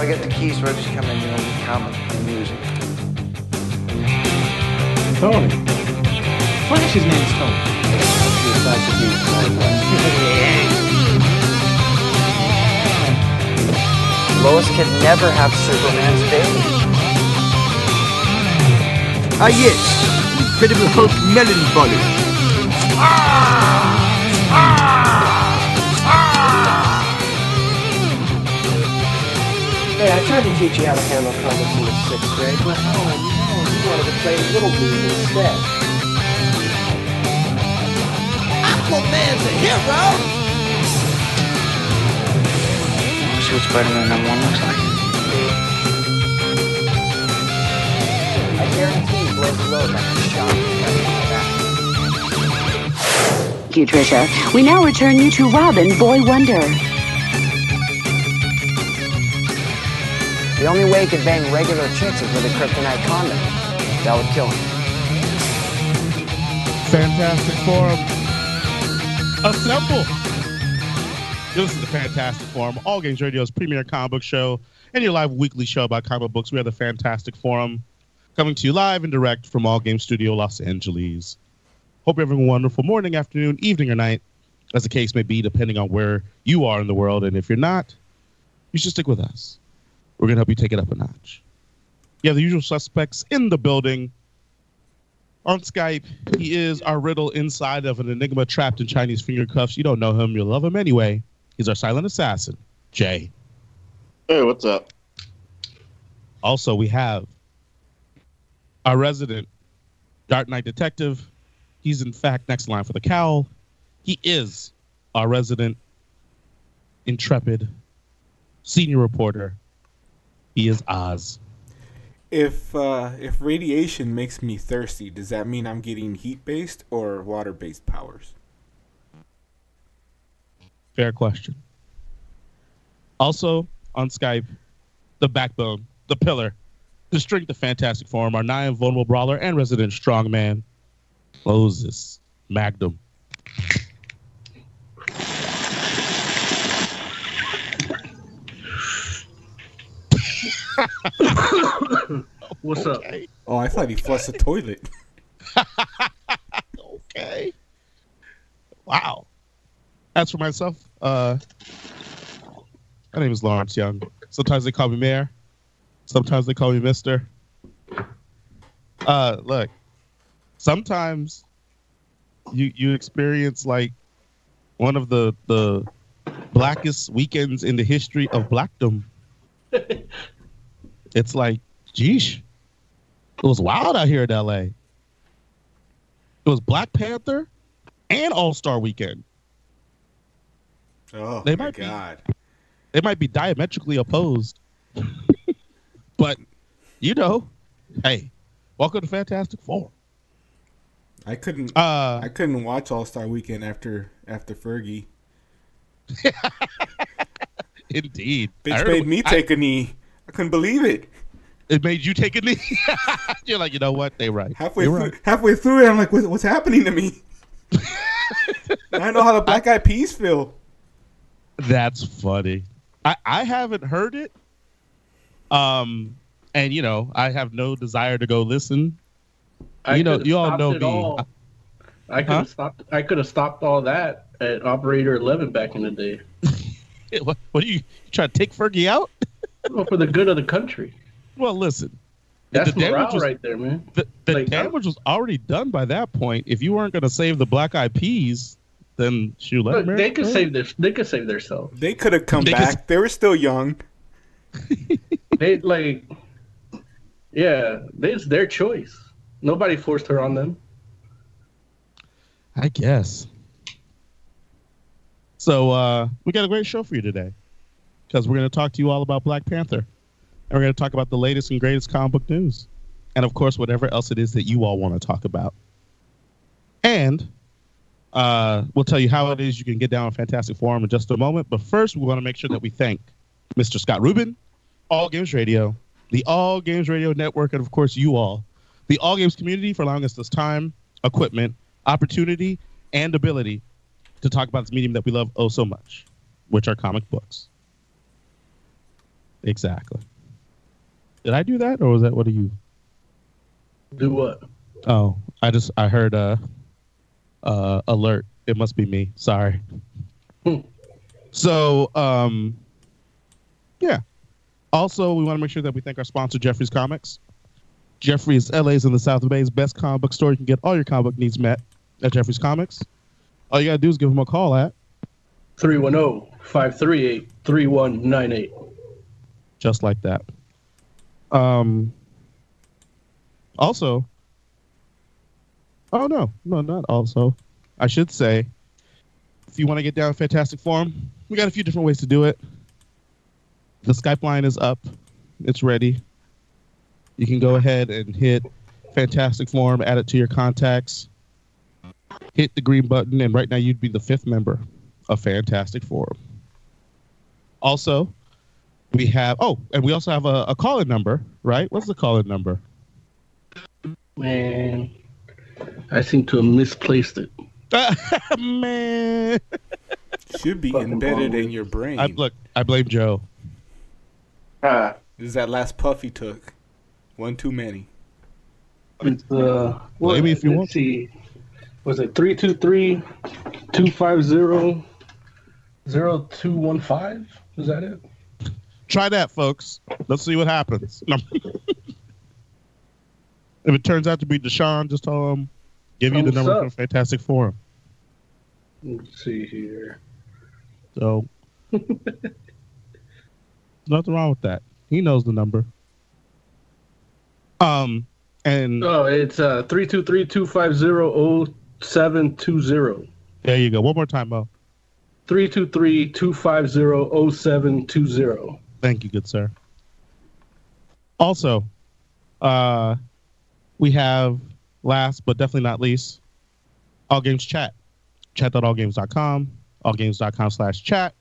I get the keys ready to come in, you'll need comic and music. Tony. Flash's name's Tony. Lois can never have Superman's baby. Ah yes, Incredible Hulk melon bolly. Hey, I tried to teach you how to handle comics in the sixth grade, but oh no, you wanted to play Little League instead. Aquaman's a hero! See what Spider-Man number one looks like? I guarantee he blows a load like a shot. Thank you, Trisha. We now return you to Robin, Boy Wonder. The only way he could bang regular chicks is with a kryptonite condom. That would kill him. Fantastic Forum. Assemble. You listen to Fantastic Forum, All Games Radio's premier comic book show, and your live weekly show about comic books. We are the Fantastic Forum, coming to you live and direct from All Games Studio, Los Angeles. Hope you're having a wonderful morning, afternoon, evening, or night, as the case may be, depending on where you are in the world. And if you're not, you should stick with us. We're going to help you take it up a notch. You have the usual suspects in the building. On Skype, he is our riddle inside of an enigma trapped in Chinese finger cuffs. You don't know him, you'll love him anyway. He's our silent assassin, Jay. Hey, what's up? Also, we have our resident Dark Knight detective. He's in fact next line for the cowl. He is our resident intrepid senior reporter. He is Oz. If uh, if radiation makes me thirsty, does that mean I'm getting heat based or water based powers? Fair question. Also on Skype, the backbone, the pillar, the strength of Fantastic Forum, our nigh invulnerable brawler and resident strongman, Moses Magnum. What's up? Oh, I thought he flushed the toilet. okay. Wow. As for myself, uh, my name is Lawrence Young. Sometimes they call me Mayor. Sometimes they call me Mister. Uh, look. Sometimes you you experience like one of the the blackest weekends in the history of blackdom. it's like, geesh, it was wild out here in LA. It was Black Panther and All Star Weekend. Oh They my might be- god! They might be diametrically opposed, but you know, hey, welcome to Fantastic Four. I couldn't. Uh, I couldn't watch All Star Weekend after after Fergie. indeed, Bitch made me I- take a knee. I couldn't believe it. it made you take a knee. You're like, you know what? They right. Halfway They through, right. halfway through it, I'm like, what's happening to me? I know how the Black Eyed Peas feel. That's funny. I, I haven't heard it. Um, and you know, I have no desire to go listen. I you know, you all know me. all. I could Huh? have stopped. I could have stopped all that at Operator Eleven back in the day. What, what are you, you try to take Fergie out? Well, for the good of the country. Well, listen. That's the damage morale was, right there, man. The, the Like, damage was already done by that point. If you weren't going to save the Black Eyed Peas, then shoot, let Look, they could go. save their. They could save themselves. They could have come They could- back. They were still young. They like. Yeah, it's their choice. Nobody forced her on them. I guess. So uh, we got a great show for you today because we're going to talk to you all about Black Panther, and we're going to talk about the latest and greatest comic book news, and of course whatever else it is that you all want to talk about. And uh, we'll tell you how it is you can get down on Fantastic Forum in just a moment. But first, we want to make sure that we thank Mr. Scott Rubin, All Games Radio, the All Games Radio Network, and of course you all, the All Games community, for allowing us this time, equipment, opportunity, and ability to talk about this medium that we love oh so much, which are comic books. Exactly. Did I do that, or was that what are you? Do what? Oh, I just I heard a uh, alert. It must be me. Sorry. Hmm. So, um, yeah. Also, we want to make sure that we thank our sponsor, Jeffrey's Comics. Jeffrey's LA's in the South Bay's best comic book store. You can get all your comic book needs met at Jeffrey's Comics. All you gotta do is give him a call at 310 538 3198. Just like that. Um. Also. Oh no, no, not also. I should say, if you want to get down Fantastic Forum, we got a few different ways to do it. The Skype line is up; it's ready. You can go ahead and hit Fantastic Forum, add it to your contacts, hit the green button, and right now you'd be the fifth member of Fantastic Forum. Also, we have oh, and we also have a, a call-in number, right? What's the call-in number? Man, I seem to have misplaced it. Man, Should be Fucking embedded in your brain. I look. I blame Joe. Ah, This is that last puff he took. One too many. it's, uh, well, Blame me if you let's want. see. Was it 323 250 0215? Is that it? Try that, folks. Let's see what happens. If it turns out to be Deshaun, just tell him give you the number up. for Fantastic Four. Let's see here. So nothing wrong with that. He knows the number. Um, and Oh, it's uh 323 250 0720. there you go. One more time, Mo. 323 250 0720. Thank you, good sir. Also, uh, we have last but definitely not least, All Games Chat. Chat.allgames.com, allgames.com slash chat,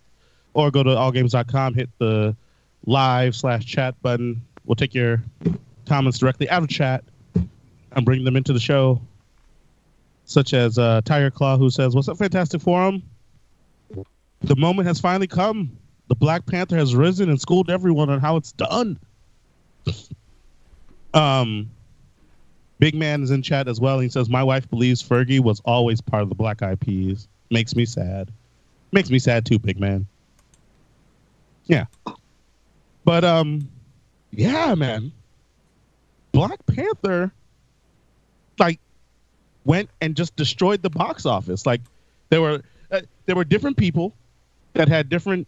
or go to allgames.com, hit the live slash chat button. We'll take your comments directly out of chat and bring them into the show. Such as uh, Tiger Claw, who says, What's up, Fantastic Forum? The moment has finally come. The Black Panther has risen and schooled everyone on how it's done. um, Big Man is in chat as well. He says, "My wife believes Fergie was always part of the Black Eyed Peas. Makes me sad. Makes me sad too, Big Man. Yeah, but um, yeah, man. Black Panther, like, went and just destroyed the box office. Like, there were uh, there were different people that had different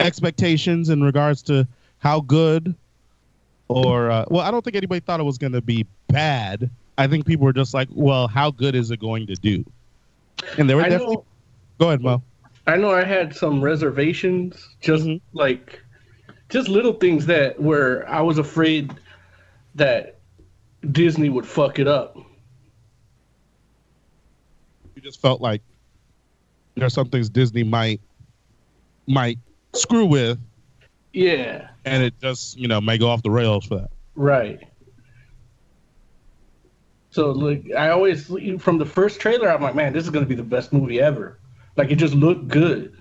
expectations in regards to how good or uh, well i don't think anybody thought it was going to be bad i think people were just like well how good is it going to do and there were I definitely know, go ahead mo I know I had some reservations, just Mhm. like just little things that where I was afraid that Disney would fuck it up. you just felt like there's some things disney might might screw with Yeah, and it just you know may go off the rails for that right. So like I always from the first trailer, I'm like, man, this is gonna be the best movie ever. Like it just looked good.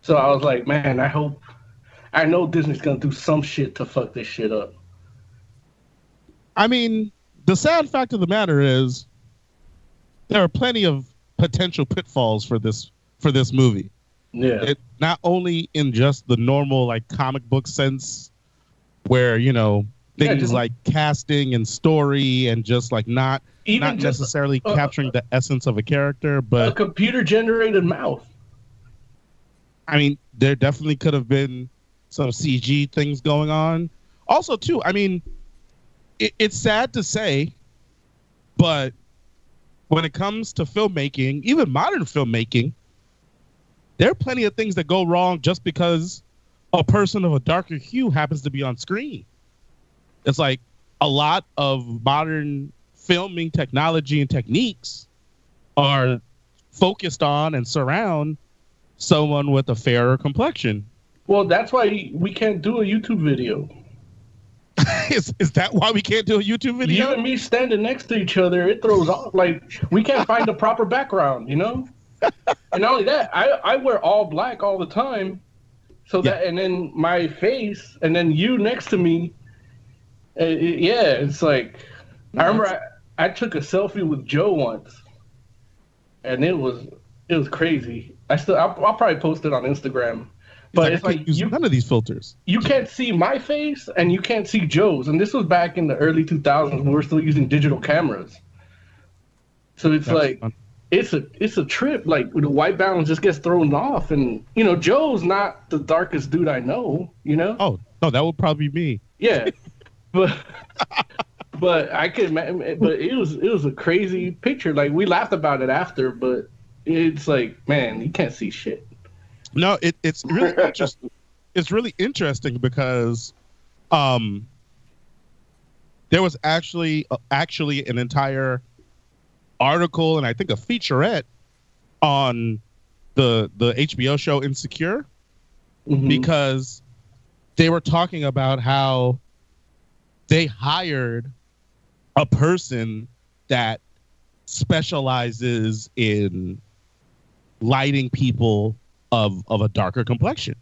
So I was like, man, I hope, I know Disney's gonna do some shit to fuck this shit up. I mean, the sad fact of the matter is there are plenty of potential pitfalls for this for this movie. Yeah, It not only in just the normal like comic book sense where, you know, Yeah, things just- like casting and story and just like not even not necessarily uh, capturing the essence of a character, but a computer generated mouth. I mean, there definitely could have been some CG things going on. Also, too, I mean, it, it's sad to say, but when it comes to filmmaking, even modern filmmaking, there are plenty of things that go wrong just because a person of a darker hue happens to be on screen. It's like a lot of modern filming technology and techniques are focused on and surround someone with a fairer complexion. Well, that's why we can't do a YouTube video. is, is that why we can't do a YouTube video? You and me standing next to each other, it throws off. Like we can't find the proper background, you know. And not only that, I I wear all black all the time, So that and then my face and then you next to me. Uh, it- yeah, it's like I remember I, I took a selfie with Joe once, and it was it was crazy. I still I'll, I'll probably post it on Instagram, but it's like use you none of these filters. you can't see my face and you can't see Joe's, and this was back in the early 2000s when we were still using digital cameras. So it's That's like fun. It's a it's a trip. Like the white balance just gets thrown off, and you know Joe's not the darkest dude I know. You know, Oh no, that would probably be me. yeah, but but I could, but it was it was a crazy picture. Like we laughed about it after, but it's like man, you can't see shit. No, it, it's really interesting. It's really interesting because um, there was actually uh, actually an entire article and I think a featurette on the the HBO show Insecure Mhm. because they were talking about how they hired a person that specializes in lighting people of of a darker complexion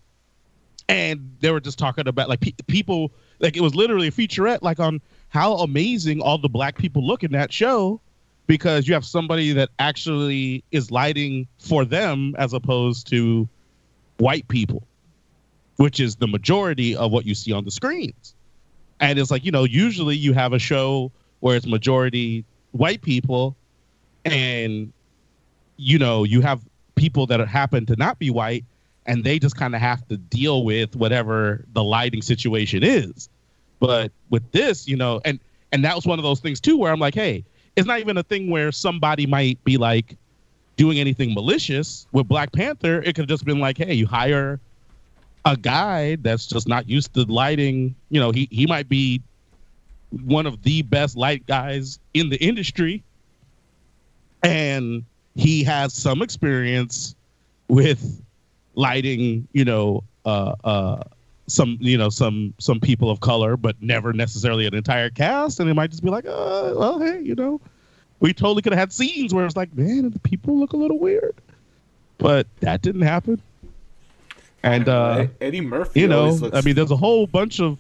and they were just talking about like pe- people like it was literally a featurette like on how amazing all the black people look in that show because you have somebody that actually is lighting for them as opposed to white people which is the majority of what you see on the screens. And it's like you know usually you have a show where it's majority white people and you know you have people that happen to not be white and they just kind of have to deal with whatever the lighting situation is. But with this you know and and that was one of those things too where i'm like hey it's not even a thing where somebody might be like doing anything malicious. With black panther it could have just been like hey you hire a guy that's just not used to lighting. You know he he might be one of the best light guys in the industry. And he has some experience with lighting you know uh uh some you know some some people of color but never necessarily an entire cast. And it might just be like uh well hey you know we totally could have had scenes where it's like man the people look a little weird. But that didn't happen. And uh Eddie Murphy. you know looks i mean there's a whole bunch of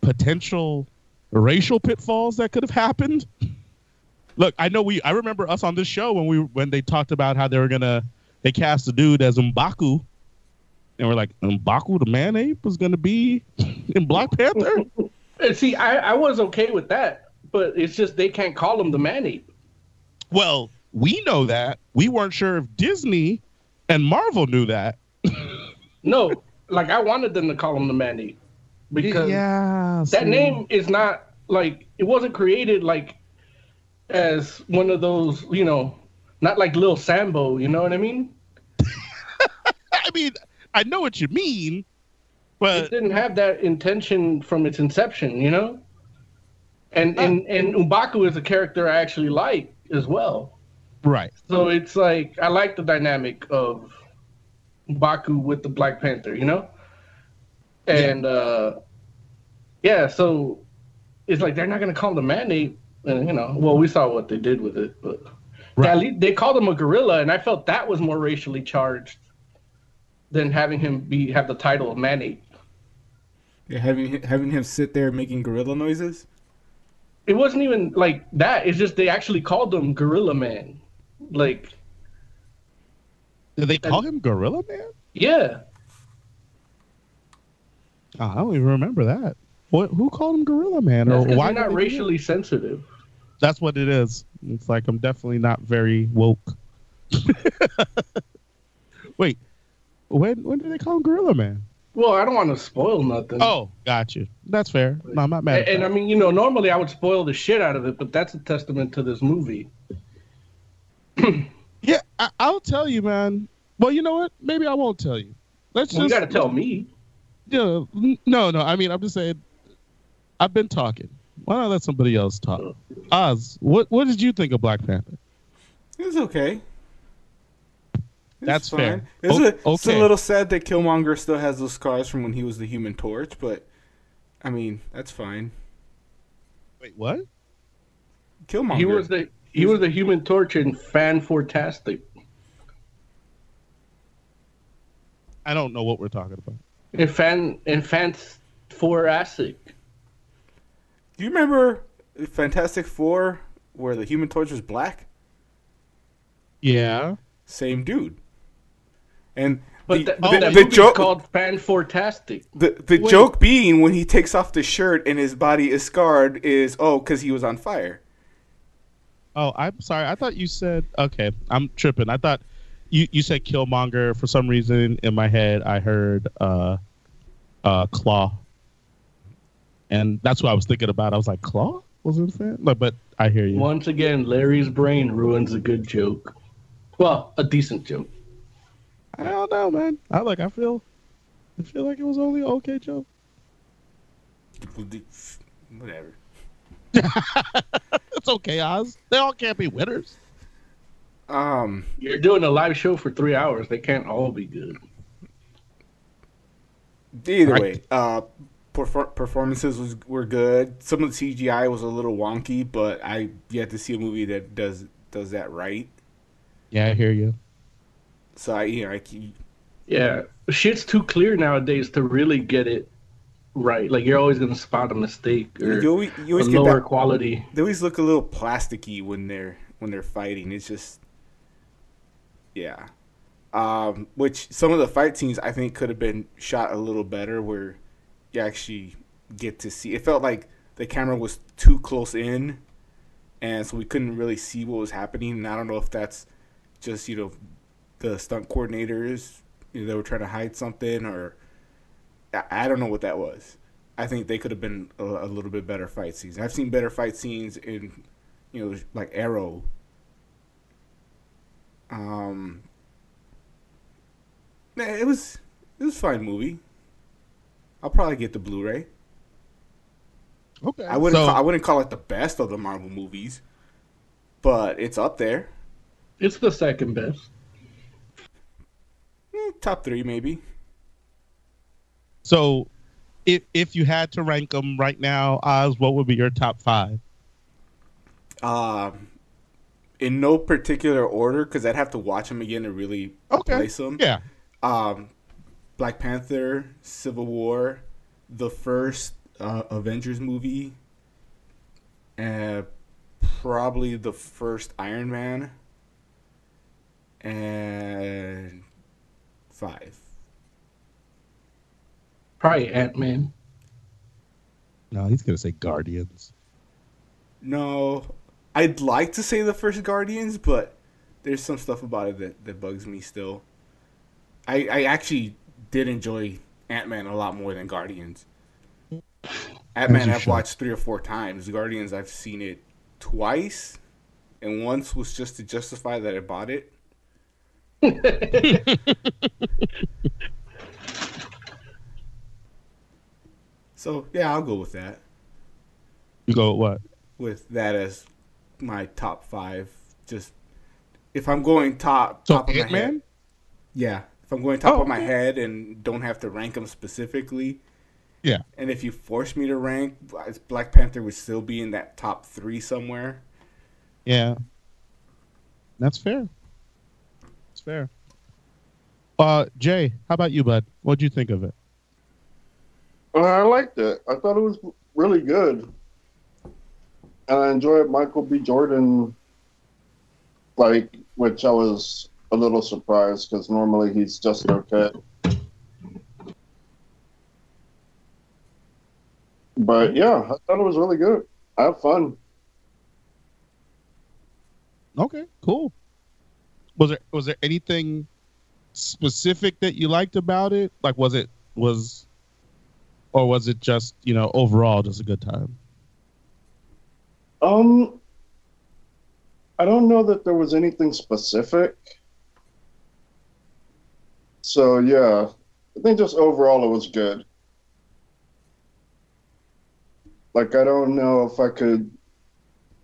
potential racial pitfalls that could have happened. Look i know we i remember us on this show when we when they talked about how they were gonna they cast a dude as Mbaku, and we're like Mbaku the man ape was gonna be in black panther And see, I, I was okay with that, but it's just they can't call him the man ape. well we know that we weren't sure if disney and marvel knew that No, like I wanted them to call him the man ape because yeah that see. name is not like it wasn't created like as one of those, you know, not like Lil Sambo. You know what I mean? i mean i know what you mean but It didn't have that intention from its inception. You know. And and and Mbaku is a character I actually like as well. right So it's like I like the dynamic of Baku with the Black Panther, you know? And uh yeah, so it's like they're not gonna call him the man ape and you know, well we saw what they did with it, but Right. at they called him a gorilla and I felt that was more racially charged than having him be have the title of man ape. Yeah, having having him sit there making gorilla noises. It wasn't even like that, it's just they actually called him Gorilla Man. Like did they call him gorilla man yeah. Oh, I don't even remember that. What? Who called him Gorilla Man? That's Or 'cause why? you're not they racially sensitive. That's what it is. It's like I'm definitely not very woke. Wait, when when did they call him Gorilla Man? Well, I don't want to spoil nothing. Oh, got you. That's fair. No, I'm not mad. and, at and I mean, you know, normally I would spoil the shit out of it, but that's a testament to this movie. yeah, I, I'll tell you, man. Well, you know what? Maybe I won't tell you. Let's Well, you got to tell me. Yeah, n- no, no. I mean, I'm just saying. I've been talking. Why not let somebody else talk? Oh. Oz, what what did you think of Black Panther? It was okay. It's That's fair. It's, O- a, it's a little sad that Killmonger still has those scars from when he was the Human Torch, but I mean that's fine. Wait, what? Killmonger. He was the he was the Human Torch in Fan Fantastic. I don't know what we're talking about. In fan, in Fantastic. Do you remember Fantastic Four where the Human Torch was black? Yeah. Same dude. And But the, that, the, but the joke called Fan Fantastic. the, the Wait. joke being when he takes off the shirt and his body is scarred is oh because he was on fire. Oh, I'm sorry. I thought you said okay. I'm tripping. I thought you you said Killmonger for some reason. In my head, I heard uh, uh, Klaw, and that's what I was thinking about. I was like, Klaw was in fan, but but I hear you. Once again, Larry's brain ruins a good joke. Well, a decent joke. I don't know, man. I like. I feel. I feel like it was only an okay joke. Whatever. It's okay, Oz. They all can't be winners. Um, You're doing a live show for three hours. They can't all be good. either Right. way, uh, perfor- performances was were good. Some of the CGI was a little wonky, but I yet to see a movie that does does that right. Yeah, I hear you. So I, you know, I keep, Yeah, shit's too clear nowadays to really get it right. Like you're always gonna spot a mistake or you always, you a always get lower that, quality. They always look a little plasticky when they're when they're fighting. It's just, yeah. Um, which some of the fight scenes I think could have been shot a little better, where you actually get to see. It felt like the camera was too close in, and so we couldn't really see what was happening. And I don't know if that's just you know the stunt coordinators you know, they were trying to hide something, or I, I don't know what that was. I think they could have been a, a little bit better fight scenes. I've seen better fight scenes in, you know, like Arrow. Um, nah, it was it was a fine movie. I'll probably get the Blu-ray. Okay. I wouldn't So, ca- I wouldn't call it the best of the Marvel movies, but it's up there. It's the second best. Eh, top three maybe. so if if you had to rank them right now, Oz, what would be your top five? Um, in no particular order because I'd have to watch them again to really Okay. place them. Yeah. um, Black Panther, Civil War, the first uh, Avengers movie, and probably the first Iron Man, and five. Probably Ant Man. No, he's gonna say Guardians. No, I'd like to say the first Guardians, but there's some stuff about it that, that bugs me still. I, I actually did enjoy Ant Man a lot more than Guardians. Ant Man I've should. watched three or four times. Guardians I've seen it twice, and once was just to justify that I bought it. so yeah, I'll go with that. You go with what? with that as my top five. Just if I'm going top So top of my Man. head, yeah. If I'm going top Oh, of my okay. head and don't have to rank them specifically, Yeah. and if you force me to rank, Black Panther would still be in that top three somewhere. Yeah. That's fair. That's fair. Uh, Jay, how about you, bud? What'd you think of it? Uh, I liked it. I thought it was really good. And I enjoyed Michael B. Jordan, like, which I was a little surprised because normally he's just okay. But yeah, I thought it was really good. I had fun. Okay, cool. Was there was there anything specific that you liked about it? Like, was it was, or was it just you know overall just a good time? Um, I don't know that there was anything specific. So yeah, I think just overall it was good. Like I don't know if I could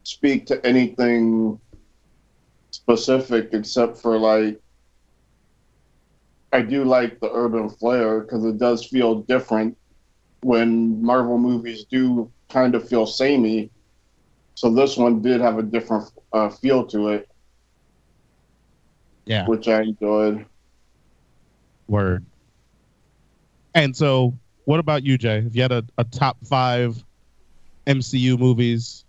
speak to anything specific except for like I do like the urban flair because it does feel different when Marvel movies do kind of feel samey. So this one did have a different uh, feel to it, Yeah. which I enjoyed. Word. And so, what about you, Jay? If you had a, a top five MCU movies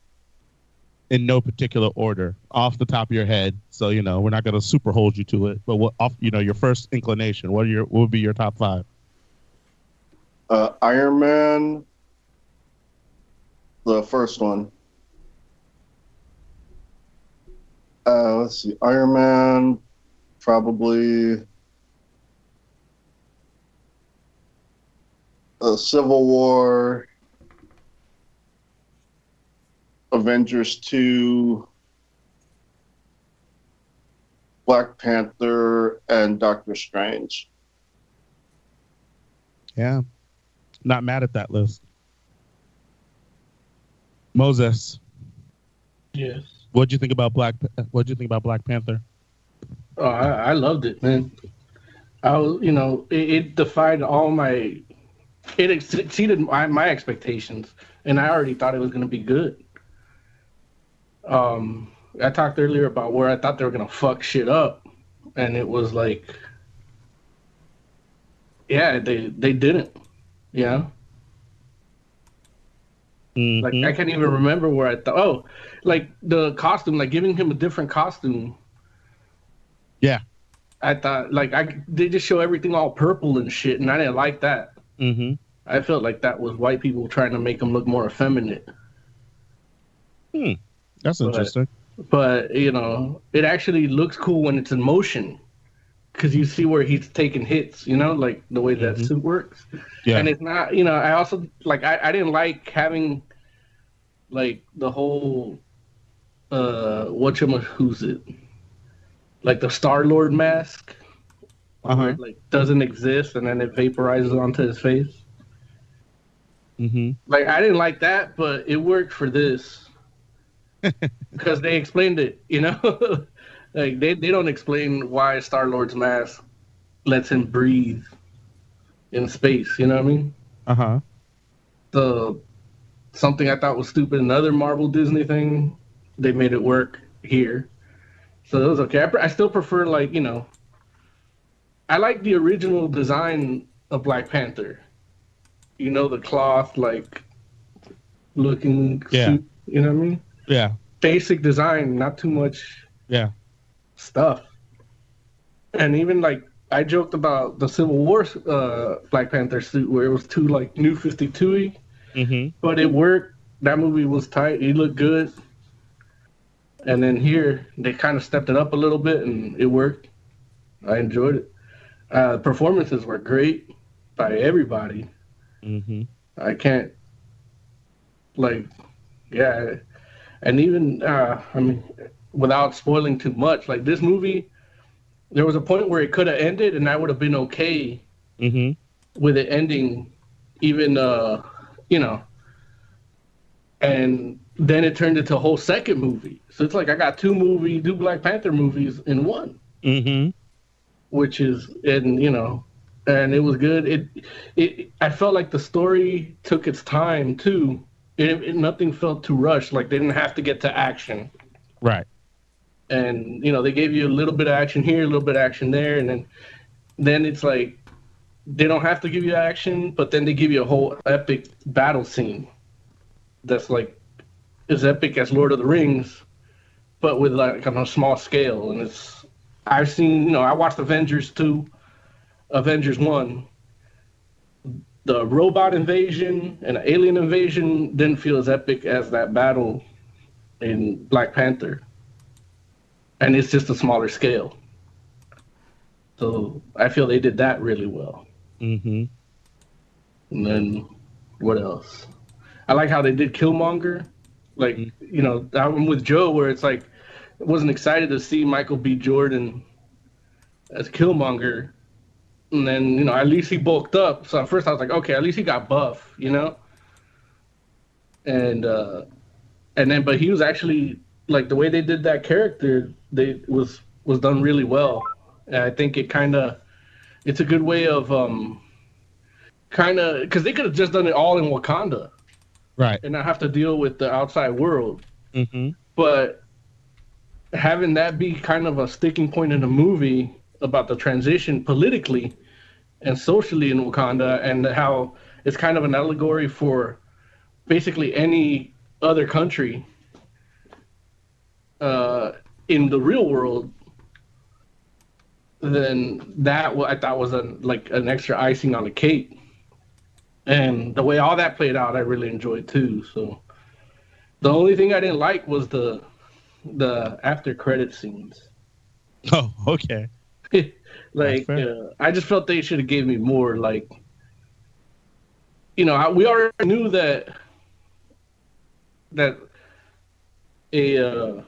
in no particular order, off the top of your head, so you know we're not going to super hold you to it, but what off you know your first inclination? What are your what would be your top five? Uh, Iron Man, the first one. Uh, let's see, Iron Man, probably. Uh, Civil War, Avengers 2, Black Panther, and Doctor Strange. Yeah, not mad at that list. Moses, Yes. what'd you think about Black? What'd you think about Black Panther? Oh, I, I loved it, man. I was, you know, it, it defied all my, it exceeded my, my expectations, and I already thought it was going to be good. Um, I talked earlier about where I thought they were to fuck shit up, and it was like, yeah, they they didn't, you know. Like. I can't even remember where I thought. Oh, like the costume, like giving him a different costume. Yeah. I thought like I they just show everything all purple and shit, and I didn't like that. Mm-hmm. I felt like that was white people trying to make him look more effeminate. That's But- interesting. But you know, it actually looks cool when it's in motion, because you see where he's taking hits. You know, like the way that Mhm. suit works. Yeah. And it's not, you know, I also like I, I didn't like having like the whole uh what who's it? Like the Star Lord mask. Uh-huh. It, like doesn't exist and then it vaporizes onto his face. mm-hmm. Like I didn't like that, but it worked for this. because they explained it, you know? like they, they don't explain why Star Lord's mask lets him breathe in space, you know what I mean? Uh huh. the something I thought was stupid, another Marvel Disney thing, they made it work here. So it was okay. I, pre- I still prefer like you know, I like the original design of Black Panther. You know the cloth like looking Yeah. suit. You know what I mean? Yeah. Basic design, not too much Yeah. stuff. And even like I joked about the Civil War uh, Black Panther suit where it was too like New Fifty Mm-hmm. but it worked. That movie was tight. It looked good. And then here they kind of stepped it up a little bit, and it worked. I enjoyed it. Uh, performances were great by everybody. Mm-hmm. I can't like, yeah, and even uh, I mean, without spoiling too much, like this movie, there was a point where it could have ended, and I would have been okay Mm-hmm. with it ending even uh you know. And then it turned into a whole second movie. So it's like i got two movie two black panther movies in one. Mm-hmm. which is and you know and it was good. It it i felt like the story took its time too it, it nothing felt too rushed like they didn't have to get to action. Right. and you know they gave you a little bit of action here a little bit of action there and then then it's like they don't have to give you action but then they give you a whole epic battle scene. That's like as epic as lord of the rings but with like on a small scale. And it's i've seen you know i watched avengers 2 avengers 1 the robot invasion and alien invasion didn't feel as epic as that battle in black panther and it's just a smaller scale. So I feel they did that really well. Mm-hmm. And then what else? I like how they did Killmonger. Like you know, I'm with Joe where it's like I wasn't excited to see Michael B. Jordan as Killmonger. And then, you know, at least he bulked up. So at first I was like, okay, at least he got buff, you know? And uh and then but he was actually like the way they did that character, they was was done really well. And I think it kinda it's a good way of um kind of because they could have just done it all in Wakanda Right. and not have to deal with the outside world. Mm-hmm. But having that be kind of a sticking point in the movie about the transition politically, and socially in Wakanda, and how it's kind of an allegory for basically any other country uh, in the real world. Then that I thought was a, like an extra icing on the cake, and the way all that played out, I really enjoyed too. So the only thing I didn't like was the the after credit scenes. Oh, okay. like uh, I just felt they should have gave me more. Like, you know, I, we already knew that that a uh,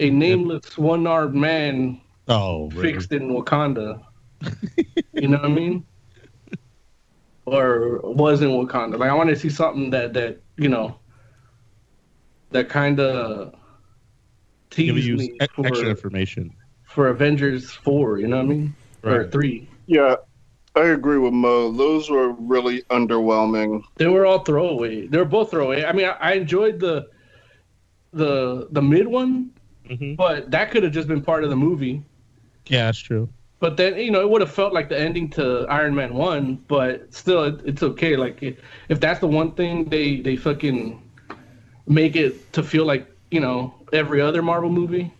a nameless one armed man Oh, really? fixed in Wakanda. you know what I mean? Or was in Wakanda. Like I want to see something that that you know that kind of Give teased you me e- for, extra information. For Avengers four. You know what I mean? Or Right. three. Yeah, I agree with Mo. Those were really underwhelming. They were all throwaway. They were both throwaway. I mean, I, I enjoyed the the the mid one, Mhm. but that could have just been part of the movie. Yeah, that's true. But then you know it would have felt like the ending to Iron Man one, but still it, it's okay. Like if- if that's the one thing they they fucking make it to feel like you know every other Marvel movie.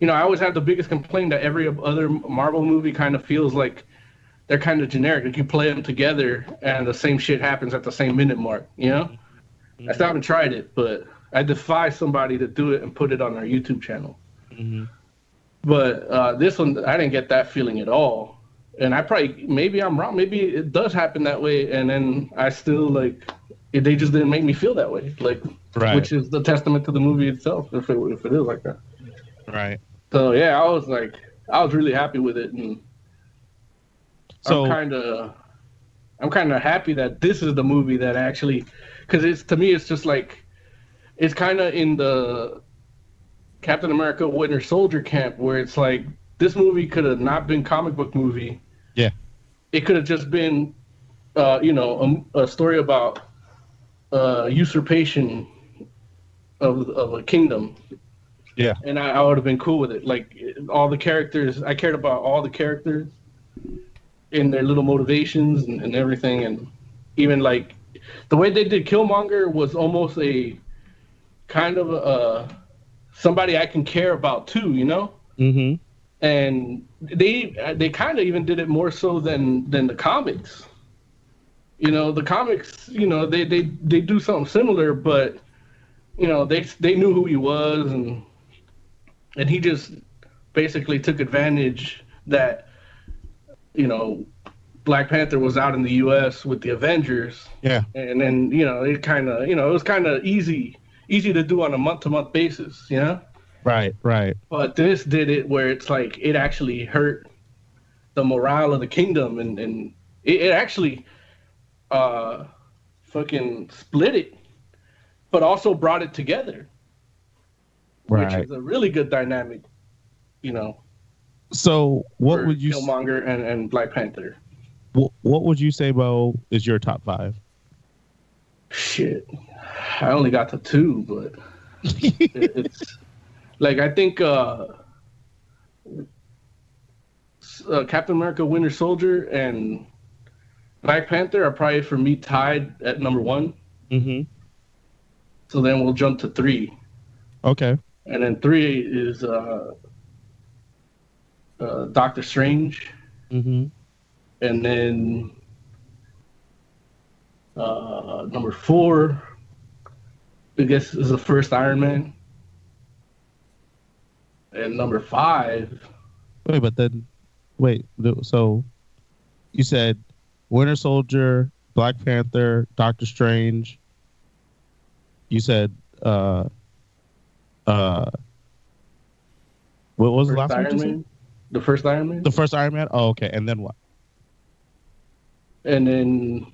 You know I always have the biggest complaint that every other Marvel movie kind of feels like they're kind of generic. Like you play them together and the same shit happens at the same minute mark. You know. I still haven't tried it, but I defy somebody to do it and put it on their YouTube channel. Mhm. But uh, this one, I didn't get that feeling at all. And I probably, maybe I'm wrong. Maybe it does happen that way. And then I still like, it, they just didn't make me feel that way. Like, Right. which is the testament to the movie itself, if it, if it is like that. Right. So yeah, I was like, I was really happy with it, and So I'm kind of, I'm kind of happy that this is the movie that actually, because it's to me, it's just like, it's kind of in the Captain America Winter Soldier camp where it's like this movie could have not been comic book movie. Yeah. It could have just been, uh, you know, a, a story about uh, usurpation of of a kingdom yeah. and I, I would have been cool with it. Like all the characters, I cared about all the characters in their little motivations and, and everything, and even like the way they did Killmonger was almost a kind of a somebody I can care about too, you know. Mm-hmm. And they they kind of even did it more so than than the comics. You know, the comics, you know, they they they do something similar, but you know, they they knew who he was and and he just basically took advantage that you know Black Panther was out in the U.S. with the Avengers, Yeah. and then you know it kind of you know it was kind of easy easy to do on a month to month basis, you know. Right. Right. But this did it where it's like it actually hurt the morale of the kingdom, and and it, it actually uh fucking split it, but also brought it together, which is a really good dynamic, you know. So what would you Killmonger and, and Black Panther? wh- what would you say, Bo, is your top five? Shit, I only got to two, but it- it's like I think uh, uh, Captain America: Winter Soldier and Black Panther are probably for me tied at number one. Mm-hmm. So then we'll jump to three, Okay. And then three is uh, uh, Doctor Strange, Mm-hmm. and then uh, number four, I guess, is the first Iron Man. And number five, Wait, but then wait. So you said Winter Soldier, Black Panther, Doctor Strange. You said uh uh what was the first last one? Iron you? Man, the first Iron Man, The first Iron Man. Oh, okay. And then what? and then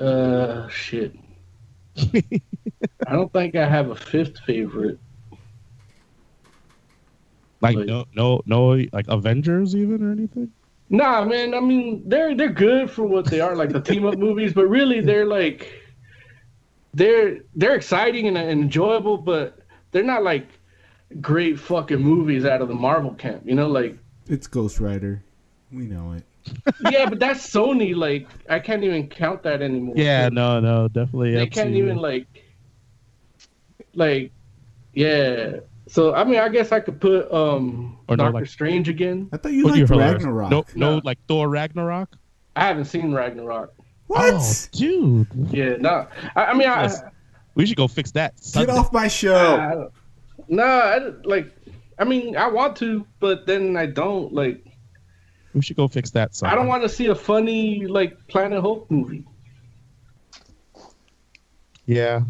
uh, shit. I don't think I have a fifth favorite. Like Like- no, no, no, like Avengers even or anything? Nah, man. I mean, they're they're good for what they are, like the team up movies. But really, they're like they're they're exciting and, and enjoyable, but they're not like great fucking movies out of the Marvel camp. You know, like It's Ghost Rider. We know it. yeah, but that's Sony. Like I can't even count that anymore. Yeah, no, no, definitely. they can't to- even like, like, yeah. So I mean, I guess I could put um Or no, Doctor like- Strange again. I thought you What liked prefer? Ragnarok. No, no, No. like Thor Ragnarok. I haven't seen Ragnarok. What? Oh, dude, Yeah, no. I, I mean, I, we should go fix that. Get off my I, show. I don't- no, I, like, I mean, I want to, but then I don't. Like, We should go fix that. Sunday. I don't want to see a funny like Planet Hulk movie. Yeah,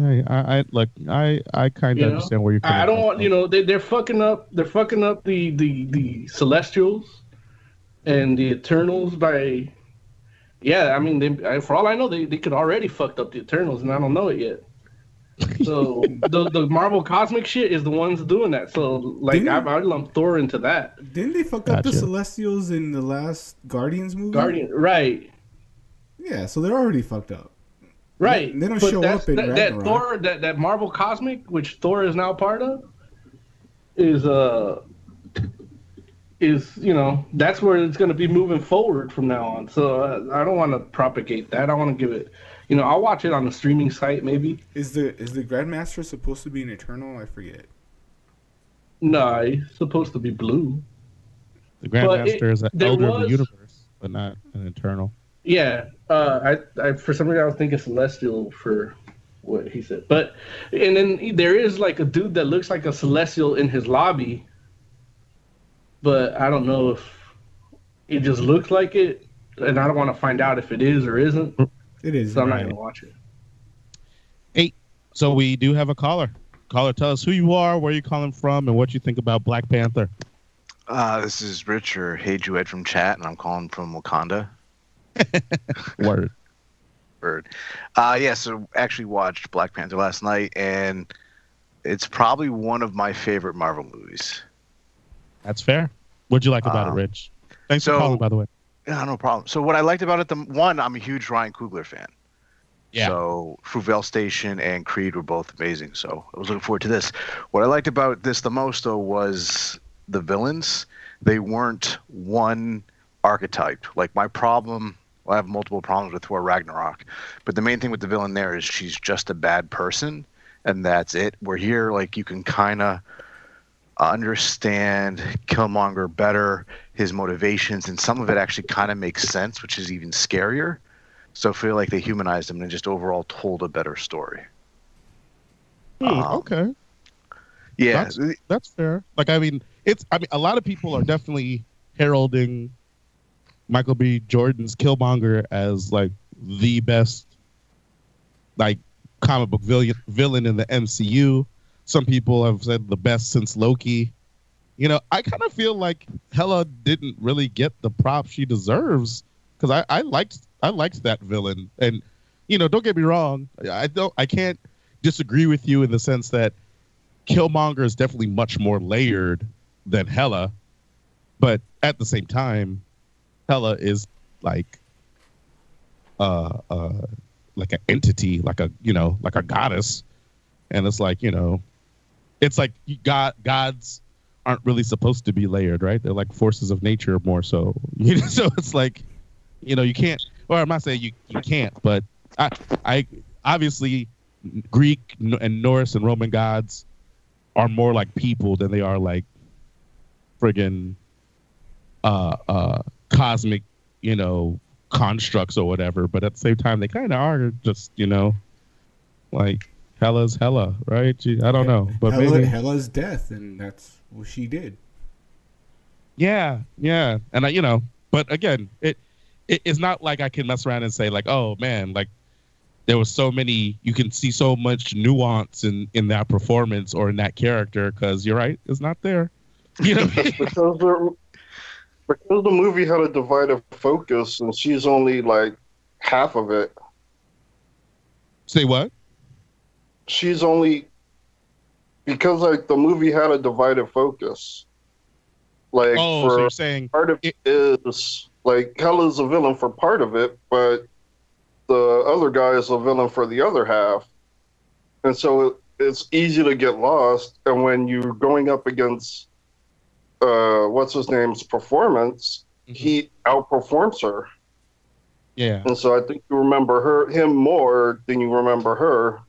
I, I, I like, I, I kind of You know? understand where you're coming I don't from. want you know they they're fucking up they're fucking up the the the Celestials and the Eternals by yeah I mean they I- for all I know they, they could already fucked up the Eternals and I don't know it yet. So the the Marvel cosmic shit is the ones doing that. So like Didn't- I I lump Thor into that Didn't they fuck up the Celestials in the last Guardians movie? Guardian right Yeah, so they're already fucked up. right. They don't But show up in that, that Thor that that Marvel cosmic which Thor is now part of is uh is you know that's where it's going to be moving forward from now on. So uh, I don't want to propagate that. I want to give it, you know, I'll watch it on the streaming site maybe. Is the is the Grandmaster supposed to be an Eternal? I forget. No, it's supposed to be blue. The Grandmaster is an there elder of the universe, but not an eternal. Yeah, uh, I, I for some reason I was thinking celestial for what he said, but and then there is like a dude that looks like a celestial in his lobby, but I don't know if it just looks like it, and I don't want to find out if it is or isn't. It is. So I'm not gonna watch it. Eight. So we do have a caller. Caller, tell us who you are, where you're calling from, and what you think about Black Panther. Uh, this is Rich or Hey Duet from chat, and I'm calling from Wakanda. Word. Bird. Uh, yeah, so actually watched Black Panther last night, and it's probably one of my favorite Marvel movies. That's fair. What'd you like about Um, it, Rich? Thanks so- for calling, by the way. Yeah, no problem. So what I liked about it, the one, I'm a huge Ryan Coogler fan. Yeah. So Fruitvale Station and Creed were both amazing. So I was looking forward to this. What I liked about this the most, though, was the villains. They weren't one archetype. Like my problem, well, I have multiple problems with Thor Ragnarok, but the main thing with the villain there is she's just a bad person, and that's it. We're here, like you can kind of understand Killmonger better, his motivations, and some of it actually kind of makes sense, which is even scarier. So I feel like they humanized him and just overall told a better story. Hmm, Um, okay. Yeah, That's, that's fair. Like, I mean, it's. I mean, a lot of people are definitely heralding Michael B. Jordan's Killmonger as like the best, like comic book villain villain in the MCU. Some people have said the best since Loki. You know, I kind of feel like Hela didn't really get the prop she deserves because I, I liked I liked that villain, and you know, don't get me wrong, I don't I can't disagree with you in the sense that Killmonger is definitely much more layered than Hela, but at the same time, Hela is like uh uh like an entity, like a you know, like a goddess. And it's like, you know, it's like God gods aren't really supposed to be layered, right? They're like forces of nature more so. You know, so it's like, you know, you can't or I'm not saying you, you can't, but I I obviously Greek and Norse and Roman gods are more like people than they are like friggin' uh uh cosmic, you know, constructs or whatever. But at the same time they kinda are just, you know, like Hela's Hella, right? Gee, I don't know. But Hela, maybe Hela's death, and that's what she did. Yeah, yeah, and I, you know, but again, it, it it's not like I can mess around and say like, oh man, like there was so many. You can see so much nuance in in that performance or in that character because you're right, it's not there. You know, I mean? because the because the movie had a divided focus and she's only like half of it. say what? She's only because like the movie had a divided focus. Like Oh, so for you're saying part of it is like Hela's a villain for part of it, but the other guy is a villain for the other half. And so it's easy to get lost, and when you're going up against uh, what's his name's performance, he outperforms her, Yeah, and so I think you remember her him more than you remember her,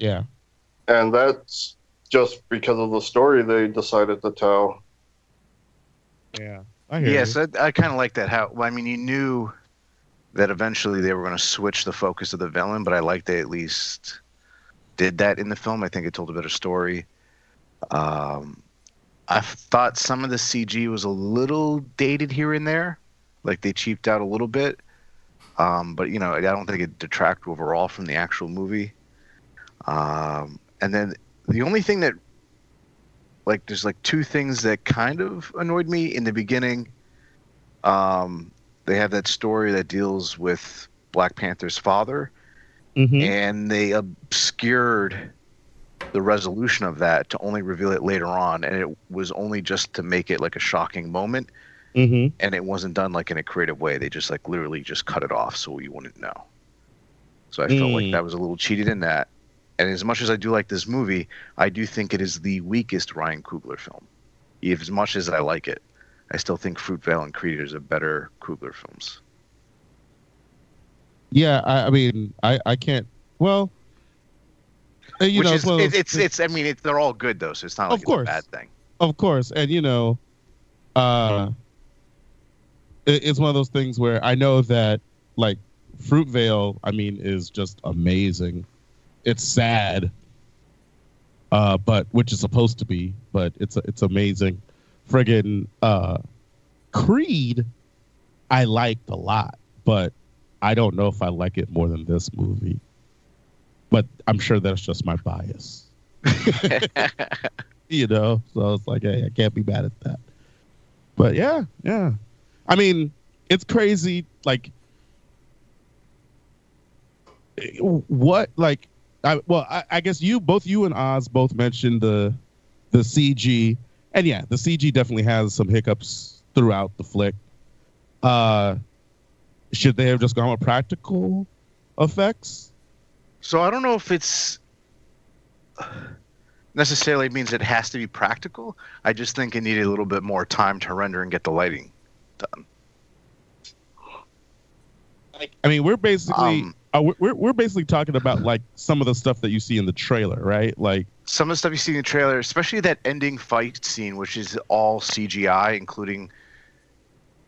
yeah. and that's just because of the story they decided to tell. Yeah. I hear Yes, you. I, I kind of like that. How well, I mean, you knew that eventually they were going to switch the focus of the villain, but I like they at least did that in the film. I think it told a better story. Um, I thought some of the CG was a little dated here and there, like they cheaped out a little bit. Um, but you know, I don't think it detracted overall from the actual movie. Um, and then the only thing that like there's like two things that kind of annoyed me in the beginning. Um, they have that story that deals with Black Panther's father, Mhm. and they obscured the resolution of that to only reveal it later on, and it was only just to make it like a shocking moment, Mhm. and it wasn't done like in a creative way. They just like literally just cut it off so you wouldn't know. So I felt like Mm. that was a little cheated in that. And as much as I do like this movie, I do think it is the weakest Ryan Coogler film. If as much as I like it, I still think Fruitvale and Creed are better Coogler films. Yeah, I, I mean, I, I can't. Well, uh, you Which know, is one of it, those- it's it's I mean they're all good though, so it's not like Of course. a bad thing. of course, and you know, uh, it, it's one of those things where I know that like Fruitvale, I mean, is just amazing. It's sad, uh, but which is supposed to be, but it's it's amazing. Friggin' uh, Creed, I liked a lot, but I don't know if I like it more than this movie. But I'm sure that's just my bias. you know, so it's like, hey, I can't be mad at that. But yeah, yeah. I mean, it's crazy. Like, what? Like, I well, I, I guess you both you and Oz both mentioned the the CG, and yeah, the CG definitely has some hiccups throughout the flick. Uh, should they have just gone with practical effects? So I don't know if it's necessarily means it has to be practical. I just think it needed a little bit more time to render and get the lighting done. I mean, we're basically Um, uh, we're- we're we're basically talking about like some of the stuff that you see in the trailer, right? Like, Some of the stuff you see in the trailer, especially that ending fight scene, which is all CGI, including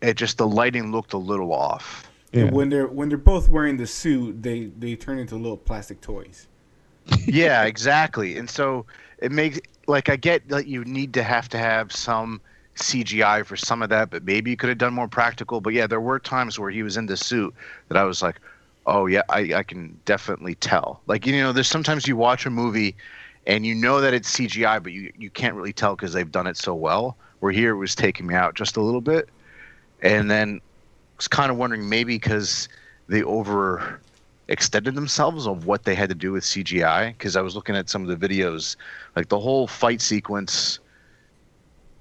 it just the lighting looked a little off. yeah. When they're when they're both wearing the suit, they they turn into little plastic toys. yeah, exactly. And so it makes like I get that you need to have to have some CGI for some of that, but maybe you could have done more practical. But yeah, there were times where he was in the suit that I was like, oh yeah, I, I can definitely tell. Like you know, there's sometimes you watch a movie and you know that it's CGI, but you you can't really tell because they've done it so well. Where here it was taking me out just a little bit, and then I was kind of wondering maybe because they over extended themselves of what they had to do with CGI because I was looking at some of the videos, like the whole fight sequence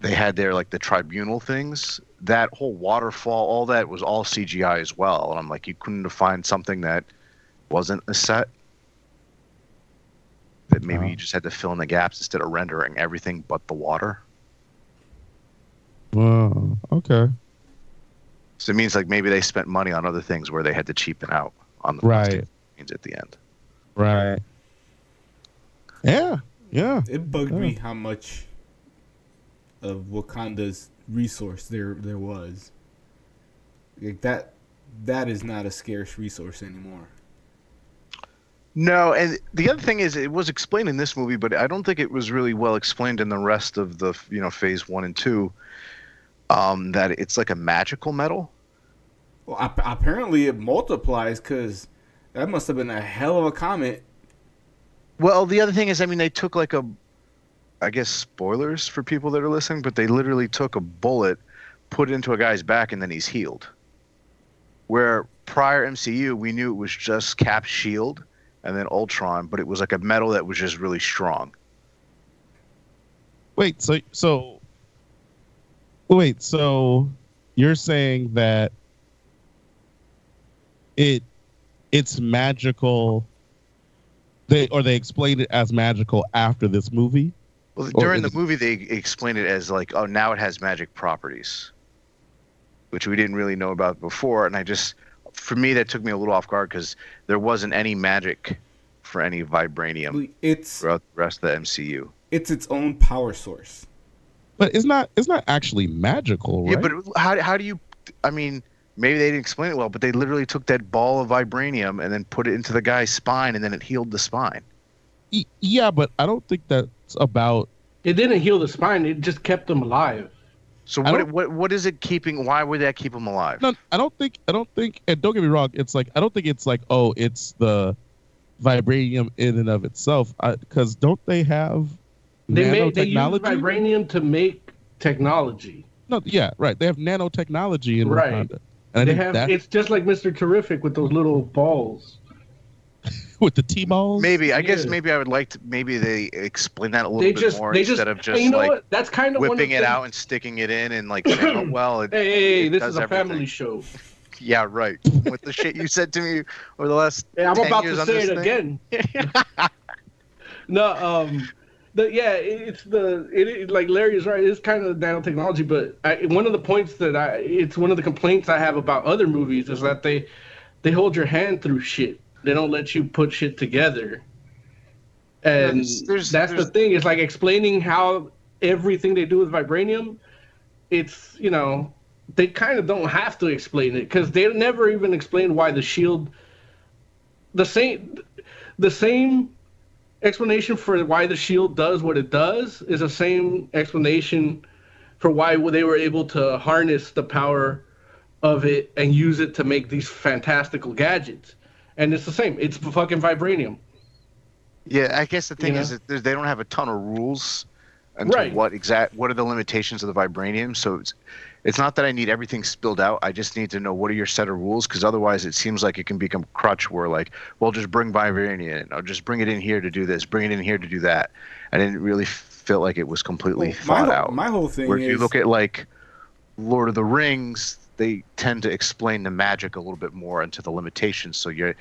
they had there, like the tribunal things, that whole waterfall, all that was all CGI as well. And I'm like, you couldn't have find something that wasn't a set that maybe uh-huh. you just had to fill in the gaps instead of rendering everything but the water. Wow. Okay. So it means like maybe they spent money on other things where they had to cheapen out on the Right. costume scenes at the end. Right. Yeah. Yeah. It bugged Yeah. me how much of Wakanda's resource there there was. Like that that is not a scarce resource anymore. No, and the other thing is, it was explained in this movie, but I don't think it was really well explained in the rest of the, you know, phase one and two. Um, that it's like a magical metal. Well, ap- apparently it multiplies because that must have been a hell of a comet. Well, the other thing is, I mean, they took like a, I guess spoilers for people that are listening, but they literally took a bullet, put it into a guy's back, and then he's healed. Where prior MCU, we knew it was just Cap's shield and then Ultron, but it was like a metal that was just really strong. Wait. So so. Wait. So you're saying that it it's magical. they or they explained it as magical after this movie. Well, Or during the it- movie, they explained it as like, oh, now it has magic properties, which we didn't really know about before. And I just, for me, that took me a little off guard because there wasn't any magic for any vibranium It's throughout the rest of the MCU. it's its own power source. But it's not it's not actually magical, right? Yeah, but how how do you? I mean, maybe they didn't explain it well, but they literally took that ball of vibranium and then put it into the guy's spine, and then it healed the spine. Yeah, but I don't think that's about. It didn't heal the spine. It just kept them alive. So what what what is it keeping? Why would that keep them alive? No, I don't think. I don't think. And don't get me wrong. It's like I don't think it's like oh, it's the vibranium in and of itself. Because don't they have They made they used nanotechnology? vibranium to make technology. no, yeah, right. They have nanotechnology in Right. Wakanda. And I they have that it's just like Mr. Terrific with those little balls. With the T-balls. Maybe I guess maybe I would like to maybe they explain that a little They bit just more they instead just of just you know like what? That's kind of one of whipping it things- out and sticking it in and like saying, oh, well, it, Hey, hey, hey, it this does is a everything. family show. Yeah, right. With the shit you said to me over the last Hey, I'm 10 about years to say it thing. again. no, um, the yeah, it- it's the it, it like Larry is right. It's kind of nanotechnology, but I, one of the points that I it's one of the complaints I have about other movies is that they they hold your hand through shit. They don't let you put shit together. And There's- there's- that's the thing. It's like explaining how everything they do with vibranium. It's you know they kind of don't have to explain it because they never even explain why the shield the same the same explanation for why the shield does what it does is the same explanation for why they were able to harness the power of it and use it to make these fantastical gadgets and it's the same it's fucking vibranium Yeah, I guess the thing You is know? that they don't have a ton of rules into Right. what exact what are the limitations of the vibranium. So it's it's not that I need everything spilled out. I just need to know what are your set of rules because otherwise it seems like it can become crutch where like, well, just bring vibranium in or just bring it in here to do this, bring it in here to do that. I didn't really feel like it was completely Well, my thought whole- out. my whole thing Where if you look at like Lord of the Rings, they tend to explain the magic a little bit more into the limitations. So you're,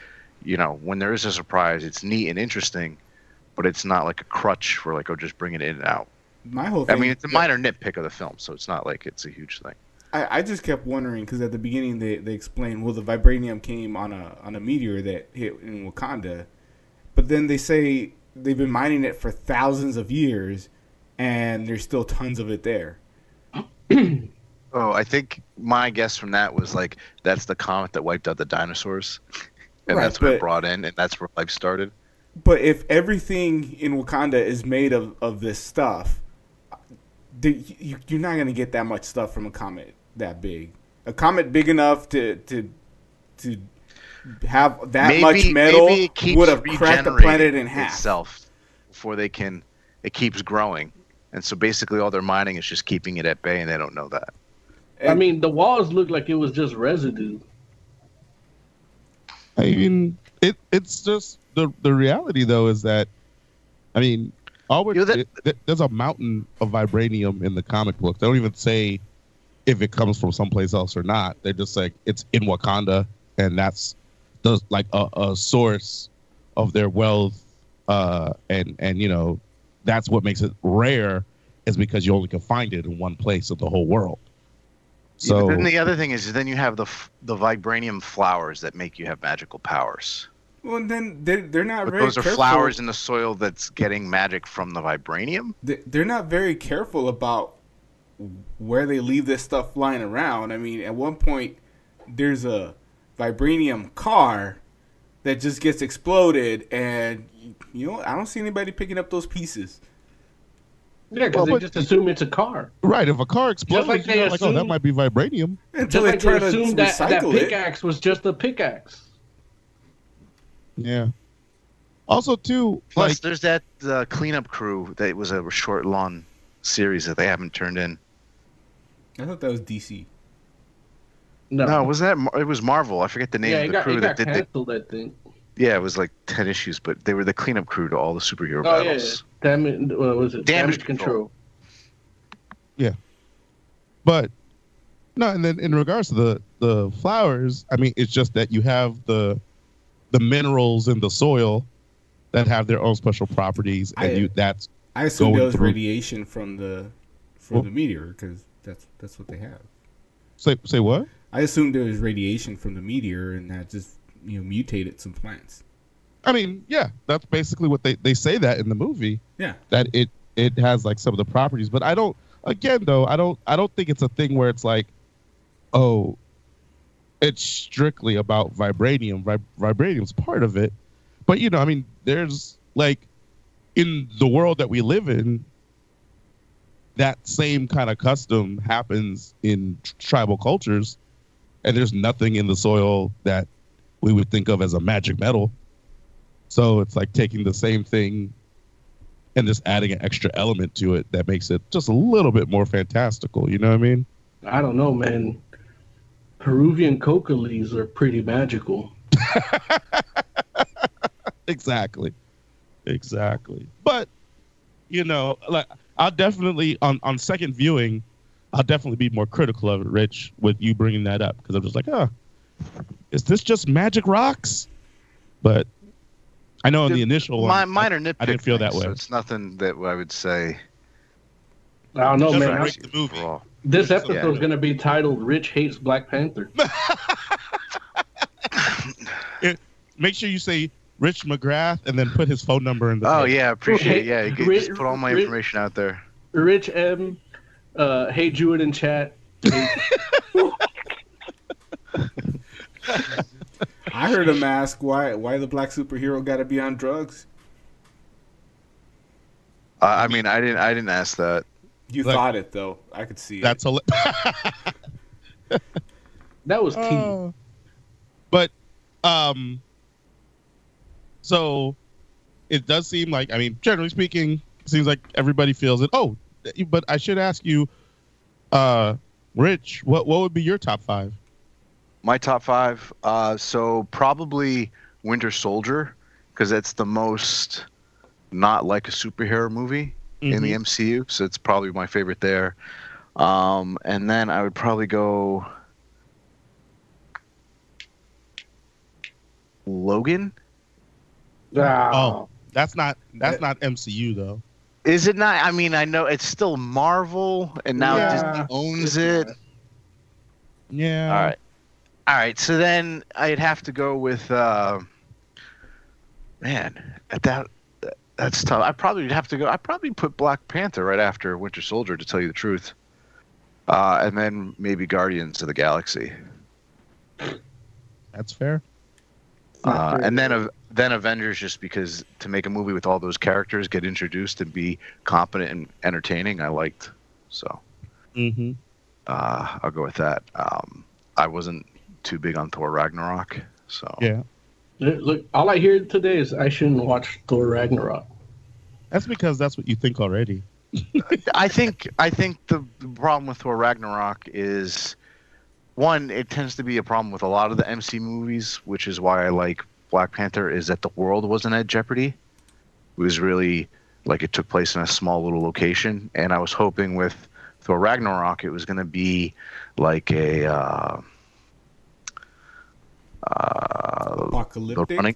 you know, when there is a surprise, it's neat and interesting, but it's not like a crutch for like, oh, just bring it in and out. My whole I mean, it's a minor nitpick of the film, so it's not like it's a huge thing. I, I just kept wondering because at the beginning they, they explained well the vibranium came on a on a meteor that hit in Wakanda, but then they say they've been mining it for thousands of years, and there's still tons of it there. Oh, I think my guess from that was like that's the comet that wiped out the dinosaurs, and Right, that's what it brought in, and that's where life started. But if everything in Wakanda is made of, of this stuff, the, you, you're not gonna get that much stuff from a comet that big. A comet big enough to to to have that much metal would have cracked the planet in half. itself before they can. It keeps growing, and so basically all they're mining is just keeping it at bay, and they don't know that. I mean the walls look like it was just residue I mean, it it's just the the reality though is that, I mean, all we're, it- it- there's a mountain of vibranium in the comic book. They don't even say if it comes from someplace else or not. They're just like it's in Wakanda, and that's the like a, a source of their wealth, uh, and and you know that's what makes it rare is because you only can find it in one place of the whole world. Yeah, then the other thing is, then you have the the vibranium flowers that make you have magical powers. Well, then they're, they're not But very those are careful. flowers in the soil that's getting magic from the vibranium. they- they're not very careful about where they leave this stuff flying around. I mean, at one point, there's a vibranium car that just gets exploded, and you know, I don't see anybody picking up those pieces. Yeah because Well, they but- just assume it's a car right, if a car explodes, like you they know, like oh, that might be vibranium. Until just they like try they to assumed that, that recycle it. pickaxe was just a pickaxe Yeah. Also, too, Plus, like there's that uh, cleanup crew that was a short, long series that they haven't turned in. I thought that was DC. no, No, was that it was Marvel? I forget the name yeah of the got, crew it that got did. The, canceled i think yeah, it was like ten issues, but they were the cleanup crew to all the superhero oh yeah, yeah. battles. damage what was it Damage damage, control. But no, and then in regards to the the flowers, I mean, it's just that you have the the minerals in the soil that have their own special properties, and I- you that's I assume going there was through- radiation from the from Well- the meteor because that's that's what they have. say say what? I assumed there was radiation from the meteor and that just you know mutated some plants. I mean, yeah, that's basically what they they say that in the movie. Yeah. that it it has like some of the properties, but I don't. Again, though, I don't I don't think it's a thing where it's like, oh, it's strictly about vibranium. Vib- vibranium's part of it, but you know, I mean, there's like in the world that we live in, that same kind of custom happens in tr- tribal cultures, and there's nothing in the soil that we would think of as a magic metal. So it's like taking the same thing and just adding an extra element to it that makes it just a little bit more fantastical. You know what I mean? I don't know, man. Peruvian coca leaves are pretty magical. exactly, exactly. But you know, like I'll definitely on on second viewing, I'll definitely be more critical of it, Rich, with you bringing that up because I'm just like, oh, is this just magic rocks? But I know in the initial My, one, minor I, nitpick. I didn't feel that way. So it's nothing that I would say. I don't know, man. break the movie. overall. This Yeah. is gonna be titled "Rich Hates Black Panther." Make sure you say Rich McGrath and then put his phone number in the. Oh yeah, appreciate it. Yeah, you could Ri- just put all my Ri- information out there. Rich M, uh, hey Jewett in chat. I heard him ask why why the black superhero got to be on drugs. Uh, I mean, I didn't. I didn't ask that. You Like- thought it though. I could see That's a. That was T. Uh, but um so it does seem like i mean generally speaking it seems like everybody feels it oh but i should ask you uh rich what what would be your top five My top five. Uh, so probably Winter Soldier because it's the most not like a superhero movie in the MCU. So it's probably my favorite there. Um, and then I would probably go Logan. Oh that's not that's not mcu though Is it not? I mean, I know it's still Marvel, and now Yeah. Disney owns it. yeah All right. All right. So then I'd have to go with uh man, at that that's tough. I probably would have to go I probably put Black Panther right after Winter Soldier to tell you the truth. Uh and then maybe Guardians of the Galaxy. that's fair Uh, and then uh, then Avengers just because to make a movie with all those characters get introduced and be competent and entertaining, I liked. So mm-hmm uh I'll go with that. Um I wasn't too big on Thor Ragnarok, so yeah Look, all I hear today is I shouldn't watch Thor Ragnarok. that's because that's what you think already I think I think the, the problem with Thor Ragnarok is one, it tends to be a problem with a lot of the MC movies, which is why I like Black Panther, is that the world wasn't at jeopardy. It was really like it took place in a small little location, and I was hoping with Thor Ragnarok it was going to be like a uh, uh, the Apocalyptic. running.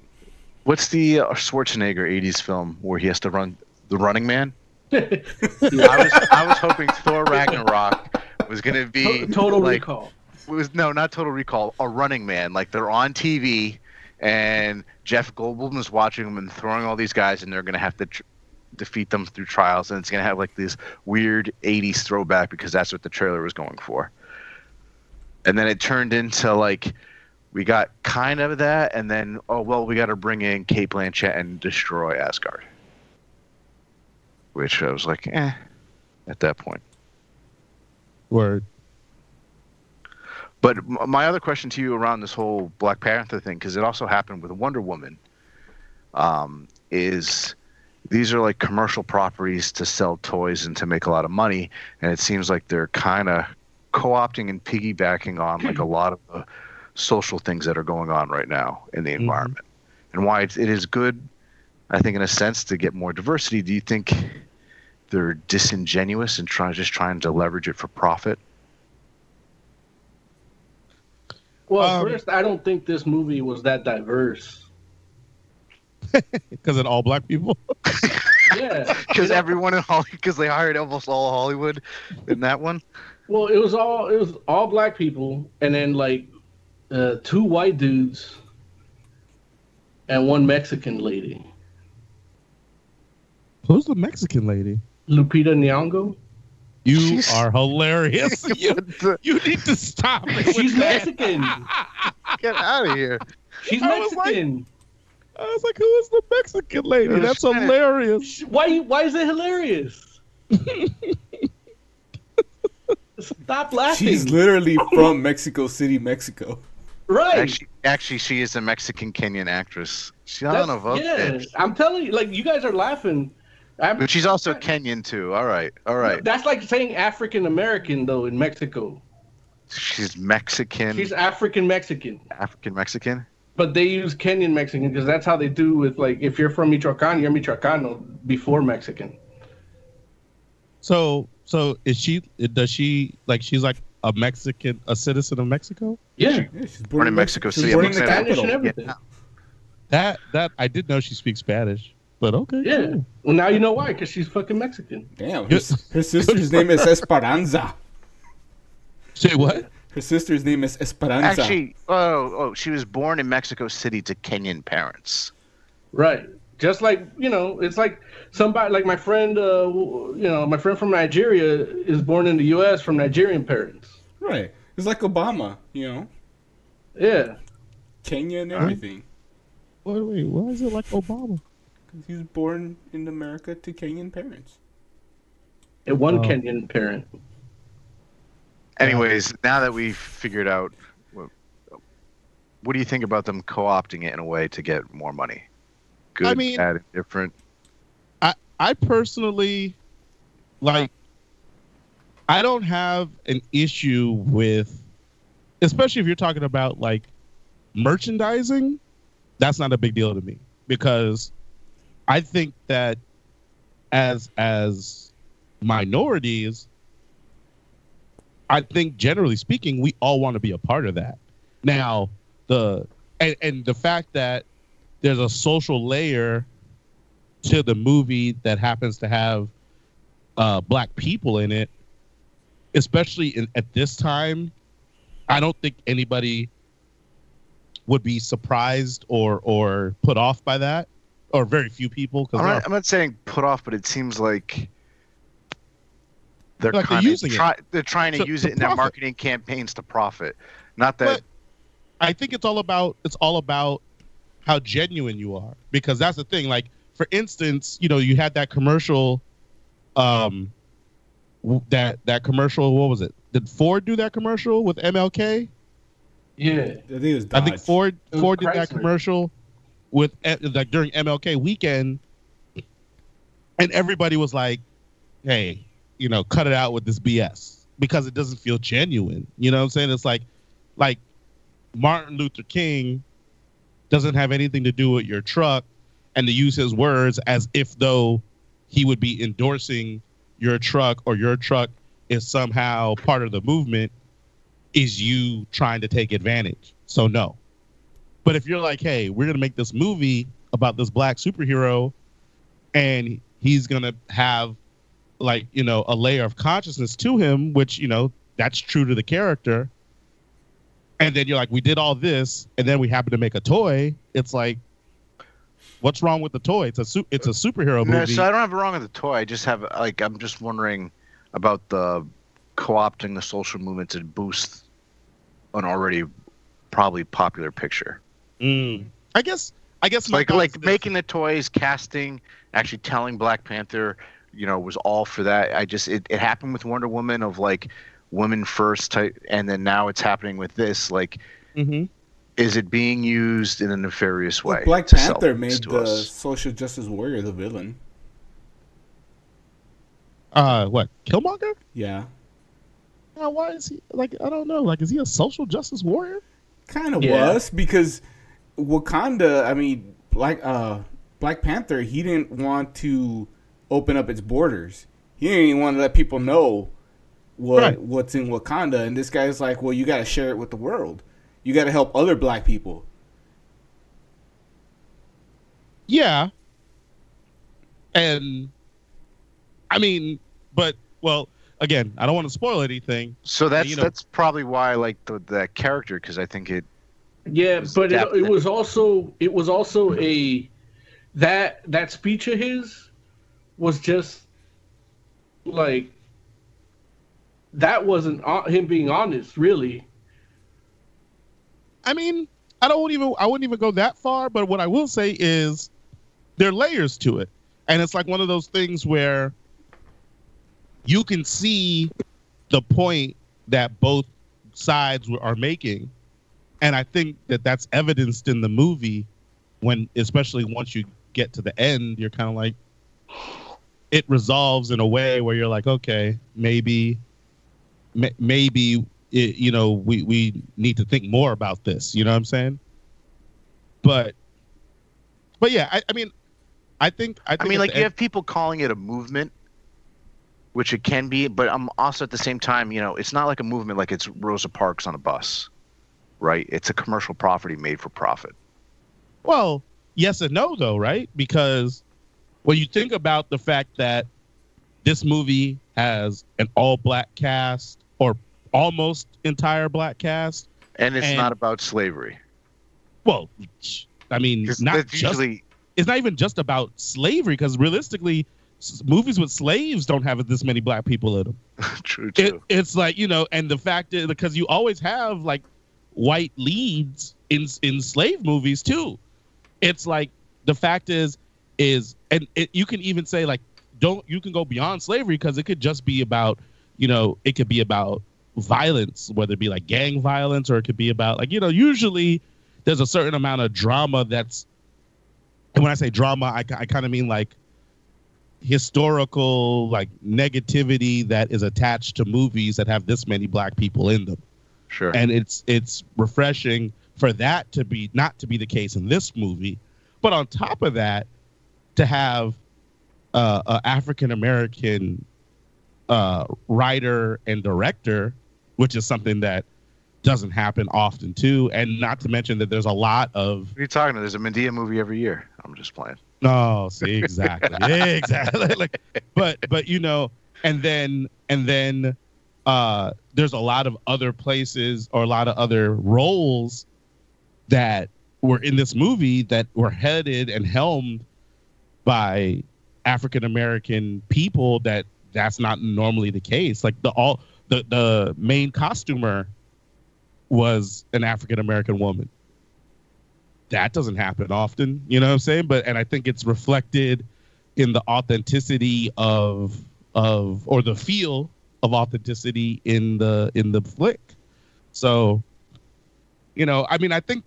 What's the uh, Schwarzenegger '80s film where he has to run the Running Man? I was I was hoping Thor Ragnarok was gonna be Total like, Recall. It was no, not Total Recall, a Running Man. Like they're on TV, and Jeff Goldblum is watching them and throwing all these guys, and they're gonna have to tr- defeat them through trials, and it's gonna have like this weird '80s throwback because that's what the trailer was going for. And then it turned into like we got kind of that, and then oh well, we got to bring in Cate Blanchett and destroy Asgard, which I was like, eh, at that point. word. But my other question to you around this whole Black Panther thing, because it also happened with Wonder Woman, um, is these are like commercial properties to sell toys and to make a lot of money, and it seems like they're kind of co-opting and piggybacking on like a lot of the social things that are going on right now in the environment, and why it's, good. I think in a sense to get more diversity. Do you think they're disingenuous and trying just trying to leverage it for profit? Well, Um, first, I don't think this movie was that diverse. Because of all black people. Yeah, Because everyone in Hollywood, because they hired almost all Hollywood in that one. Well, it was all it was all black people, and then like uh, two white dudes and one Mexican lady, Who's the Mexican lady? Lupita Nyong'o. You are hilarious. you, you need to stop. She's. Mexican. Get out of here. She's I was like- Mexican. I was like, who is the Mexican lady? That's hilarious. Why? Why is it hilarious? Stop laughing. She's literally from Mexico City, Mexico. Right. Actually, actually, she is a Mexican Kenyan actress. She, I That's- don't know if yeah, I'm telling you, like you guys are laughing. I'm, But she's also Kenyan too. All right, all right. That's like saying African American though in Mexico. She's Mexican, She's African Mexican. African Mexican. But they use Kenyan Mexican because that's how they do with like if you're from Michoacan, you're Michoacano before Mexican. So, so is she? Does she like? She's like a Mexican, a citizen of Mexico. Yeah, Yeah, she's Born in Mexico she's City. born in the looking. Spanish and capital. everything. That that I did know she speaks Spanish, but okay. Yeah. cool. Well, now you know why because she's fucking Mexican. Damn, her, Good- her sister's name is Esperanza. Say what? Her sister's name is Esperanza. Actually, oh, oh, she was born in Mexico City to Kenyan parents. Right. Just like you know, it's like somebody like my friend. Uh, you know, my friend from Nigeria is born in the U.S. from Nigerian parents. Right? It's like Obama, you know, Yeah. Kenya and everything. Wait, wait. Why is it like Obama? He was born in America to Kenyan parents. And one Oh. Kenyan parent. Anyways, now that we've figured out, what, what do you think about them co-opting it in a way to get more money? Good, I mean- bad, different. I I personally like I don't have an issue with especially if you're talking about like merchandising, that's not a big deal to me because I think that as as minorities I think generally speaking we all want to be a part of that. Now, the and, and the fact that there's a social layer to the movie that happens to have uh, black people in it, especially in, at this time, I don't think anybody would be surprised or or put off by that, or very few people. I'm not, I'm not saying put off, but it seems like they're Like they're kind of using it. they're trying to To- use to it in their marketing campaigns to profit. Not that But I think it's all about it's all about how genuine you are because that's the thing. Like for instance, you know, you had that commercial, um, that that commercial. What was it? Did Ford do that commercial with MLK? Yeah. I think it was I think Ford It Ford did that commercial with eh, like during MLK weekend, and everybody was like, "Hey, you know, cut it out with this BS because it doesn't feel genuine." You know what I'm saying? It's like, like Martin Luther King doesn't have anything to do with your truck, and to use his words as if though he would be endorsing your truck or your truck is somehow part of the movement is you trying to take advantage. So no. But if you're like, hey, we're gonna make this movie about this black superhero, and he's gonna have like you know a layer of consciousness to him, which you know that's true to the character. And then you're like, we did all this, and then we happen to make a toy. It's like, what's wrong with the toy? It's a su- it's a superhero No, movie. so I don't have a wrong with the toy. I just have like I'm just wondering about the co-opting the social movement to boost an already probably popular picture. Mm. I guess I guess like like making the toys, casting, actually telling Black Panther, you know, was all for that. I just it, it happened with Wonder Woman of like women first type, and then now it's happening with this. Like, Mhm. Is it being used in a nefarious way? Black Panther made the us? social justice warrior the villain. uh what Killmonger? Yeah, Now, why is he like? I don't know. Like, is he a social justice warrior? kind of Yeah. was because Wakanda. I mean, Black uh, Black Panther. He didn't want to open up its borders. He didn't even want to let people know what Right. what's in Wakanda. And this guy's like, well, you got to share it with the world. You got to help other Black people. Yeah. And I mean, but well, again, I don't want to spoil anything. So that's you know- that's probably why I like the, that character because I think it. Yeah, was but it, it was also it was also a that that speech of his was just like that wasn't hon- him being honest, really. I mean, I don't even I wouldn't even go that far, but what I will say is there are layers to it. And it's like one of those things where you can see the point that both sides are making. And I think that that's evidenced in the movie when especially once you get to the end, you're kind of like it resolves in a way where you're like, okay, maybe ma- maybe it, you know we we need to think more about this you know what i'm saying but but yeah i, I mean i think i, I mean, like you end- have people calling it a movement, which it can be, but I'm also at the same time, you know, it's not like a movement like it's Rosa Parks on a bus, right? It's a commercial property made for profit. well yes and no though right because when you think about the fact that this movie has an all black cast almost entire black cast. And it's And- not about slavery. well i mean, not just usually it's not even just about slavery because realistically movies with slaves don't have this many black people in them. True it, it's like you know and the fact is because you always have like white leads in in slave movies too. It's like the fact is is and it, you can even say like don't you can go beyond slavery because it could just be about you know it could be about violence whether it be like gang violence or it could be about like you know usually there's a certain amount of drama that's and when i say drama i, I kind of mean like historical like negativity that is attached to movies that have this many black people in them Sure. and it's it's refreshing for that to be not to be the case in this movie but on top of that to have uh, a african american uh, writer and director which is something that doesn't happen often too and not to mention that there's a lot of what are you talking about? There's a Madea movie every year. I'm just playing. no, see exactly, exactly. like, but but you know, and then and then uh, there's a lot of other places or a lot of other roles that were in this movie that were headed and helmed by African American people. That that's not normally the case. Like the all the the main costumer was an African American woman. That doesn't happen often you know what i'm saying? But and i think it's reflected in the authenticity of of or the feel of authenticity in the in the flick. So you know i mean i think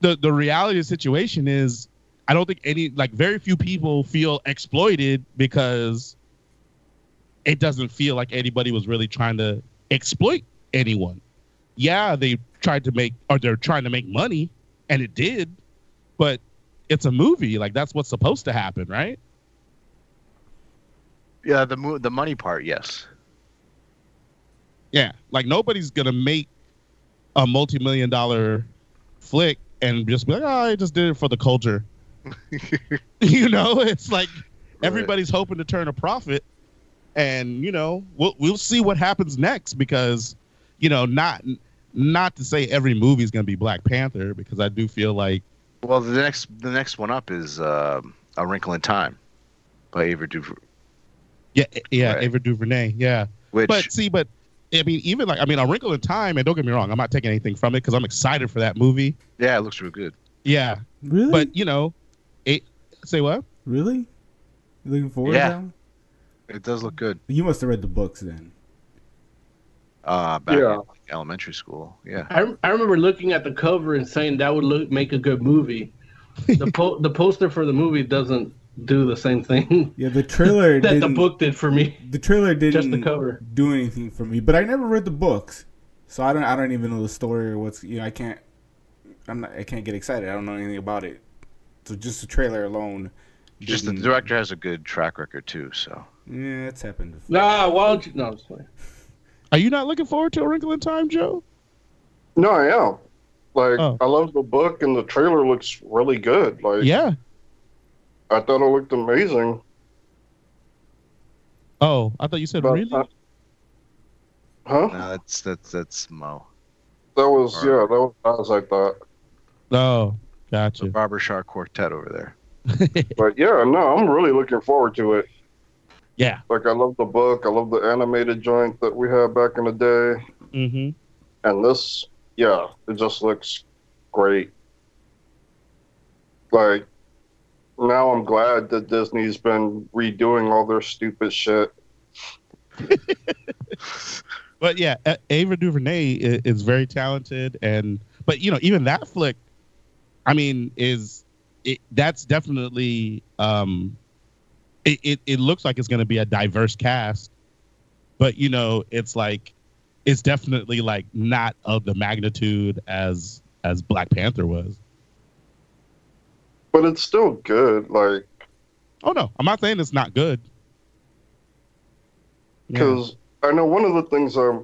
the the reality of the situation is i don't think any like very few people feel exploited because it doesn't feel like anybody was really trying to exploit anyone. Yeah they tried to make or they're trying to make money and it did but it's a movie. Like that's what's supposed to happen right? Yeah, the mo- the money part, yes. yeah like nobody's gonna make a multi-million dollar flick and just be like oh i just did it for the culture. You know it's like everybody's hoping to turn a profit and you know we'll, we'll see what happens next because you know not not to say every movie is going to be black panther because i do feel like Well, the next the next one up is um A Wrinkle in Time by Ava DuVernay. yeah yeah Right. ava duvernay yeah Which but see but i mean even like i mean a wrinkle in time and don't get me wrong i'm not taking anything from it because i'm excited for that movie yeah, it looks real good. yeah Really? but you know it say what really? You looking forward Yeah. to that? one? It does look good. You must have read the books then. Uh, back Yeah. in elementary school. Yeah. I, I remember looking at the cover and saying that would look make a good movie. The po- the poster for the movie doesn't do the same thing Yeah, the trailer that the didn't- book did for me. The trailer didn't Just the cover. do anything for me, but I never read the books, so I don't. I don't even know the story or what's. You know, I can't. I'm not. I can't get excited. I don't know anything about it. So just the trailer alone. Just the director has a good track record too. So Yeah, it's happened. before. Nah, why don't you? No, it's fine. are you not looking forward to a wrinkle in time joe No, I am. Like Oh. I love the book and the trailer looks really good. Like yeah I thought it looked amazing. Oh, I thought you said But, really. uh, Huh? No, that's that's that's Mo. That was Or- yeah, that was as I thought. oh, The gotcha. barbershop quartet over there. But yeah, no, I'm really looking forward to it. Yeah. Like I love the book, I love the animated joint that we had back in the day. Mm-hmm. And this, yeah, it just looks great. Like, now I'm glad that Disney's been redoing all their stupid shit. But yeah, Ava DuVernay is, very talented, and but you know even that flick, I mean, is it, that's definitely um, it, it it looks like it's going to be a diverse cast, but you know it's like it's definitely like not of the magnitude as as Black Panther was. But it's still good, like, Oh no, I'm not saying it's not good. Yeah. because I know one of the things I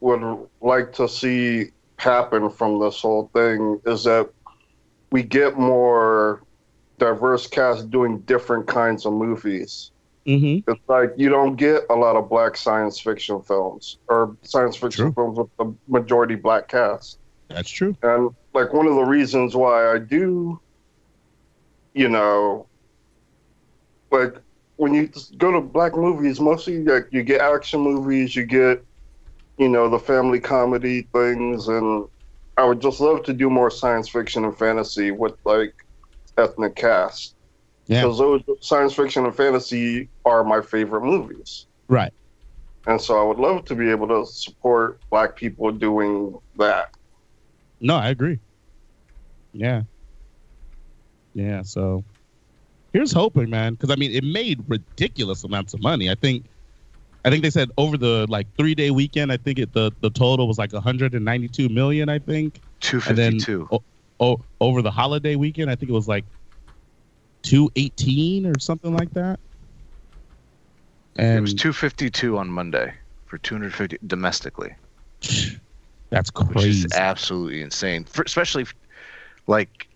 would like to see happen from this whole thing is that we get more diverse cast doing different kinds of movies. Mm-hmm. It's like you don't get a lot of black science fiction films or science fiction True. films with the majority black cast. That's true. And like one of the reasons why I do, you know, like when you go to black movies, mostly like you get action movies, you get, you know, the family comedy things, and I would just love to do more science fiction and fantasy with like ethnic cast. Yeah. Because those science fiction and fantasy are my favorite movies. Right. And so I would love to be able to support black people doing that. No, I agree. Yeah. Yeah. So here's hoping, man, because I mean, it made ridiculous amounts of money. I think, I think they said over the like three day weekend, I think it the the total was like 192 million. I think. Two And then fifty two. o- o- over the holiday weekend, I think it was like 218 or something like that. And It was two fifty two on Monday for two hundred fifty domestically, that's which crazy. is absolutely insane. For, especially if- like,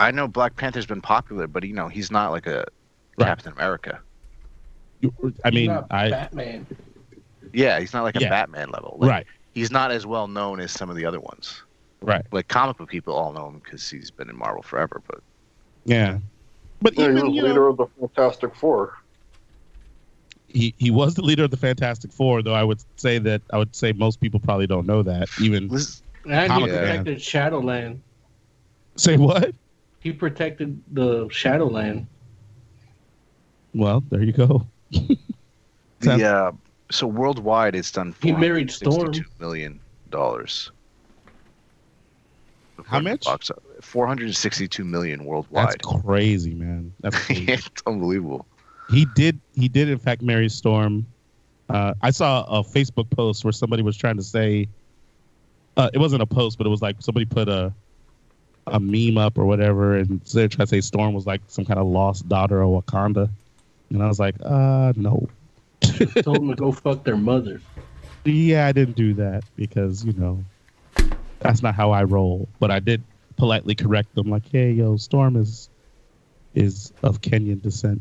I know Black Panther's been popular, but you know he's not like a Right. Captain America. You- I mean, Not I Batman. Yeah, he's not like a Yeah. Batman level. Like, right, He's not as well known as some of the other ones. Right, Like comic book people all know him because he's been in Marvel forever. But yeah. But Yeah, he was even you know, leader of the Fantastic Four. he he was the leader of the Fantastic Four, though I would say that I would say most people probably don't know that. Even this, And Comic he book protected Shadowland. say what? He protected the Shadowland. Well, there you go. the uh, so worldwide it's done. He married Storm. $462 million. How much? Box, Four hundred sixty-two million worldwide. That's worldwide. crazy, man. That's crazy. it's unbelievable. he did he did in fact marry Storm. Uh, I saw a Facebook post where somebody was trying to say uh, it wasn't a post, but it was like somebody put a a meme up or whatever, and they're trying to say Storm was like some kind of lost daughter of Wakanda, and I was like, uh, no. Told him to go fuck their mother. Yeah, I didn't do that because you know that's not how I roll. But I did politely correct them, like, "Hey, yo, Storm is is of Kenyan descent,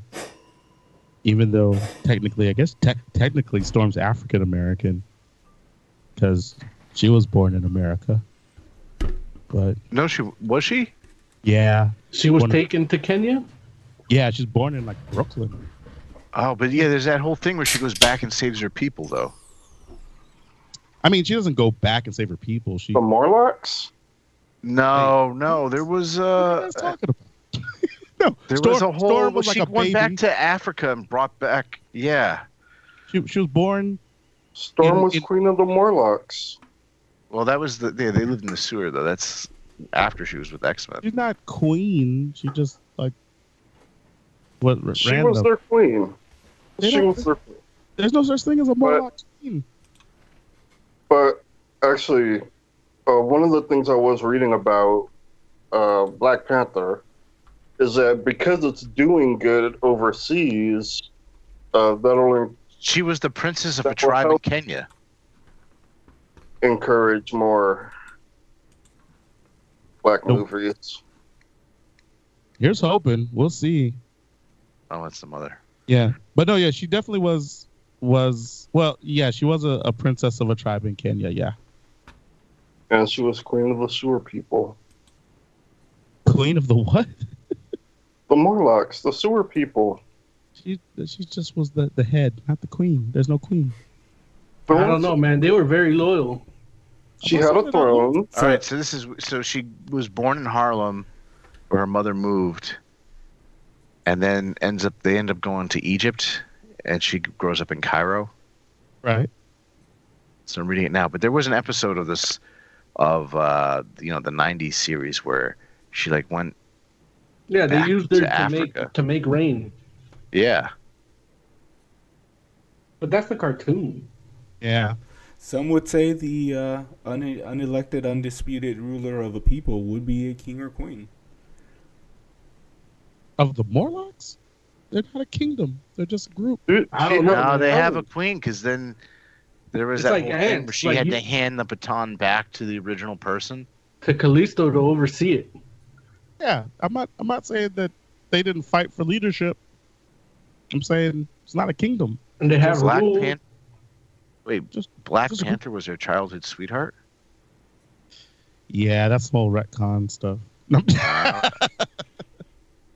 even though technically, I guess te- technically Storm's African American because she was born in America. But No, she was she. yeah, She was One- taken to Kenya. yeah, she's born in like Brooklyn. Oh, but yeah, there's that whole thing where she goes back and saves her people, though. I mean, she doesn't go back and save her people. She The Morlocks? No, no, there was what are uh, guys talking about? no, there Storm, was a whole. Storm was she like a went baby. back to Africa and brought back. Yeah. she, she was born Storm In- was in- queen of the Morlocks. Well, that was the. They, they lived in the sewer though. That's after she was with X Men. She's not queen. She just like what r- She random. was their queen. They She was their queen. There's no such thing as a Morlock queen. But actually, uh, one of the things I was reading about uh, Black Panther is that because it's doing good overseas, uh, that'll She was the princess of a tribe in. Kenya. encourage more black Nope. movies. Here's hoping. We'll see. Oh, that's the mother. Yeah, but no, yeah, she definitely was was well, yeah, she was a, a princess of a tribe in Kenya. Yeah, And she was queen of the sewer people. queen of the what? The Morlocks, the sewer people. She she just was the the head, not the queen. There's no queen. I don't know, man. They were very loyal. She had a throne. All right, so this is so she was born in Harlem, where her mother moved, and then ends up they end up going to Egypt, and she grows up in Cairo. Right. So I'm reading it now, but there was an episode of this, of uh, you know the '90s series where she like went, Yeah, they used it to to, make to make rain. yeah, But that's the cartoon. Yeah. Some would say the uh, une- unelected, undisputed ruler of a people would be a king or queen. Of the Morlocks? They're not a kingdom. They're just a group. I don't know. no, they have a queen because then there was It's that like whole thing where she like had you- to hand the baton back to the original person. to Callisto to oversee it. Yeah, I'm not. I'm not saying that they didn't fight for leadership. I'm saying it's not a kingdom. And they have Black rules. Panther. Wait, Just- Black just Panther was her childhood sweetheart. Yeah, that's some old retcon stuff.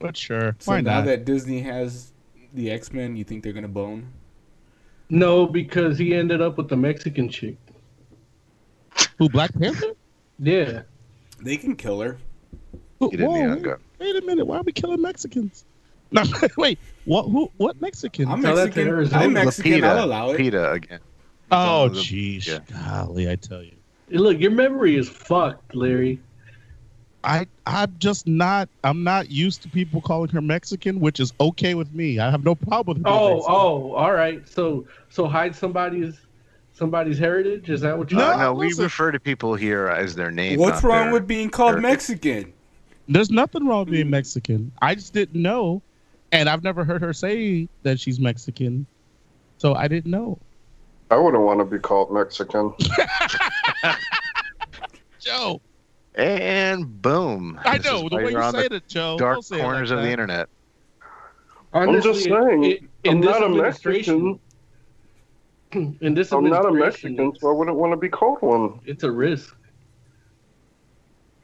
but sure, So why now not? that Disney has the X Men, you think they're gonna bone? No, because he ended up with the Mexican chick. Who Black Panther? Yeah. They can kill her. Who- He did the whoa, young wait a minute. Why are we killing Mexicans? No, wait. What? Who? What Mexican? I'm Tell that to Mexican. Arizona. I'm Mexican. Lupita, I'll allow it. Lupita again. oh, The- jeez. yeah. Golly, I tell you. Look, your memory is fucked, Larry. I I'm just not I'm not used to people calling her Mexican, which is okay with me. I have no problem with her. Oh, Mexican. oh, all right. So, so hide somebody's somebody's heritage. Is that what you? No, No, no, we listen. refer to people here as their name. What's wrong their- with being called their- Mexican? There's nothing wrong with being hmm. Mexican. I just didn't know, and I've never heard her say that she's Mexican, so I didn't know. I wouldn't want to be called Mexican. Joe, And boom. I This know the way you're say it, Joe. dark don't it corners like of the that. internet. I'm just saying, in- in I'm this not a administration- Mexican. In this I'm not a Mexican, so I wouldn't want to be called one. It's a risk.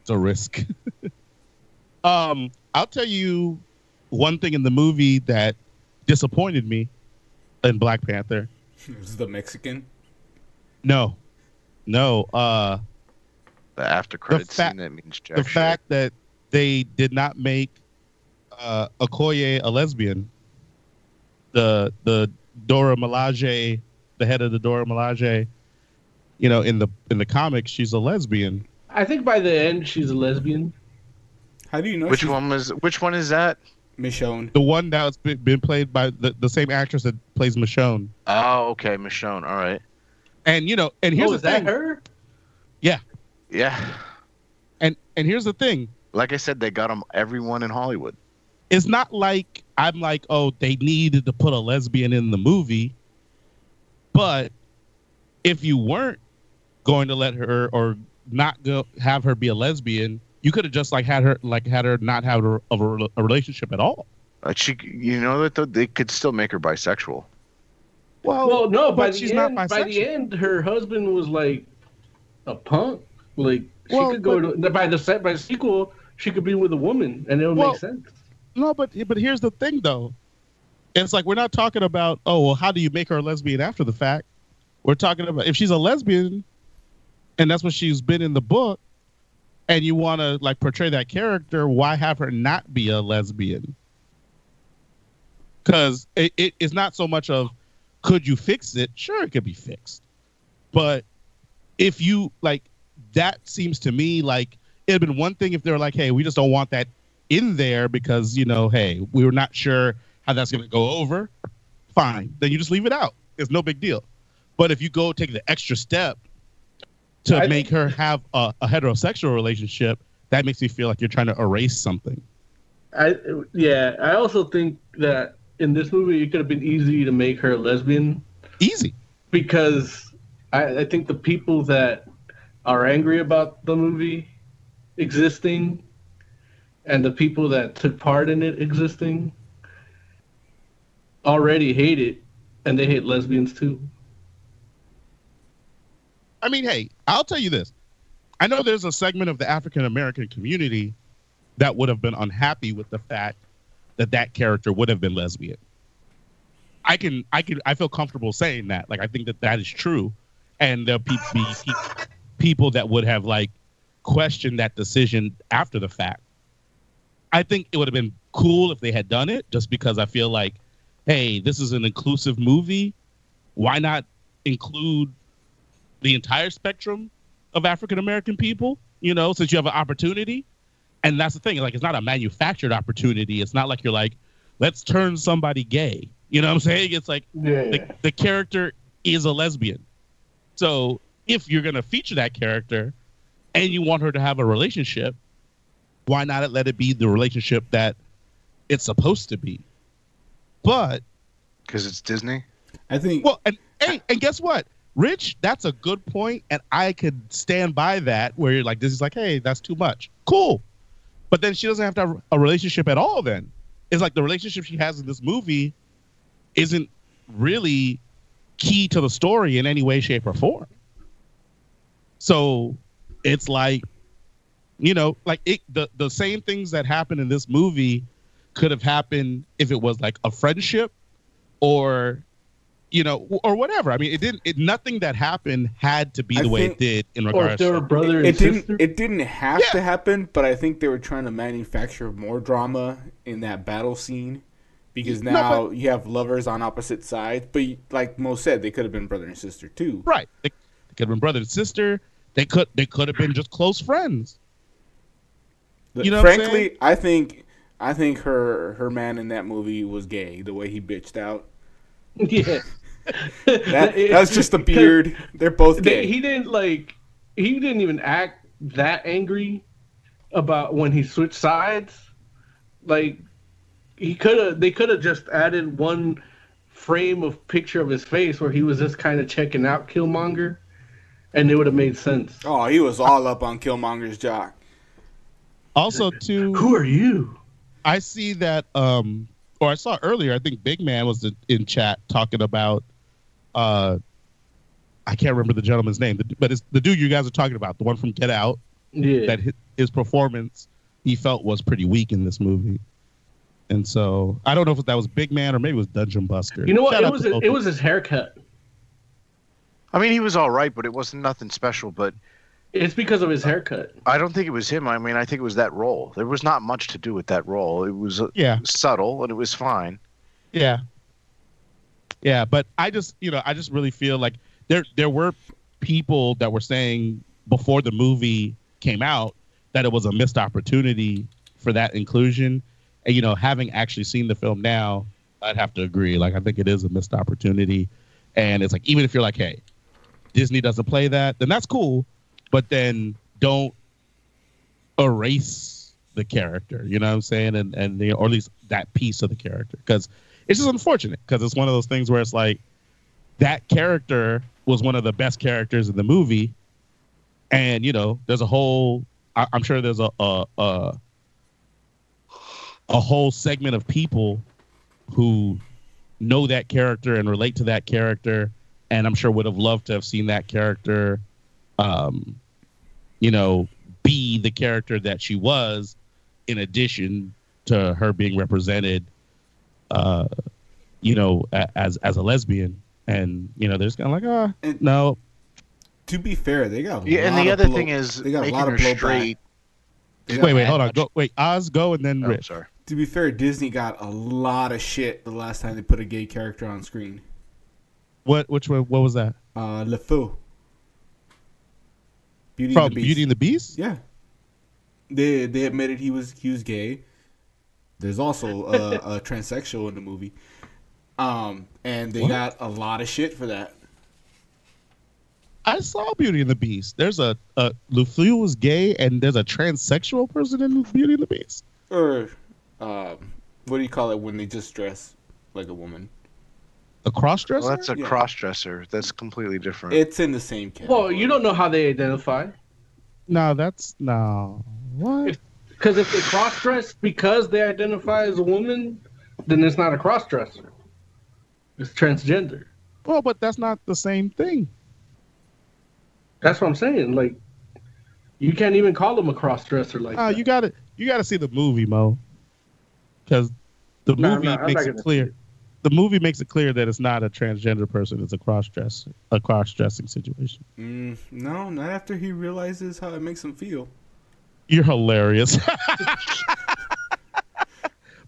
It's a risk. um, I'll tell you one thing in the movie that disappointed me in Black Panther. Is the Mexican? No, no. Uh, The after credit fa- scene that means jack the shit. fact that they did not make uh, Okoye a lesbian. The the Dora Milaje, the head of the Dora Milaje, you know, in the in the comics, she's a lesbian. I think by the end she's a lesbian. How do you know? Which she's one was? Which one is that? Michonne. The one that's been, been played by the, the same actress that plays Michonne. Oh, okay, Michonne. All right. And you know, and here's oh, the is that her? Yeah. And and here's the thing. Like I said, they got them everyone in Hollywood. It's not like I'm like, oh, they needed to put a lesbian in the movie. But if you weren't going to let her or not go have her be a lesbian, you could have just like had her like had her not have a, a, a relationship at all. Like she, you know that th- they could still make her bisexual. Well, Well, no. By but the she's end, not by the end, her husband was like a punk. Like she Well, could go to by the set by the sequel, she could be with a woman, and it would Well, make sense. No, but but here's the thing though. It's like we're not talking about oh well how do you make her a lesbian after the fact? We're talking about if she's a lesbian and that's what she's been in the book and you want to like portray that character, why have her not be a lesbian? It, it, it's not so much of could you fix it? Sure it could be fixed. But if you like that seems to me like it'd been one thing if they were like, hey, we just don't want that in there because you know, hey, we were not sure how that's going to go over. Fine, then you just leave it out. It's no big deal. But if you go take the extra step to I make her have a, a heterosexual relationship, that makes me feel like you're trying to erase something. I yeah. I also think that in this movie, it could have been easy to make her a lesbian Easy. because I, I think the people that are angry about the movie existing and the people that took part in it existing already hate it, and they hate lesbians too. I mean, hey, I'll tell you this. I know there's a segment of the African American community that would have been unhappy with the fact that that character would have been lesbian. I can, I can, I feel comfortable saying that. Like, I think that that is true, and there'll be, be people that would have like questioned that decision after the fact. I think it would have been cool if they had done it, just because I feel like, hey, this is an inclusive movie. Why not include the entire spectrum of African American people, you know, since you have an opportunity. And that's the thing, like it's not a manufactured opportunity. It's not like you're like, let's turn somebody gay. You know what I'm saying? It's like Yeah. the, the character is a lesbian. So if you're gonna feature that character and you want her to have a relationship, why not let it be the relationship that it's supposed to be? But because it's Disney. I think. Well, and hey, and guess what, Rich? That's a good point, and I could stand by that. Where you're like, Disney's like, hey, that's too much. Cool, but then she doesn't have to have a relationship at all. Then it's like the relationship she has in this movie isn't really key to the story in any way, shape, or form. So it's like, you know, like it the the same things that happened in this movie could have happened if it was like a friendship or you know or whatever. I mean, it didn't. It nothing that happened had to be I the way think- it did in Or regards. if they were to, brother and it didn't it didn't have to happen, but I think they were trying to manufacture more drama in that battle scene because No, now but- you have lovers on opposite sides. But like Mo said, they could have been brother and sister too. right. They, they could have been brother and sister. They could. They could have been just close friends. You know frankly, I think I think her her man in that movie was gay. The way he bitched out. yeah. That, that was just the beard. They're both gay. he didn't like. He didn't even act that angry about when he switched sides. Like he could have. They could have just added one frame of picture of his face where he was just kind of checking out Killmonger, and it would have made sense. oh, he was all up on Killmonger's jock. Also, too. Who are you? I see that, um, or I saw earlier. I think Big Man was in- in chat talking about. Uh, I can't remember the gentleman's name, but it's the dude you guys are talking about, the one from Get Out. Yeah. That his, his performance he felt was pretty weak in this movie, and so I don't know if that was Big Man or maybe it was Dungeon Buster. You know what? Shout It was it was his haircut. I mean, he was all right, but it wasn't nothing special. But It's because of his haircut. I don't think it was him. I mean, I think it was that role. There was not much to do with that role. It was uh, Yeah. subtle and it was fine. Yeah. Yeah, but I just, you know, I just really feel like there there were people that were saying before the movie came out that it was a missed opportunity for that inclusion. And you know, having actually seen the film now, I'd have to agree. Like I think it is a missed opportunity. And it's like even if you're like, hey, Disney doesn't play that, then that's cool. But then don't erase the character. You know what I'm saying? And and know, or at least that piece of the character because it's just unfortunate because it's one of those things where it's like that character was one of the best characters in the movie, and you know, there's a whole. I, I'm sure there's a a, a a whole segment of people who know that character and relate to that character, and I'm sure would have loved to have seen that character, um, you know, be the character that she was, in addition to her being represented, uh, you know, a, as as a lesbian, and you know, they're just kind of like, ah, And- no, To be fair, they got a Yeah, and the of other blow- thing is they got a lot of her blowback. straight. They wait, wait, hold on, go, wait, Oz, go, and then Oh, Rich. sorry. To be fair, Disney got a lot of shit the last time they put a gay character on screen. What, which one? What was that? Uh, LeFou. Beauty From and the Beast. Beauty and the Beast? Yeah. They they admitted he was he was gay. There's also a, a transsexual in the movie. Um, and they What? got a lot of shit for that. I saw Beauty and the Beast. There's a, a LeFleur was gay, and there's a transsexual person in Beauty and the Beast. Or um, what do you call it when they just dress like a woman? A cross dresser? Well, that's a Yeah. cross dresser. That's completely different. It's in the same category. Well, you don't know how they identify. no, that's no. What? Because if they cross dress because they identify as a woman, then it's not a cross dresser. It's transgender. Well, but that's not the same thing. That's what I'm saying. Like, you can't even call them a cross dresser like Uh, that. you got to you got to see the movie, Mo, because the No, movie not- makes it gonna clear. The movie makes it clear that it's not a transgender person; it's a cross dress, a cross dressing situation. Mm, no, not after he realizes how it makes him feel. You're hilarious.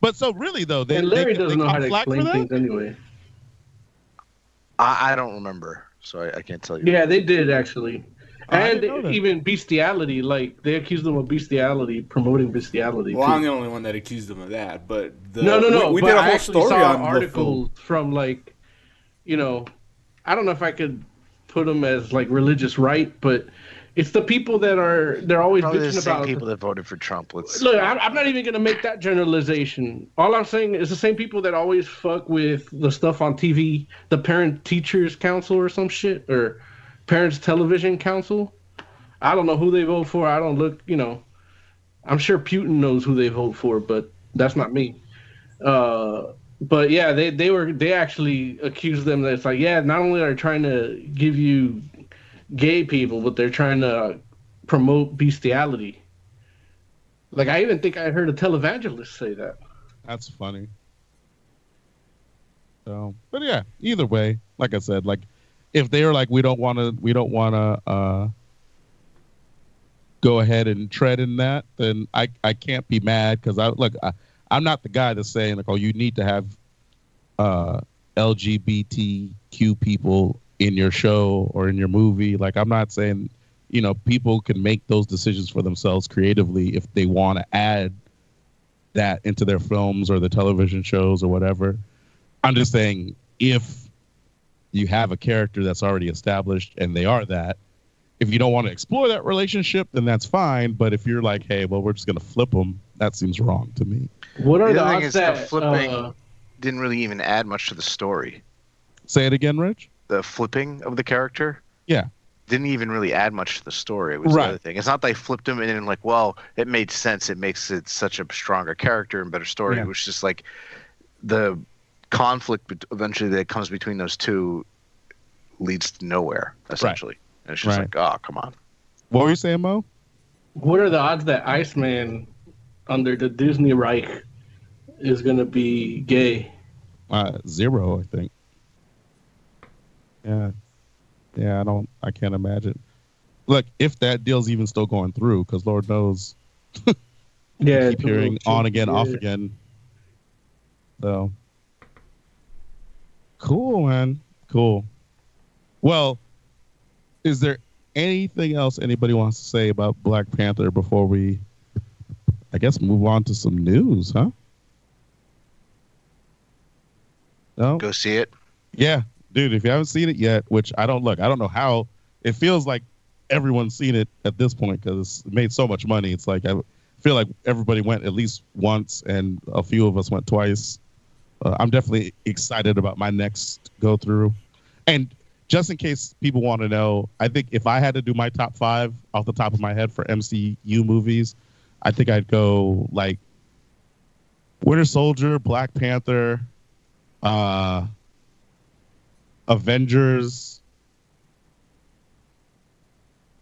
but so really though, they, and Larry they, doesn't they know how to explain things anyway. I, I don't remember, so I, I can't tell you. Yeah, they did actually. I and didn't know that. even bestiality, like they accused them of bestiality, promoting bestiality. Well, too. I'm the only one that accused them of that, but the, no, no, no. We, we did a I whole actually story saw on articles the from like, you know, I don't know if I could put them as like religious right, but it's the people that are they're always Probably the same about. people that voted for Trump. Let's Look, I'm, I'm not even gonna make that generalization. All I'm saying is the same people that always fuck with the stuff on TV, the Parent Teachers Council or some shit, or Parents Television Council. I don't know who they vote for. I don't look, you know. I'm sure Putin knows who they vote for, but that's not me. Uh, but yeah, they, they were they actually accused them that it's like yeah, not only are they trying to give you gay people, but they're trying to promote bestiality. Like I even think I heard a televangelist say that. That's funny. So, but yeah, either way, like I said, like if they're like we don't want to, we don't want to uh, go ahead and tread in that, then I I can't be mad because I look I, I'm not the guy that's saying like oh you need to have uh, LGBTQ people in your show or in your movie. Like I'm not saying you know people can make those decisions for themselves creatively if they want to add that into their films or the television shows or whatever. I'm just saying if you have a character that's already established and they are that, if you don't want to explore that relationship, then that's fine. But if you're like, hey, well, we're just gonna flip them, that seems wrong to me. What are the the, thing odds is the that flipping uh, didn't really even add much to the story. Say it again, Rich. The flipping of the character Yeah. didn't even really add much to the story. It Was Right. the other thing. It's not that they flipped him and then like, well, it made sense. It makes it such a stronger character and better story. Yeah. It was just like the conflict eventually that comes between those two leads to nowhere essentially. And it's just Right. like, oh, come on. What were you saying, Mo? what are the odds that Iceman under the Disney Reich is gonna be gay? Uh, zero, I think. Yeah, yeah. I don't. I can't imagine. Look, if that deal's even still going through, because Lord knows, Yeah, keep hearing on again, off Yeah. again. So, cool, man. Cool. Well, is there anything else anybody wants to say about Black Panther before we, I guess, move on to some news, huh? No. Go see it. Yeah, dude. If you haven't seen it yet, which I don't look, I don't know how. It feels like everyone's seen it at this point because it made so much money. It's like I feel like everybody went at least once, and a few of us went twice. Uh, I'm definitely excited about my next go through. And just in case people want to know, I think if I had to do my top five off the top of my head for MCU movies, I think I'd go like Winter Soldier, Black Panther, uh, Avengers.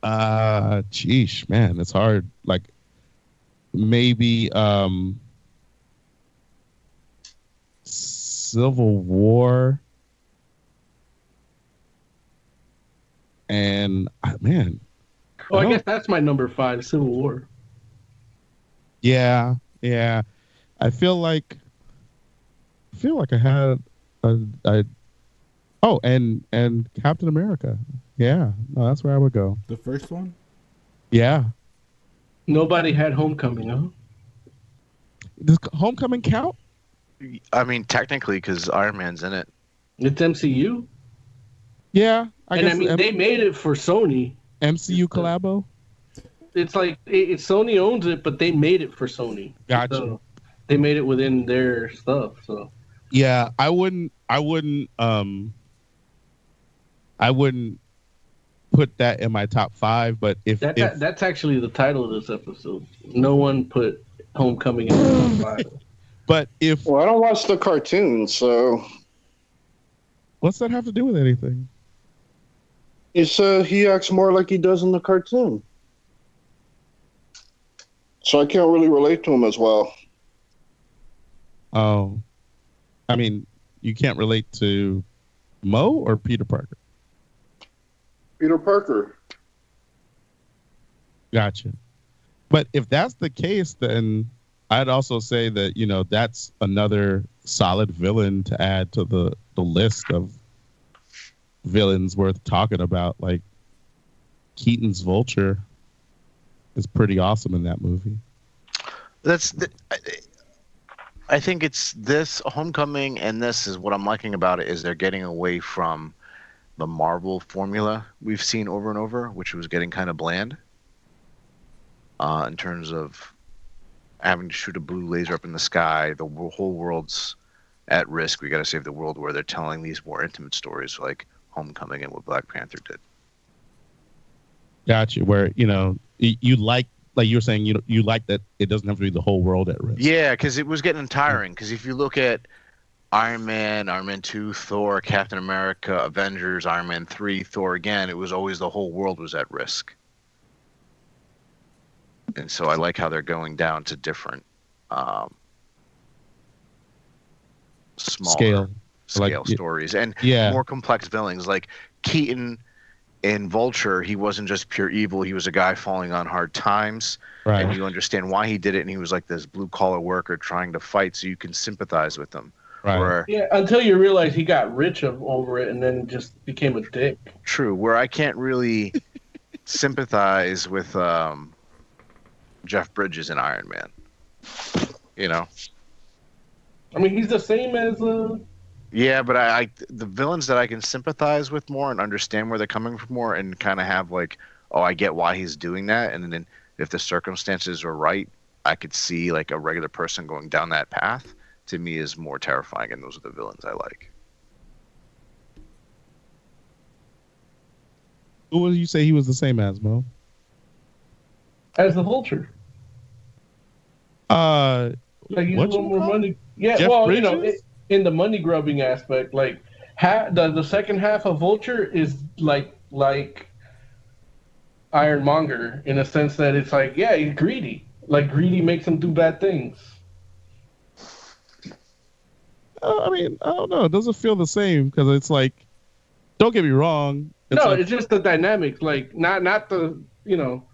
Uh, sheesh, man, it's hard. Like maybe um, Civil War. And uh, man, Oh, I don't- guess that's my number five, Civil War. Yeah, yeah. I feel like I feel like I had a, a oh, and and Captain America. Yeah, no, that's where I would go. The first one? Yeah, Nobody had Homecoming, huh? does Homecoming count? I mean, technically, because Iron Man's in it. It's MCU, Yeah, I and guess I mean M- they made it for Sony. MCU collabo. It's like it, it, Sony owns it, but they made it for Sony. Gotcha. So they made it within their stuff. So Yeah, I wouldn't. I wouldn't. Um, I wouldn't put that in my top five, but if, That, if that that's actually the title of this episode. No one put Homecoming in the top five. But if Well, I don't watch the cartoon, so what's that have to do with anything? he uh, said he acts more like he does in the cartoon. So I can't really relate to him as well. Oh, I mean, you can't relate to Mo or Peter Parker. Peter Parker. Gotcha. But if that's the case, then I'd also say that you know that's another solid villain to add to the the list of villains worth talking about. Like Keaton's Vulture is pretty awesome in that movie. That's the, I, I think it's this homecoming and this is what I'm liking about it is they're getting away from the Marvel formula we've seen over and over, which was getting kind of bland. Uh, in terms of having to shoot a blue laser up in the sky, the whole world's at risk. We got to save the world. Where they're telling these more intimate stories, like Homecoming and what Black Panther did. Gotcha. Where you know you like like you were saying you you like that it doesn't have to be the whole world at risk. Yeah, because it was getting tiring. Because if you look at Iron Man, Iron Man 2, Thor, Captain America, Avengers, Iron Man 3, Thor again, it was always the whole world was at risk. And so I like how they're going down to different um, smaller Scale. scale Like, stories and yeah. more complex villains. Like Keaton in Vulture, he wasn't just pure evil. He was a guy falling on hard times Right. and you understand why he did it and he was like this blue collar worker trying to fight so you can sympathize with him Right. where Yeah, until you realize he got rich of, over it and then just became a dick. true where i can't really sympathize with um jeff bridges in iron man you know I mean, he's the same as uh, yeah but I, I the villains that i can sympathize with more and understand where they're coming from more and kind of have like oh i get why he's doing that and then if the circumstances are right i could see like a regular person going down that path to me is more terrifying and those are the villains i like Who would you say he was the same as Mo? as the vulture. Uh, Like he's a What little you more call money. Yeah, Jeff well, you know, it, in the money grubbing aspect, like ha- the the second half of Vulture is like like Ironmonger in a sense that it's like, yeah, he's greedy. Like greedy makes him do bad things. uh, I mean, I don't know. It doesn't feel the same because it's like, don't get me wrong. It's no, like- it's just the dynamics. Like not not the you know,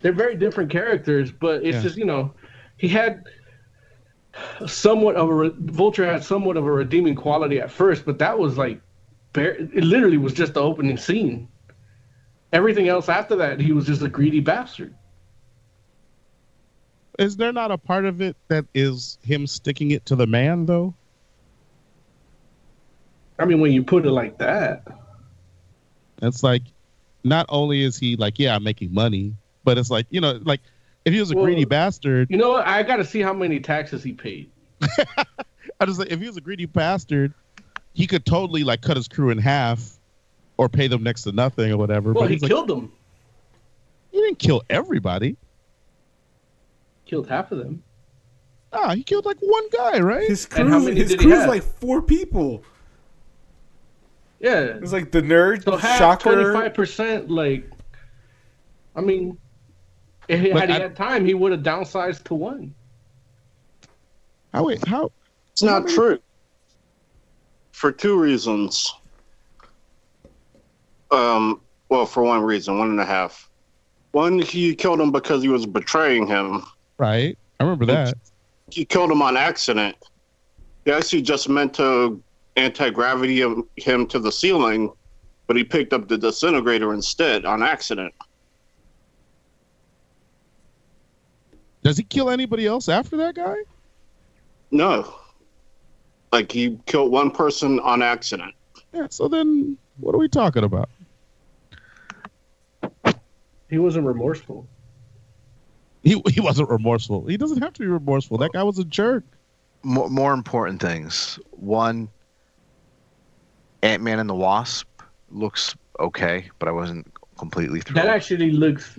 they're very different characters, but it's Yeah. just you know, he had somewhat of a re- Vulture had somewhat of a redeeming quality at first, but that was like, bare, it literally was just the opening scene. Everything else after that, he was just a greedy bastard. is there not a part of it that is him sticking it to the man though? I mean, when you put it like that, It's like, not only is he like, yeah, I'm making money, but it's like, you know, like if he was a Well, greedy bastard, you know what? I got to see how many taxes he paid. I just like if he was a greedy bastard, he could totally like cut his crew in half or pay them next to nothing or whatever. Well, but he he's like, killed them. he didn't kill everybody. Killed half of them. Ah, he killed like one guy, right? His crew, how his did he crew's like four people. Yeah. It's like the nerd, So half, shocker. twenty five percent. Like, I mean, if he, But had he had time, he would have downsized to one. How how? It's not true. For two reasons. Um, well, for one reason, one and a half. One, he killed him because he was betraying him. Right, I remember that. He killed him on accident. He actually just meant to anti gravity him, him to the ceiling, but he picked up the disintegrator instead on accident. Does he kill anybody else after that guy? No. Like he killed one person on accident. Yeah. So then, what are we talking about? He wasn't remorseful. He he wasn't remorseful. He doesn't have to be remorseful. That guy was a jerk. more, more important things. One, Ant Man and the Wasp looks okay, but I wasn't completely through. That actually looks.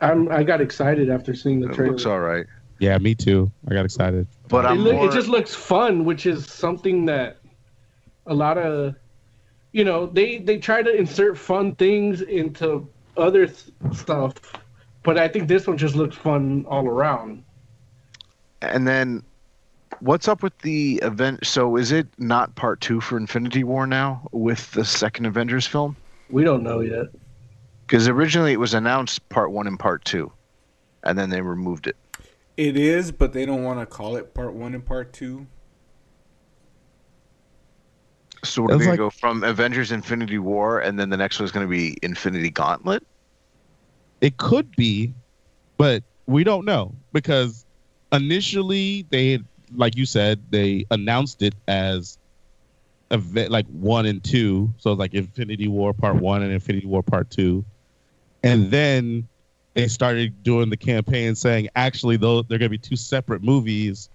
I'm. I got excited after seeing the it trailer. looks all right. Yeah, me too. I got excited. But it, look, more, it just looks fun, which is something that a lot of, you know, they they try to insert fun things into other th- stuff, but I think this one just looks fun all around. and then what's up with the event? So is it not part two for Infinity War now with the second Avengers film? We don't know yet. Because originally it was announced part one and part two, and then they removed it. It is, but they don't want to call it part one and part two. So we're It's going like- to go from Avengers Infinity War, and then the next one is going to be Infinity Gauntlet. It could be, but we don't know because initially they, had, like you said, they announced it as event like one and two. So it's like Infinity War Part One and Infinity War Part Two, and then they started doing the campaign saying actually though they're going to be two separate movies.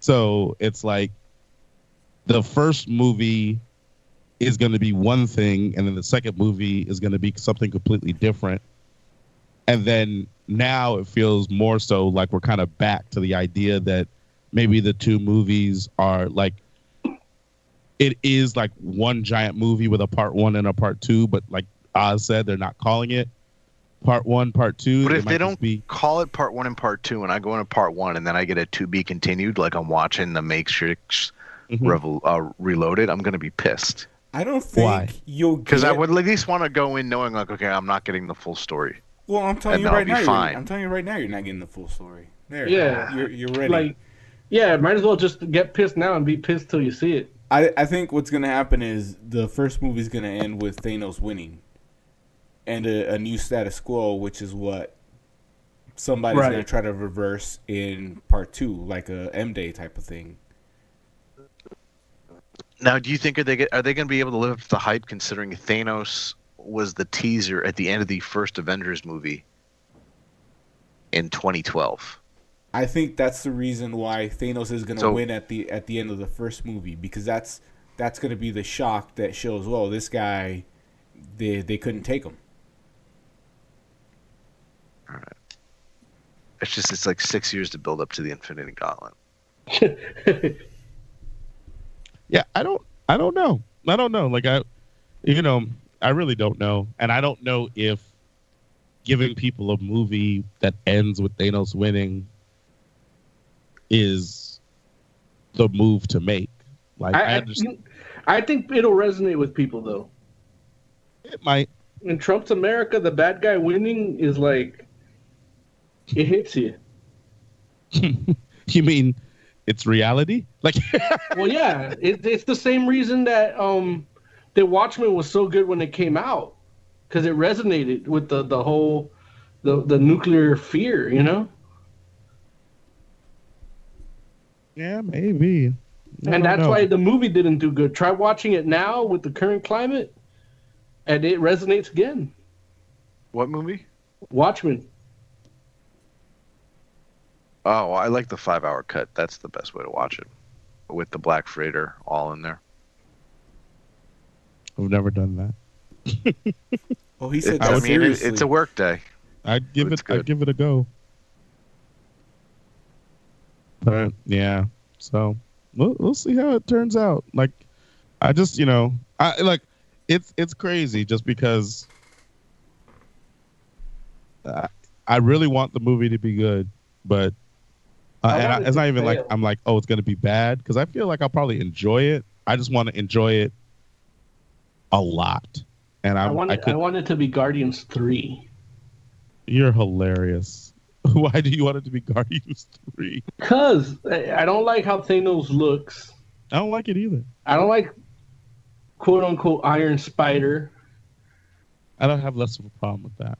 So it's like the first movie is going to be one thing, and then the second movie is going to be something completely different. And then now it feels more so like we're kind of back to the idea that maybe the two movies are like it is like one giant movie with a part one and a part two, but like Oz said, they're not calling it part one, part two. But if they don't be call it part one and part two, and I go into part one, and then I get a to be continued, like I'm watching the Matrix Mhm. Revol- uh, Reloaded, I'm going to be pissed. I don't think Why? you'll Because I would at least want to go in knowing, like, okay, I'm not getting the full story. Well, I'm telling and you I'll right now. fine. I'm telling you right now, you're not getting the full story. There, Yeah. you're you're ready. Like, yeah, might as well just get pissed now and be pissed till you see it. I I think what's gonna happen is the first movie's gonna end with Thanos winning, and a, a new status quo, which is what somebody's Right. gonna try to reverse in part two, like a M Day type of thing. Now, do you think are they get, are they going to be able to live up to the hype, considering Thanos was the teaser at the end of the first Avengers movie in 2012? I think that's the reason why Thanos is gonna So- win at the at the end of the first movie because that's that's gonna be the shock that shows, well, this guy, they they couldn't take him. It's just it's like six years to build up to the Infinity Gauntlet. Yeah, I don't I don't know. I don't know. Like I you know, I really don't know. And I don't know if giving people a movie that ends with Thanos winning is the move to make. Like I, I, I, understand I think it'll resonate with people though. it might In Trump's America, the bad guy winning is like it hits you. you mean it's reality? Like well, yeah, it, it's the same reason that um, the Watchmen was so good when it came out because it resonated with the the whole the the nuclear fear, you know. Yeah, maybe. I and that's know. why the movie didn't do good. Try watching it now with the current climate, and it resonates again. What movie? Watchmen. Oh, I like the five hour cut. That's the best way to watch it. With the Black Freighter all in there. I've never done that. Oh, he It- said I mean, it, seriously. it's a work day. I'd give It's it I'd give it a go. But yeah. So we'll we'll see how it turns out. Like I just you know I like it's it's crazy just because I, I really want the movie to be good, but uh, and I, it's not even like. I'm like oh it's gonna be bad because I feel like I'll probably enjoy it. I just want to enjoy it a lot, and I I want I it, could I want it to be Guardians three You're hilarious. Why do you want it to be Guardians 3? because I don't like how Thanos looks. I don't like it either. I don't like quote unquote Iron Spider, I don't have less of a problem with that.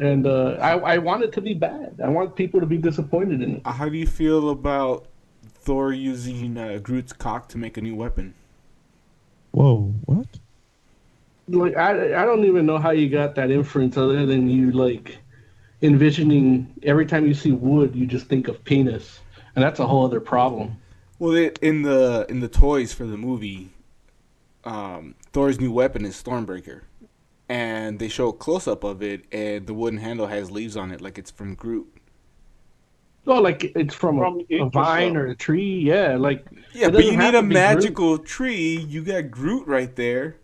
And uh, I I want it to be bad. I want people to be disappointed in it. How do you feel about Thor using uh, Groot's cock to make a new weapon? Whoa, what? Like I I don't even know how you got that inference other than you like envisioning every time you see wood you just think of penis, and that's a whole other problem. Well, it, in the in the toys for the movie, um, Thor's new weapon is Stormbreaker, and they show a close up of it, and the wooden handle has leaves on it, like it's from Groot. Oh, like it's from, From a, a vine or a tree. Yeah, like Yeah, but you need a to be Groot. magical tree. You got Groot right there.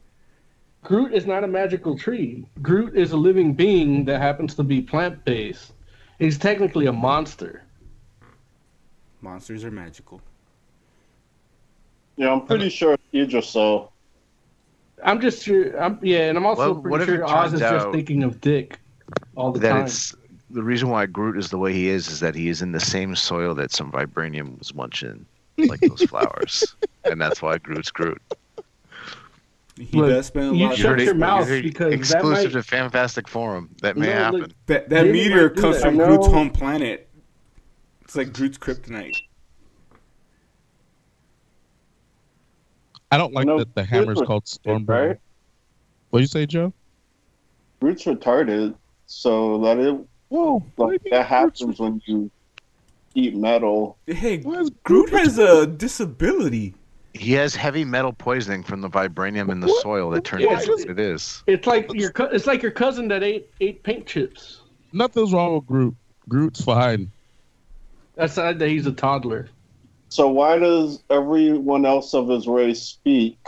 Groot is not a magical tree. Groot is a living being that happens to be plant based. He's technically a monster. Monsters are magical. Yeah, I'm pretty sure Yggdrasil. Uh, I'm just sure. I'm yeah, and I'm also Well, pretty sure it Oz is just thinking of Dick all the that time. it's the reason why Groot is the way he is is that he is in the same soil that some vibranium was once in, like those flowers, and that's why Groot's Groot. He Look, does spend a you lot of shut time your mouth heard it because that exclusive might- to Fantastic Forum. That may No, happen. look, That that meteor comes that. from I Groot's home planet. It's like Groot's kryptonite. I don't like No, that the Groot hammer's called dead, Stormbreaker. right? What do you say, Joe? Groot's retarded, so that it Whoa! like that happens when you eat metal. Hey, Why is Groot has a disability. He has heavy metal poisoning from the vibranium in the soil that turns Yeah, into what it is. It's like your cou- it's like your cousin that ate ate paint chips. Nothing's wrong with Groot. Groot's fine. Aside that he's a toddler. So why does everyone else of his race speak,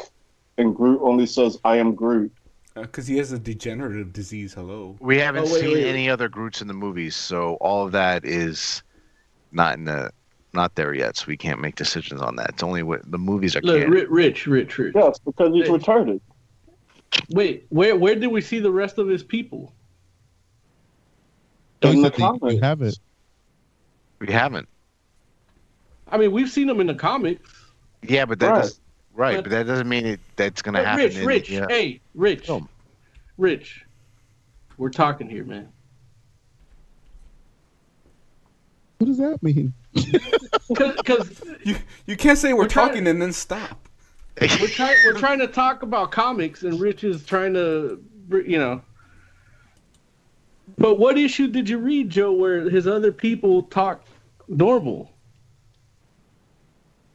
and Groot only says, "I am Groot"? Because Uh, he has a degenerative disease. Hello. We haven't Oh, wait, seen wait. any other Groots in the movies, so all of that is not in the not there yet. So we can't make decisions on that. It's only what the movies are. Look. Rich, Rich, Rich, Rich. Yes, because he's Hey. retarded. Wait, where where did we see the rest of his people? Don't In you the think you- you haven't. We haven't. I mean, we've seen them in the comics. Yeah, but that Right. does right, But- but that doesn't mean it that's gonna happen. Rich, in, Rich, yeah. hey, Rich, Film. Rich. We're talking here, man. What does that mean? Because You you can't say we're, We're trying- talking and then stop. we're trying we're trying to talk about comics, and Rich is trying to, you know. But what issue did you read, Joe, where his other people talk normal?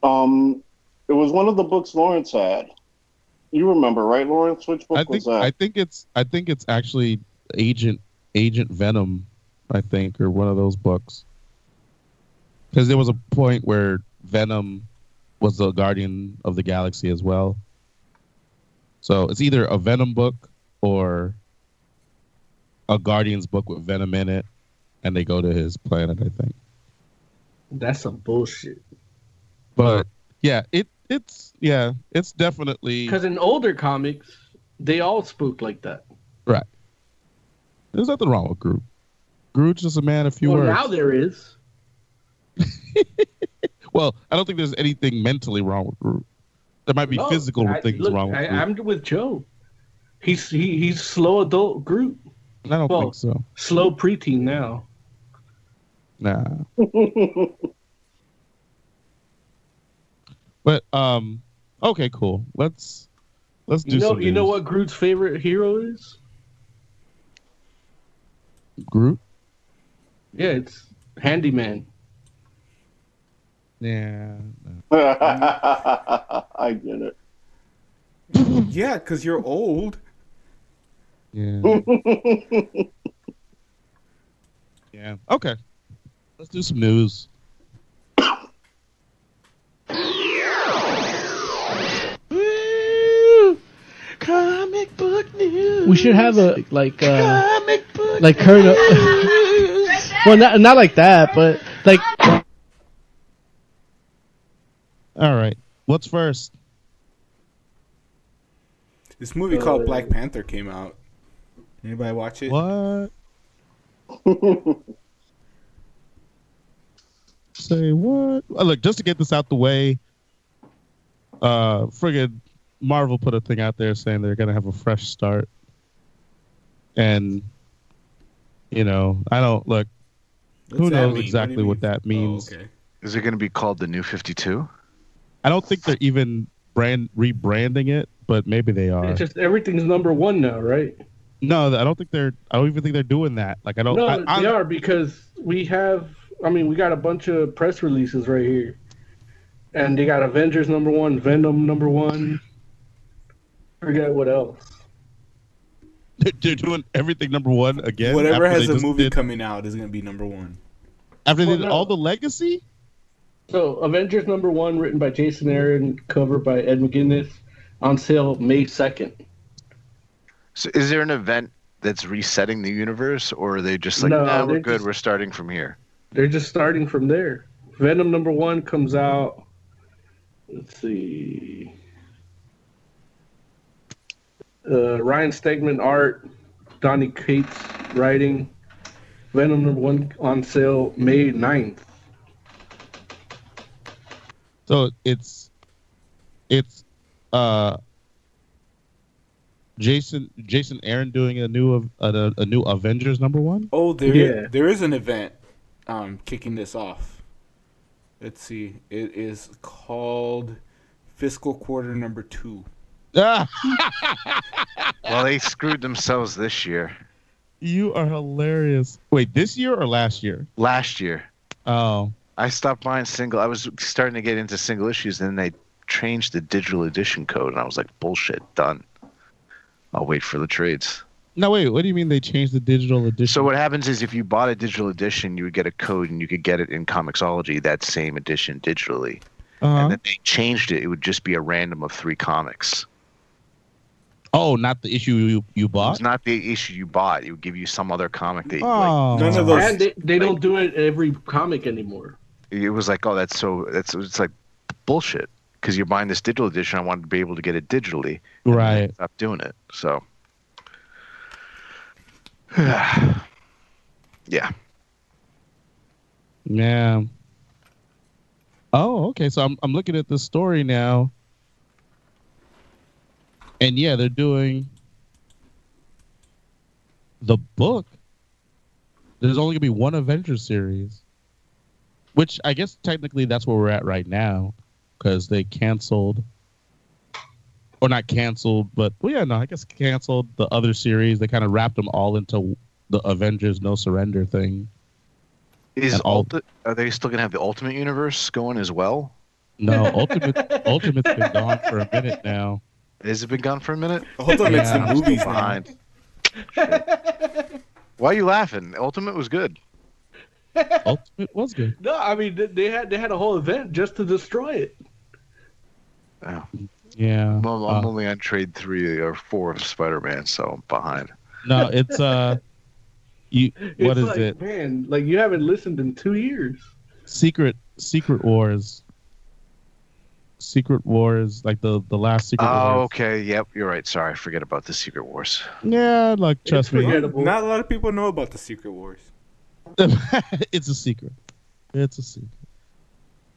Um, it was one of the books Lawrence had. You remember, right, Lawrence? Which book I was think that? I think it's I think it's actually Agent Agent Venom, I think, or one of those books. Because there was a point where Venom was the guardian of the galaxy as well. So it's either a Venom book or a Guardians book with Venom in it, and they go to his planet, I think. That's some bullshit. But yeah, it it's yeah, it's definitely Because in older comics, they all spook like that. right. There's nothing wrong with Groot. Groot's just a man of few well, words. now there is. Well, I don't think there's anything mentally wrong with Groot. There might be No, physical I- things look, wrong with I, Groot. I'm with Joe. He's he, he's slow adult Groot, I don't well- think so. slow preteen now. Nah. But um, okay, cool. Let's let's do You know some. you know what Groot's favorite hero is? Groot? Yeah, it's Handyman. Yeah. I get it. Yeah, because you're old. Yeah. yeah. Okay. Let's do some news. Book news. We should have a like uh Comic book like current. well, not not like that, but like All right. What's first? This movie called Black Panther came out. Anybody watch it? What? Say what? Look, just to get this out the way, uh, friggin' Marvel put a thing out there saying they're gonna have a fresh start, and you know, I don't look. What's who knows mean? Exactly you what that means? Oh, okay. Is it going to be called the New Fifty Two? I don't think they're even brand rebranding it, but maybe they are. It's just everything's number one now, right? no, I don't think they're. I don't even think they're doing that. Like I don't. No, I, I- they are because we have. I mean, we got a bunch of press releases right here, and they got Avengers number one, Venom number one. Forget what else. They're, they're doing everything number one again. Whatever has a movie did- coming out is gonna be number one. after they Well, did no. all the legacy. So, Avengers number one, written by Jason Aaron, cover by Ed McGuinness, on sale May 2nd. So is there an event that's resetting the universe, or are they just like, No, nah, we're they're good, just- we're starting from here? They're just starting from there. Venom number one comes out. Let's see. Uh, Ryan Stegman art, Donnie Cates writing. Venom number one on sale May 9th. So it's it's uh Jason Jason Aaron doing a new a, a new Avengers number one. Oh, there Yeah. there is an event um, kicking this off. Let's see. It is called Fiscal Quarter Number Two. Well, they screwed themselves this year. you are hilarious. Wait, this year or last year? Last year, Oh, I stopped buying single. I was starting to get into single issues, and then they changed the digital edition code, and I was like, bullshit, done. I'll wait for the trades. no, wait. What do you mean they changed the digital edition? So what happens is if you bought a digital edition, you would get a code, and you could get it in Comixology that same edition digitally. Uh-huh. And then they changed it; it would just be a random of three comics. Oh, not the issue you you bought. It's not the issue you bought; it would give you some other comic that, Oh. None of those. And they, they don't do it every comic anymore. it was like, oh, that's so that's it's like bullshit because you're buying this digital edition. I wanted to be able to get it digitally. Right. Stop doing it. So, yeah. Yeah. Oh, okay. So I'm I'm looking at the story now. And yeah, they're doing the book. There's only gonna be one Avengers series. Which I guess technically that's where we're at right now. Because they canceled or not canceled, but well yeah, no, I guess canceled the other series. They kind of wrapped them all into the Avengers No Surrender thing. Is Ulti- are they still gonna have the Ultimate Universe going as well? No, Ultimate Ultimate's been gone for a minute now. Has it been gone for a minute? Ultimate's Yeah. the I'm movies behind. Why are you laughing? Ultimate was good. Ultimate was good. No, I mean they- they had they had a whole event just to destroy it. Oh, Yeah. I'm, I'm Uh, only on trade three or four of Spider-Man, so I'm behind. no, it's uh, you. What It's is like, it? man? Like you haven't listened in two years. Secret Secret Wars. Secret Wars, like the the last Secret Oh, Wars. okay. Yep, you're right. Sorry, forget about the Secret Wars. Yeah, like trust me. Not a lot of people know about the Secret Wars. it's a secret. It's a secret.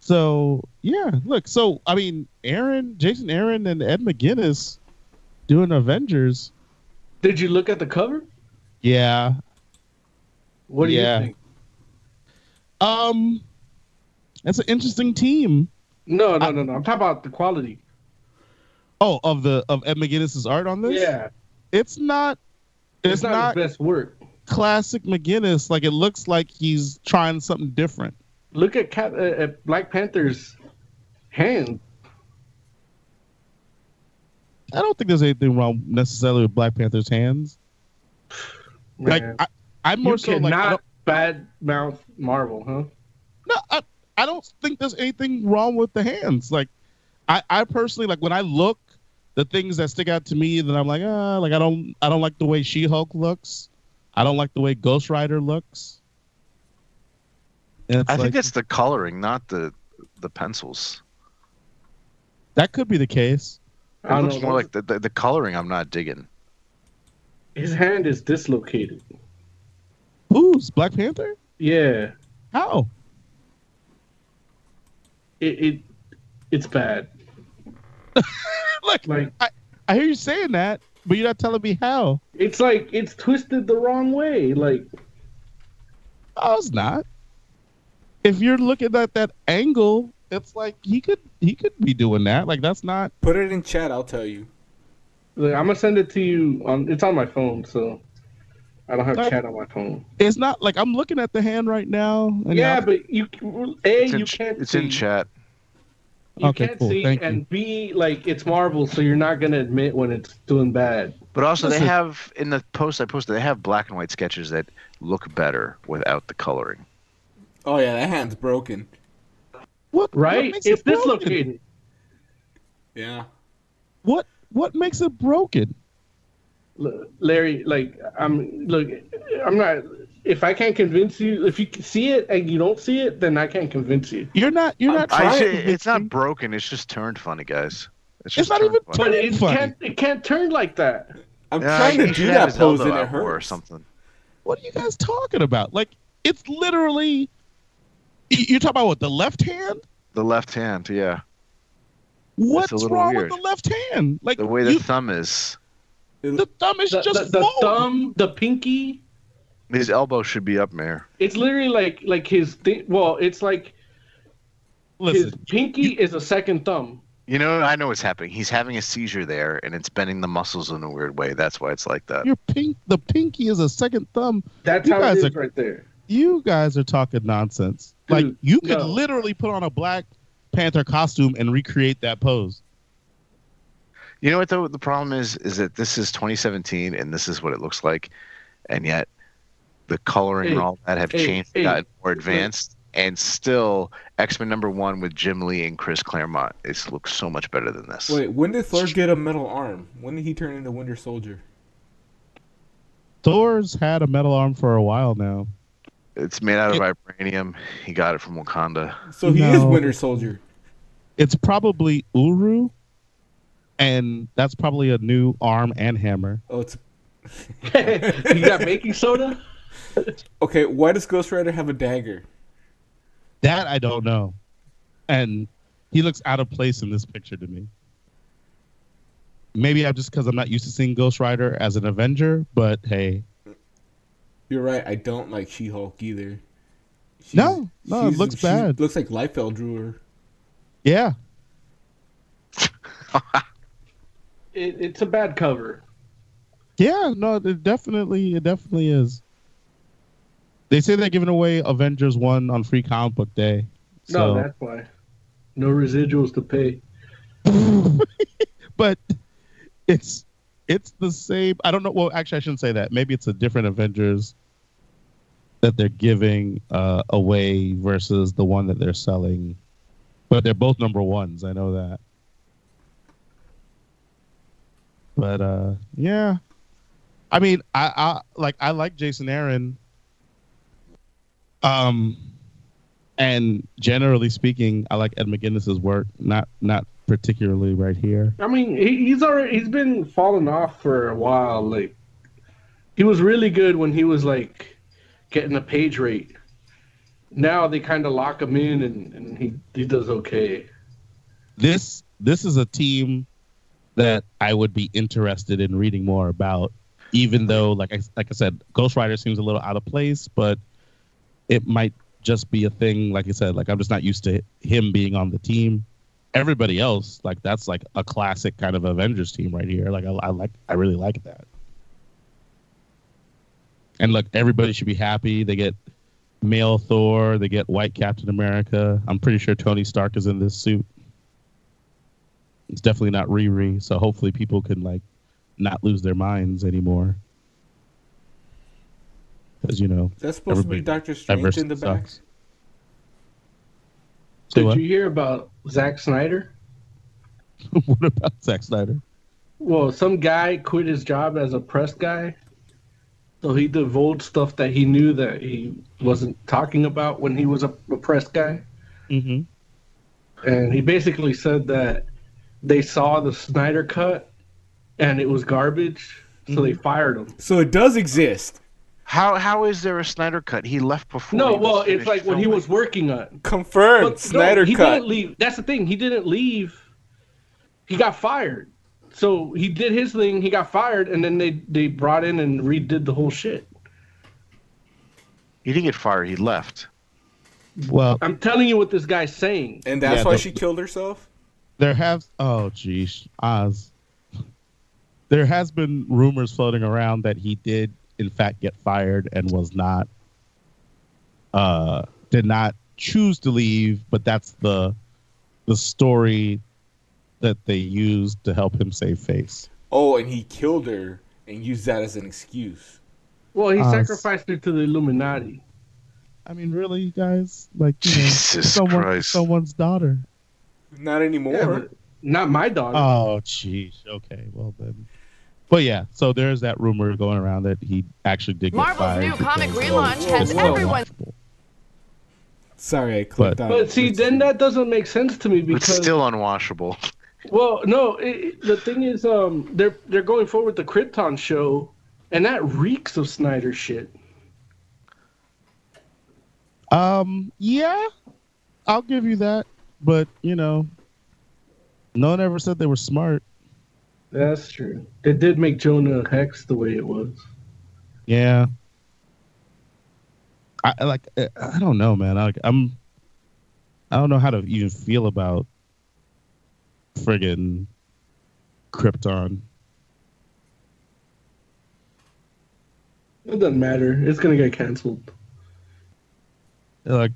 So yeah, look. So I mean, Aaron, Jason Aaron, and Ed McGuinness doing Avengers. Did you look at the cover? Yeah. What do Yeah. you think? Um, that's an interesting team. No, no, no, no. I'm talking about the quality. Oh, of the of Ed McGuinness's art on this. Yeah, it's not. it's, It's, not, not, his best work. classic McGuinness, Like it looks like he's trying something different. Look at Cap, uh, at Black Panther's hand. I don't think there's anything wrong necessarily with Black Panther's hands. Like Man. I, I'm more you so like I cannot bad mouth Marvel, huh? no, I, I don't think there's anything wrong with the hands. Like I, I personally like when I look, the things that stick out to me that I'm like, ah, like I don't, I don't like the way She Hulk looks. I don't like the way Ghost Rider looks. I like, think it's the coloring, not the the pencils. that could be the case. It I don't looks know. more like the, the the coloring. I'm not digging. His hand is dislocated. Who's Black Panther? Yeah, How? It, it it's bad. Look, Like I, I hear you saying that, but you're not telling me how. it's like it's twisted the wrong way. Like Oh, it's not. If you're looking at that angle, it's like he could he could be doing that. Like that's not. Put it in chat. I'll tell you. Look, I'm gonna send it to you on. It's on my phone, so I don't have Alright. chat on my phone. It's not like I'm looking at the hand right now. And yeah, I'm- but you a It's in, you ch- can't. it's see. in chat. You Okay, can't cool. see, Thank you. and B, like it's Marvel, so you're not gonna admit when it's doing bad. But also, they have in the post I posted, they have black and white sketches that look better without the coloring. Oh yeah, that hand's broken. What Right? What makes it It's broken? dislocated. Yeah. What What makes it broken? Look, Larry, like I'm look, I'm not. If I can't convince you, if you see it and you don't see it, then I can't convince you. You're not. You're not I trying. say, it's not broken. It's just turned funny, guys. It's just It's, just not turned even funny. But it Funny. can't. It can't turn like that. I'm Yeah, trying he to do that pose elbow and it out or something. What are you guys talking about? Like, it's literally. You're talking about what the left hand? The left hand, yeah. What's wrong weird. with the left hand? Like The way the you- thumb is. The thumb is The, just the, the full. thumb, the pinky. His elbow should be up, Mayor. It's literally like like his thing. Well, it's like his Listen, pinky is a second thumb. You know, I know what's happening. He's having a seizure there, and it's bending the muscles in a weird way. That's why it's like that. your pink. The pinky is a second thumb. That's You how guys it is are- right there. You guys are talking nonsense. Like you could no. literally put on a Black Panther costume and recreate that pose. You know what though? The problem is, is that this is 2017, and this is what it looks like, and yet the coloring and all that have hey, changed, hey, gotten more advanced, and still X Men number one with Jim Lee and Chris Claremont, it looks so much better than this. Wait, when did Thor get a metal arm? When did he turn into Winter Soldier? Thor's had a metal arm for a while now. It's made out of It- vibranium. He got it from Wakanda. So he is Winter Soldier. It's probably Uru, and that's probably a new arm and hammer. Oh, it's you got baking soda? okay. Why does Ghost Rider have a dagger? That I don't know, and he looks out of place in this picture to me. Maybe I'm just because I'm not used to seeing Ghost Rider as an Avenger, but hey, You're right. I don't like She-Hulk either. She's- No, no, it looks bad. Looks like Liefeld drew her. yeah, It, it's a bad cover. yeah, no, it definitely, it definitely is. They say they're giving away Avengers one on Free Comic Book Day. No, that's why. No residuals to pay. but it's it's the same. I don't know. Well, actually, I shouldn't say that. Maybe it's a different Avengers that they're giving uh, away versus the one that they're selling. But they're both number ones. I know that. But uh, yeah, I mean, I, I like I like Jason Aaron. Um, and generally speaking, I like Ed McGuinness's work. Not not particularly right here. I mean, he, he's already he's been falling off for a while. Like, he was really good when he was like getting a page rate. Now they kind of lock him in, and, and he he does okay. this this is a team that I would be interested in reading more about. Even though, like I like I said, Ghost Rider seems a little out of place, but it might just be a thing. Like I said, like I'm just not used to him being on the team. Everybody else, like that's like a classic kind of Avengers team right here. Like I, I like, I really like that. And look, everybody should be happy. They get male Thor. They get white Captain America. I'm pretty sure Tony Stark is in this suit. It's definitely not Riri, so hopefully people can like not lose their minds anymore. Because you know That's supposed to be everybody- Doctor Strange in the back. sucks. Did what? you hear about Zack Snyder? what about Zack Snyder? Well, some guy quit his job as a press guy, so he divulged stuff that he knew that he wasn't talking about when he was a, a press guy. Mm-hmm. and he basically said that they saw the Snyder cut and it was garbage, so they mm-hmm. fired him. So it does exist. How how is there a Snyder cut? He left before. No, he was well, it's finished like when he was working on. Confirmed. But no, he cut. didn't leave. That's the thing. He didn't leave. He got fired. So he did his thing. He got fired, and then they they brought in and redid the whole shit. He didn't get fired. He left. Well, I'm telling you what this guy's saying. And that's Yeah, why the- she killed herself. There have oh geez, Oz. There has been rumors floating around that he did in fact get fired and was not uh did not choose to leave, but that's the the story that they used to help him save face. Oh, and he killed her and used that as an excuse. Well, he Uh, sacrificed her to the Illuminati. I mean, really, you guys? Like, you know, Jesus someone, Christ. someone's daughter. Not anymore. Yeah, not my daughter. Oh, jeez. Okay, well then. But yeah, so there's that rumor going around that he actually did get Marvel's fired. new comic because relaunch has whoa. everyone. Sorry, I clicked out. but see, then that doesn't make sense to me It's because still unwashable. Well, no. It, the thing is, um, they're they're going forward with the Krypton show, and that reeks of Snyder shit. Um, yeah, I'll give you that. But you know, no one ever said they were smart. That's true. They did make Jonah Hex the way it was. Yeah. I I like. I I don't know, man. Like, I'm. I don't know how to even feel about friggin' Krypton. It doesn't matter. It's gonna get canceled. Like,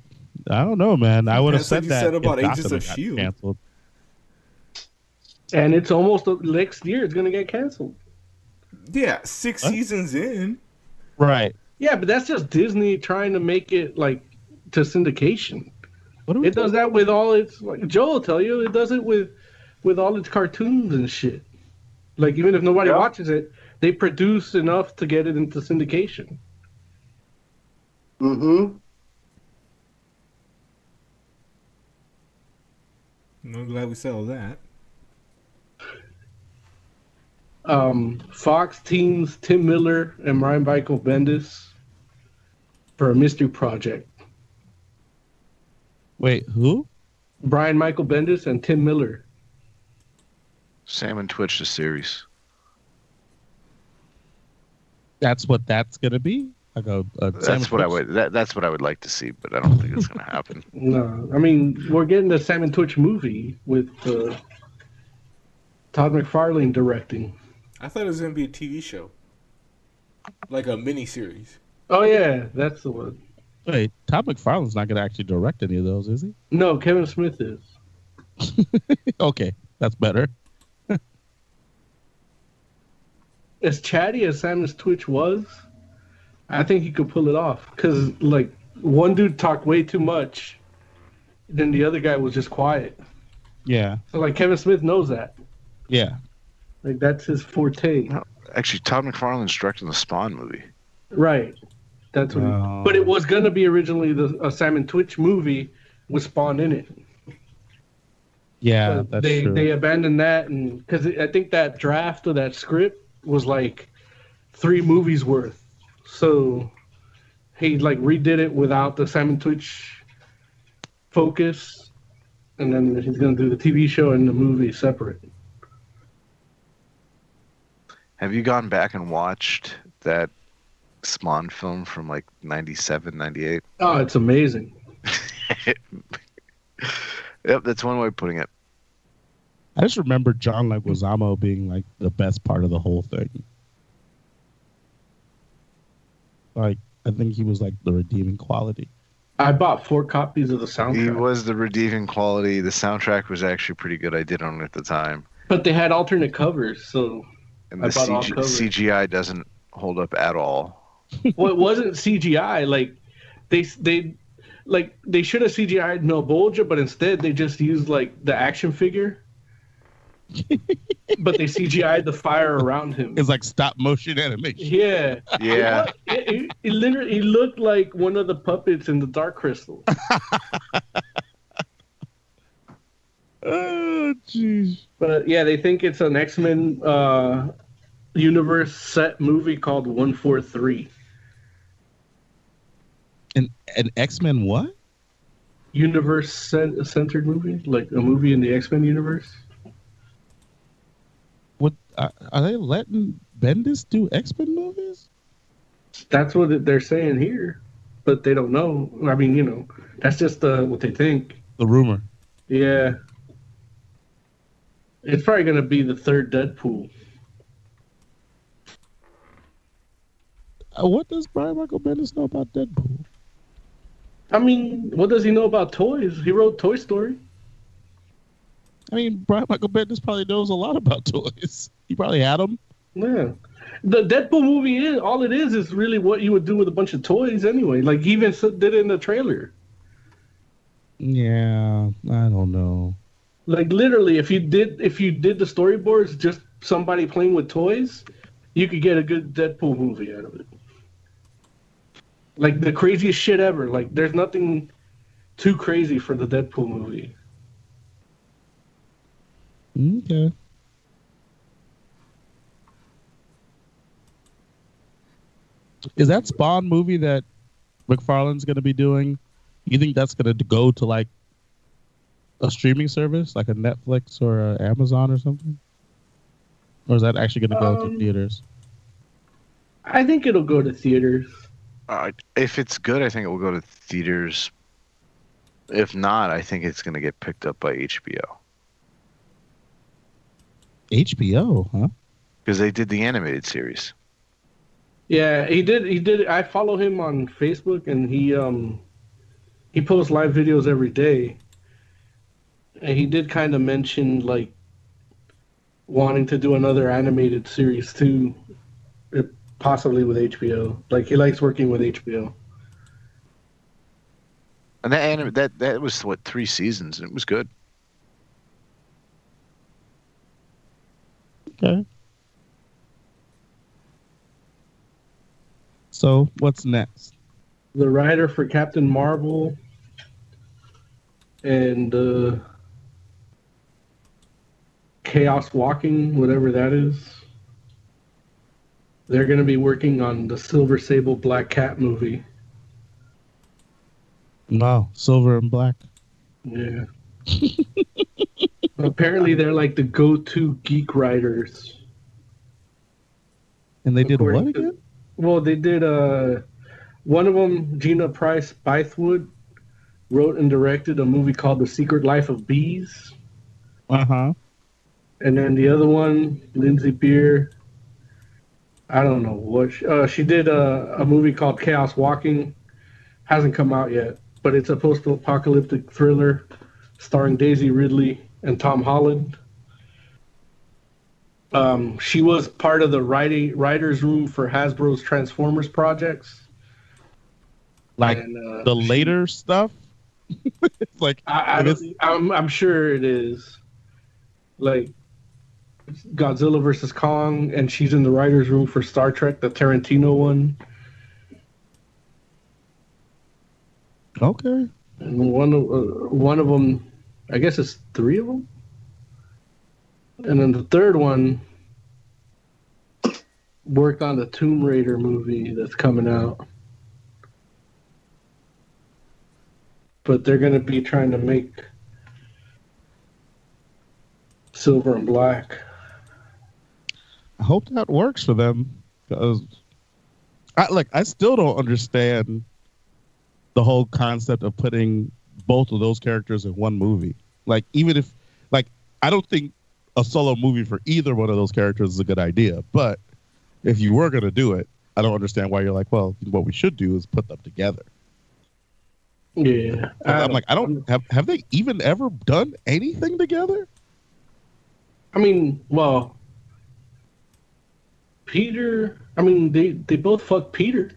I don't know, man. I would have That's what said you that. said about if Agents Gotham of had S.H.I.E.L.D.. Canceled. And it's almost next year. It's gonna get canceled. Yeah, six What? seasons in. Right. Yeah, but that's just Disney trying to make it like to syndication. What It does that with all its. Like Joe will tell you, it does it with with all its cartoons and shit. Like even if nobody Yeah. watches it, they produce enough to get it into syndication. Mm-hmm. I'm glad we settled that. um, Fox teams Tim Miller and Brian Michael Bendis for a mystery project. Wait, who? Brian Michael Bendis and Tim Miller. Sam and Twitch the series. That's what that's gonna be. Like a, a That's what I would. That, that's what I would like to see, but I don't think it's going to happen. No, I mean we're getting the Sam and Twitch movie with uh, Todd McFarlane directing. I thought it was gonna be a TV show, like a mini series. Oh yeah, that's the one. Wait, Todd McFarlane's not gonna actually direct any of those, is he? No, Kevin Smith is. okay, that's better. As chatty as Sam's Twitch was, I think he could pull it off. Cause like one dude talked way too much, then the other guy was just quiet. Yeah, So like Kevin Smith knows that. yeah. Like that's his forte. Actually, Todd McFarlane's directing the Spawn movie. Right. That's what. Oh. He, but it was gonna be originally the a Sam and Twitch movie with Spawn in it. Yeah, But that's they true. they abandoned that and because I think that draft of that script was like three movies worth. So he like redid it without the Sam and Twitch focus, and then he's gonna do the TV show and the movie separate. Have you gone back and watched that Spawn film from like 97, 98? Oh, it's amazing. Yep, that's one way of putting it. I just remember John Leguizamo being like the best part of the whole thing. Like, I think he was like the redeeming quality. I bought four copies of the soundtrack. He was the redeeming quality. The soundtrack was actually pretty good. I did own it at the time. but they had alternate covers, so And I the bought all CG, covers. CGI doesn't hold up at all. well, it wasn't CGI. Like they they like they should have CGI'd Malebolgia, but instead they just used like the action figure. But they CGI'd the fire around him. It's like stop motion animation. Yeah, Yeah. It, it, it literally he looked like one of the puppets in the Dark Crystal. Oh, jeez. But yeah, they think it's an X Men uh, universe set movie called One Four Three. An an X Men what? Universe centered movie, like a movie in the X Men universe. What uh, are they letting Bendis do X Men movies? That's what they're saying here, but they don't know. I mean, you know, that's just uh, what they think. The rumor. Yeah, it's probably gonna be the third Deadpool. Uh, what does Brian Michael Bendis know about Deadpool? I mean, what does he know about toys? He wrote Toy Story. I mean, Brian Michael Bendis probably knows a lot about toys. He probably had them. Yeah. The Deadpool movie is all it is is really what you would do with a bunch of toys anyway. Like even did it in the trailer. Yeah, I don't know. Like literally, if you did if you did the storyboards, just somebody playing with toys, you could get a good Deadpool movie out of it. Like the craziest shit ever. Like there's nothing too crazy for the Deadpool movie. Okay. Is that Spawn movie that McFarlane's going to be doing? You think that's going to go to like a streaming service, like a Netflix or a Amazon or something? Or is that actually going to go to Um, theaters? I think it'll go to theaters. Uh, if it's good, I think it will go to theaters. If not, I think it's going to get picked up by HBO HBO, huh? because they did the animated series. Yeah, he did. He did. I follow him on Facebook, and he um he posts live videos every day. And he did kind of mention like wanting to do another animated series too, possibly with HBO. Like he likes working with HBO. And that anim- that that was what three seasons. and It was good. Okay. So what's next? The writer for Captain Marvel and uh, Chaos Walking, whatever that is. They're going to be working on the Silver Sable Black Cat movie. Wow, silver and black. Yeah. Apparently, they're like the go-to geek writers. And they did what According to- again? Well, they did. Uh, one of them, Gina Prince Bythewood, wrote and directed a movie called The Secret Life of Bees. Uh huh. And then the other one, Lindsey Beer. I don't know what she, uh, she did. A, a movie called Chaos Walking, hasn't come out yet, but it's a post-apocalyptic thriller starring Daisy Ridley and Tom Holland. Um, she was part of the writing writers' room for Hasbro's Transformers projects. Like And, uh, the later stuff. Like I, I I guess- don't- I'm, I'm sure it is. Like Godzilla versus Kong, and she's in the writers' room for Star Trek, the Tarantino one. okay. And one of uh, one of them, I guess it's three of them. And then the third one worked on the Tomb Raider movie that's coming out. But they're going to be trying to make Silver and Black. I hope that works for them because I like I still don't understand the whole concept of putting both of those characters in one movie. Like even if like I don't think a solo movie for either one of those characters is a good idea, but if you were going to do it, I don't understand why you're like, well, what we should do is put them together. Yeah. I'm like, I don't have have they even ever done anything together? I mean, well, Peter. I mean, they they both fuck Peter.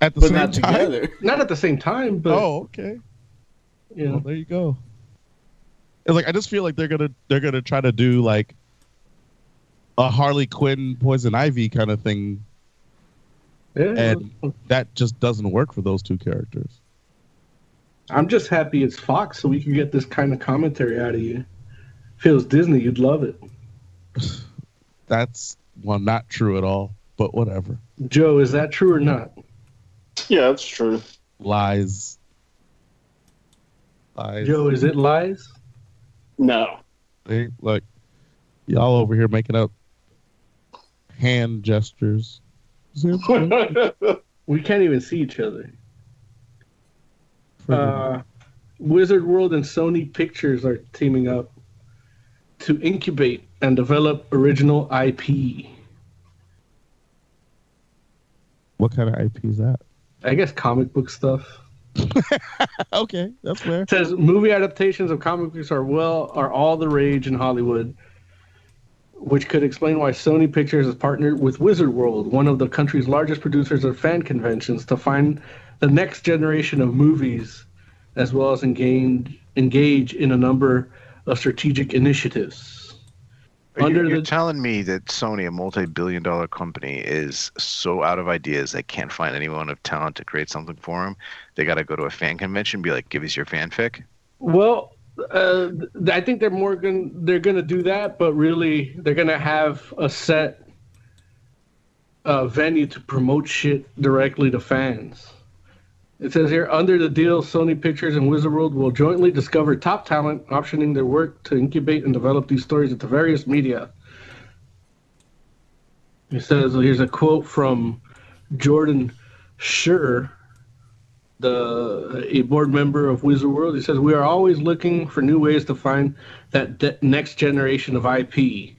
At the But same not time. together. Not at the same time, but Oh, okay. you Well, there you go. It's like I just feel like they're gonna they're gonna try to do like a Harley Quinn Poison Ivy kind of thing, yeah. and that just doesn't work for those two characters. I'm just happy it's Fox, so we can get this kind of commentary out of you. If it was Disney, you'd love it. That's well not true at all, but whatever. Joe, is that true or not? Yeah, it's true. Lies. Lies. Joe, is it lies? No. They, like y'all over here making up hand gestures. See what I'm saying? We can't even see each other. Uh, Wizard World and Sony Pictures are teaming up to incubate and develop original IP. what kind of IP is that? I guess comic book stuff. okay, that's fair. It says movie adaptations of comic books are well are all the rage in Hollywood, which could explain why Sony Pictures has partnered with Wizard World, one of the country's largest producers of fan conventions, to find the next generation of movies, as well as engage engage in a number of strategic initiatives. Under you're the- telling me that Sony, a multi-billion-dollar company, is so out of ideas they can't find anyone of talent to create something for them. They got to go to a fan convention, and be like, "Give us your fanfic." Well, uh, I think they're more going they're going to do that, but really they're going to have a set uh, venue to promote shit directly to fans. It says here under the deal, Sony Pictures and Wizard World will jointly discover top talent, optioning their work to incubate and develop these stories into various media. It says here's a quote from Jordan Schur, the a board member of Wizard World. He says we are always looking for new ways to find that de- next generation of IP.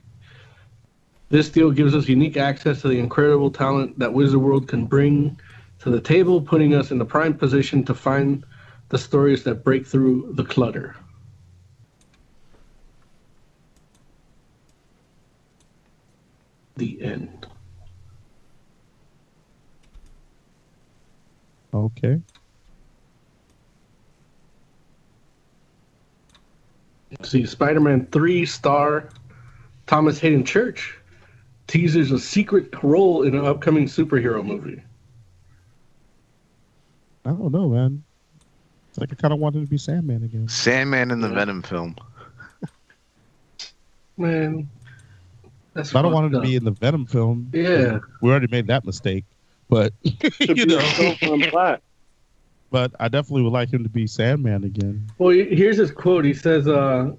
This deal gives us unique access to the incredible talent that Wizard World can bring to the table, putting us in the prime position to find the stories that break through the clutter. The end. Okay. See, Spider-Man three star Thomas Haden Church teases a secret role in an upcoming superhero movie. I don't know, man. It's like I kind of wanted to be Sandman again. Sandman in the Venom film. Man, that's I don't want him to be in the Venom film. Yeah. We already made that mistake, but you know. But I definitely would like him to be Sandman again. Well, here's his quote. He says, uh,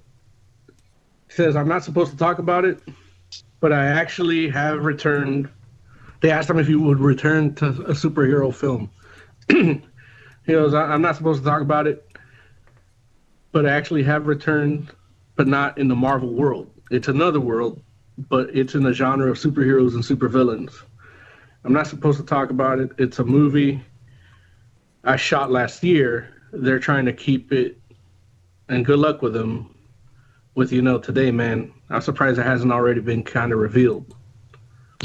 "He says I'm not supposed to talk about it, but I actually have returned." They asked him if he would return to a superhero film. he goes, "I- "I'm not supposed to talk about it, but I actually have returned, but not in the Marvel world. It's another world, but it's in the genre of superheroes and supervillains. I'm not supposed to talk about it. It's a movie." I shot last year. They're trying to keep it, and good luck with them. With you know today, man. I'm surprised it hasn't already been kind of revealed.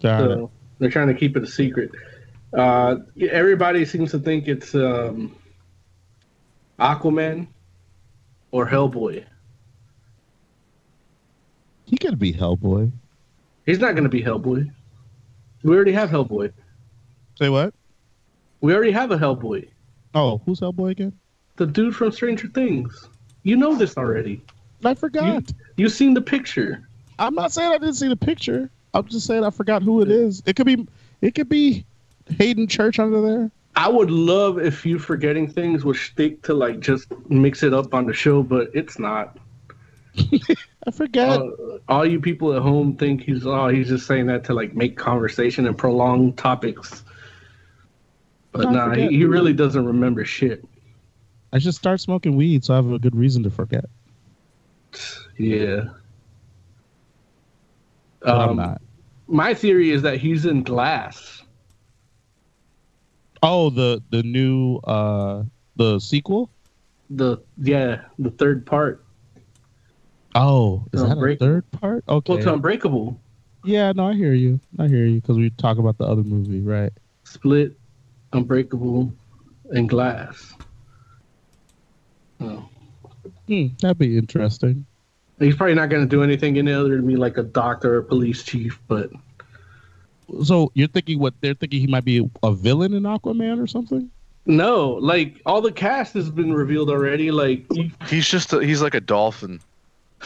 So they're trying to keep it a secret. Uh, everybody seems to think it's um, Aquaman or Hellboy. He could be Hellboy. He's not going to be Hellboy. We already have Hellboy. Say what? We already have a Hellboy. Oh, who's Hellboy again? The dude from Stranger Things. You know this already. I forgot. You've seen the picture. I'm not saying I didn't see the picture. I'm just saying I forgot who it is. It could be. It could be Haden Church under there. I would love if you forgetting things would stick to like just mix it up on the show, but it's not. I forget. Uh, all you people at home think he's oh he's just saying that to like make conversation and prolong topics. But I nah, he, he really doesn't remember shit. I should start smoking weed so I have a good reason to forget. Yeah. But I'm Um, not. My theory is that he's in Glass. Oh, the the new uh the sequel. The yeah, the third part. Oh, is that a third part? Okay. Well, it's Unbreakable. yeah, no, I hear you. I hear you because we talk about the other movie, right? Split, Unbreakable, and Glass. Oh. Hmm, that'd be interesting. He's probably not going to do anything in it other than be like a doctor or police chief, but So you're thinking what they're thinking he might be a villain in Aquaman or something? no, like all the cast has been revealed already. Like, He's just a, he's like a dolphin.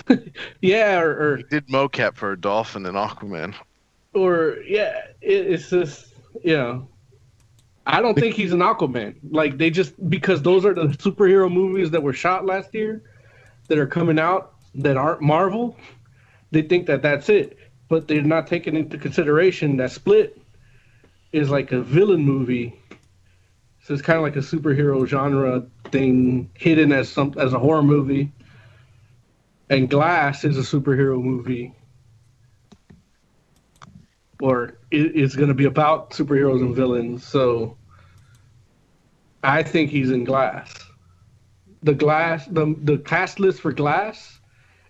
yeah, or, or He did mocap for a dolphin in Aquaman. or yeah, it, it's just you know, I don't think he's an Aquaman. Like they just because those are the superhero movies that were shot last year that are coming out that aren't Marvel. They think that that's it, but they're not taking into consideration that Split is like a villain movie. So it's kind of like a superhero genre thing hidden as some as a horror movie. And Glass is a superhero movie or it, it's going to be about superheroes and villains. So I think he's in Glass. The Glass, the the cast list for Glass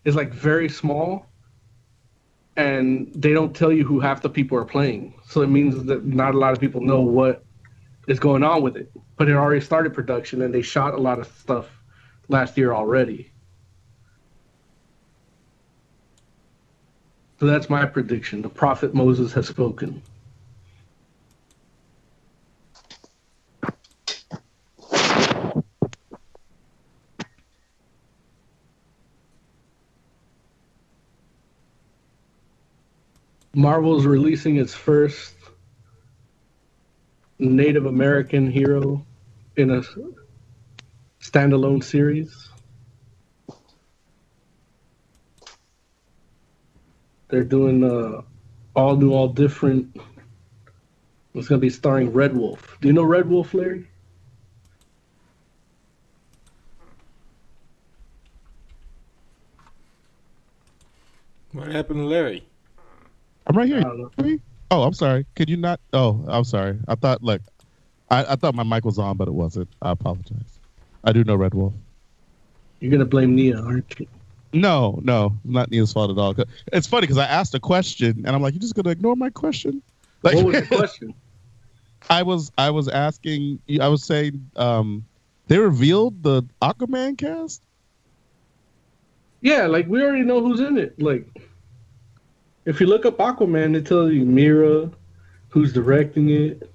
is like very small, and they don't tell you who half the people are playing. So it means that not a lot of people know what is going on with it. But it already started production, and they shot a lot of stuff last year already. So that's my prediction. The prophet Moses has spoken. Marvel's releasing its first Native American hero in a standalone series. They're doing uh, all new, all different. It's gonna be starring Red Wolf. Do you know Red Wolf, Larry? What happened to Larry? I'm right here. Oh, I'm sorry. Could you not? Oh, I'm sorry. I thought like, I, I thought my mic was on, but it wasn't. I apologize. I do know Red Wolf. You're gonna blame Nia, aren't you? No, no, not Neil's fault at all. It's funny because I asked a question and I'm like, "You're just gonna ignore my question?" Like, What was the question? I was, I was asking, I was saying, um, they revealed the Aquaman cast. Yeah, like we already know who's in it. Like, if you look up Aquaman, it tells you Mera, who's directing it.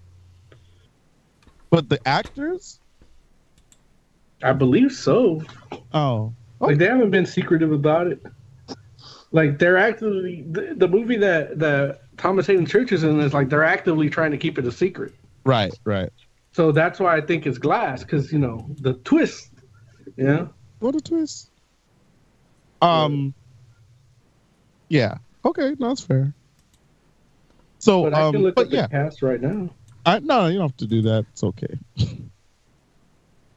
But the actors? I believe so. Oh, Like they haven't been secretive about it. Like they're actively the, the movie that that Thomas Haden Church is in is like they're actively trying to keep it a secret. right, right. So that's why I think it's Glass because you know the twist. Yeah. What a twist. Um. Yeah. Okay, no, that's fair. So, But I um, can look but up yeah, the cast right now. I no, you don't have to do that. It's okay.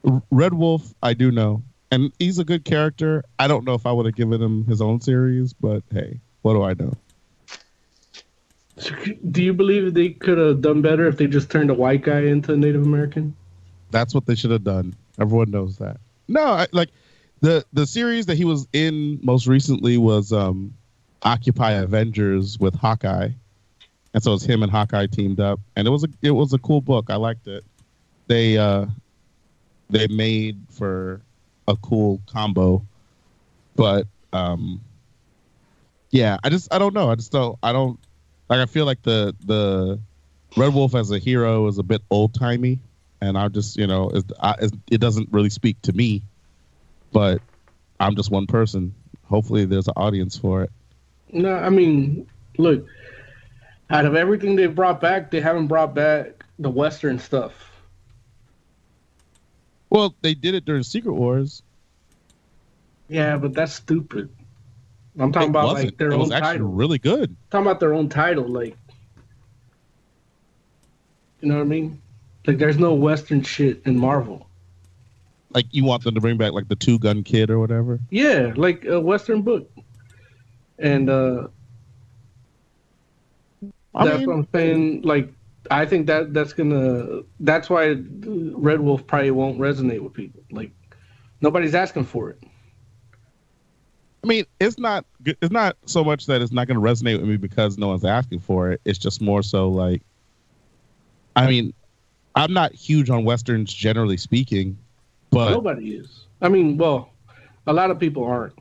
Red Wolf, I do know, and he's a good character. I don't know if I would have given him his own series, but hey, what do I know? So, do you believe they could have done better if they just turned a white guy into a Native American? That's what they should have done. Everyone knows that. No, I, like the the series that he was in most recently was um, Occupy Avengers with Hawkeye, and so it's him and Hawkeye teamed up, and it was a it was a cool book. I liked it. They uh, they made for a cool combo, but um, yeah, I just I don't know. I just don't I don't like. I feel like the the Red Wolf as a hero is a bit old timey, and I just you know is I, it doesn't really speak to me, but I'm just one person. Hopefully, there's an audience for it. No, I mean, look, out of everything they've brought back, they haven't brought back the Western stuff. Well, they did it during Secret Wars. Yeah, but that's stupid. I'm talking It about wasn't. like their it was own actually title. really good. talking about their own title, like you know what I mean? Like there's no Western shit in Marvel. Like you want them to bring back like the Two Gun Kid or whatever. Yeah, like a Western book. And uh I that's mean- what I'm saying. Like I think that that's gonna that's why Red Wolf probably won't resonate with people. Like nobody's asking for it. I mean, it's not g- it's not so much that it's not going to resonate with me because no one's asking for it. It's just more so like, I mean, I'm not huge on westerns generally speaking, but Nobody is. I mean, well, a lot of people aren't.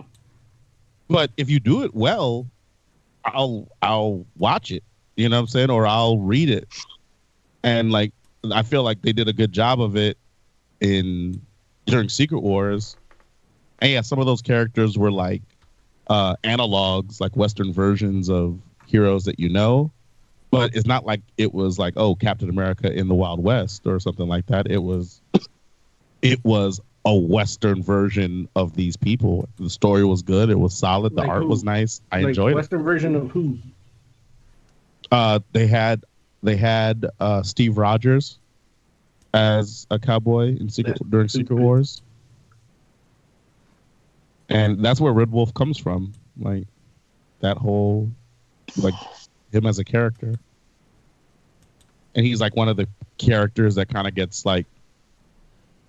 But if you do it well, I'll I'll watch it. You know what I'm saying, or I'll read it. And like, I feel like they did a good job of it in during Secret Wars. And yeah, some of those characters were like uh, analogs, like Western versions of heroes that you know. But it's not like it was like, oh, Captain America in the Wild West or something like that. It was, it was a Western version of these people. The story was good. It was solid. The Like art who? was nice. I like enjoyed it. Western version of who? Uh, they had they had uh, Steve Rogers as a cowboy in Secret That's during Secret. Wars, and that's where Red Wolf comes from. Like that whole like him as a character, and he's like one of the characters that kind of gets like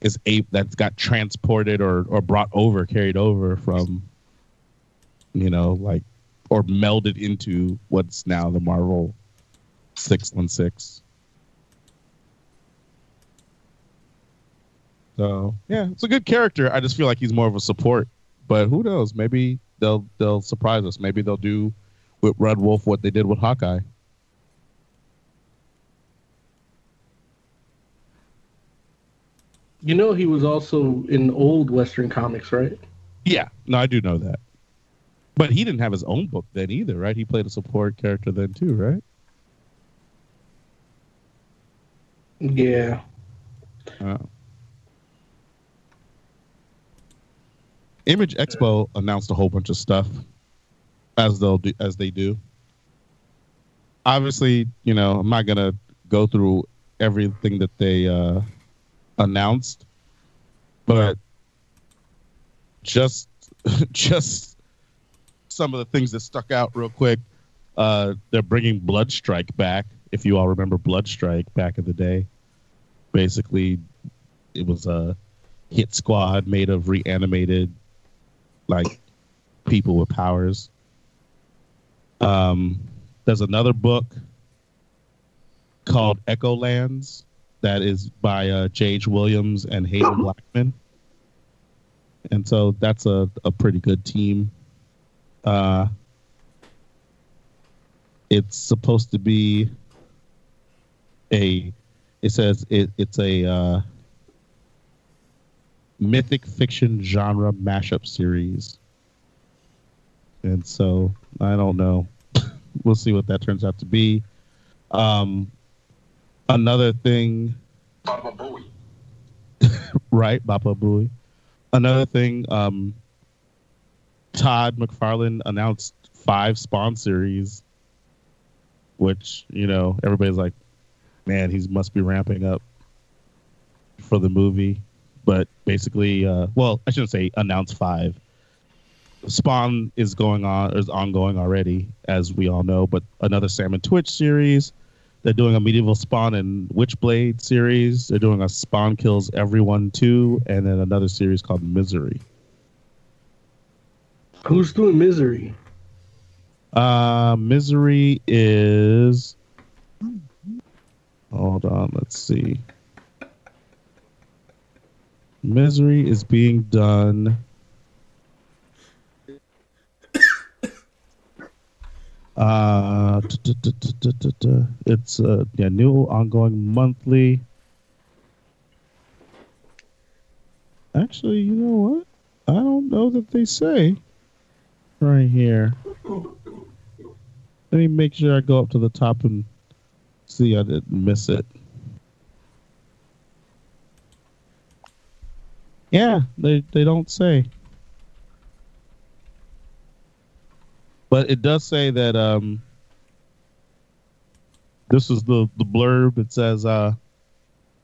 is ape that's got transported or or brought over, carried over from, you know, like or melded into what's now the Marvel six one six. So yeah, it's a good character. I just feel like he's more of a support. But who knows? Maybe they'll they'll surprise us. Maybe they'll do with Red Wolf what they did with Hawkeye. You know, he was also in old Western comics, right? Yeah, no, I do know that. But he didn't have his own book then either, right? He played a support character then too, right? Yeah. Uh, Image Expo announced a whole bunch of stuff, as they'll do, as they do. Obviously, you know, I'm not gonna go through everything that they uh, announced, but just just some of the things that stuck out real quick. Uh, they're bringing Bloodstrike back. If you all remember Bloodstrike back in the day, basically it was a hit squad made of reanimated like people with powers. Um, there's another book called Echo Lands that is by uh, J.H. Williams and Haden Blackman. And so that's a, a pretty good team. Uh, it's supposed to be a, it says it, it's a uh, mythic fiction genre mashup series. And so I don't know. we'll see what that turns out to be. Um, another thing. Baba Booey. right, Baba Booey. Another thing, um, Todd McFarlane announced five Spawn series, which, you know, everybody's like, man, he must be ramping up for the movie. But basically, uh, well, I shouldn't say announce five. Spawn is going on, is ongoing already, as we all know, but another Sam and Twitch series. They're doing a medieval Spawn and Witchblade series. They're doing a Spawn Kills Everyone 2, and then another series called Misery. Who's doing Misery? Uh, Misery is. Hold on, let's see. Misery is being done. Uh, it's a yeah, new ongoing monthly. Actually, you know what? I don't know that they say right here. Let me make sure I go up to the top and see I didn't miss it. Yeah, they they don't say. But it does say that um this is the the blurb. It says uh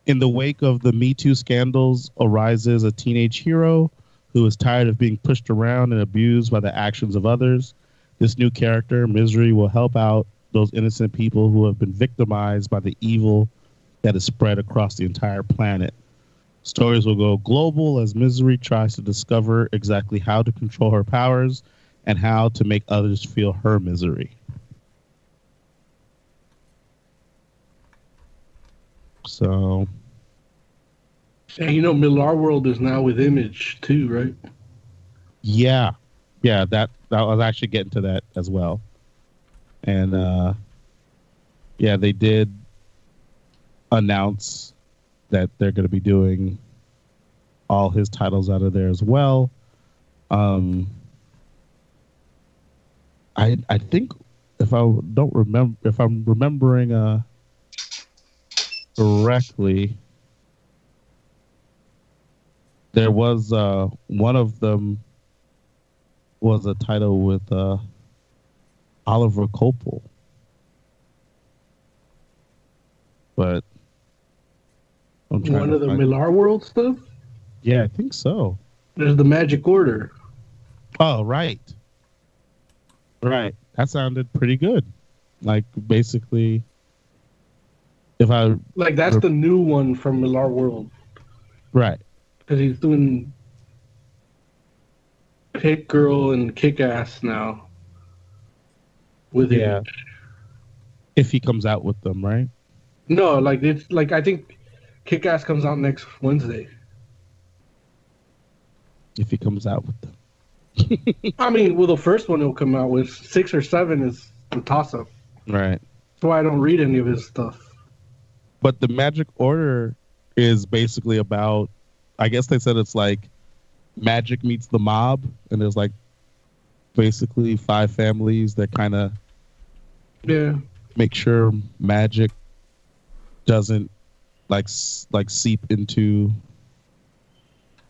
in the wake of the Me Too scandals arises a teenage hero who is tired of being pushed around and abused by the actions of others. This new character, Misery, will help out those innocent people who have been victimized by the evil that is spread across the entire planet. Stories will go global as Misery tries to discover exactly how to control her powers and how to make others feel her misery. So, And you know, Millar World is now with Image too, right? yeah, yeah, that I was actually getting to that as well. And uh, yeah, they did announce that they're going to be doing all his titles out of there as well. Um, I I think if I don't remember if I'm remembering uh correctly, there was uh one of them was a title with uh Oliver Coipel. But I'm trying One of the Millar World stuff. Yeah, I think so. There's the Magic Order. Oh, right. Right. That sounded pretty good. Like basically if I Like that's the new one from Millar World. right. because he's doing Hit Girl and Kick Ass now. With it. Yeah. If he comes out with them, right? No, like it's like I think Kick Ass comes out next Wednesday. If he comes out with them. I mean, well, the first one he'll come out with six or seven is a toss up. Right. That's why I don't read any of his stuff. But the Magic Order is basically about I guess they said it's like magic meets the mob and there's like basically five families that kind of Yeah. make sure magic doesn't like like seep into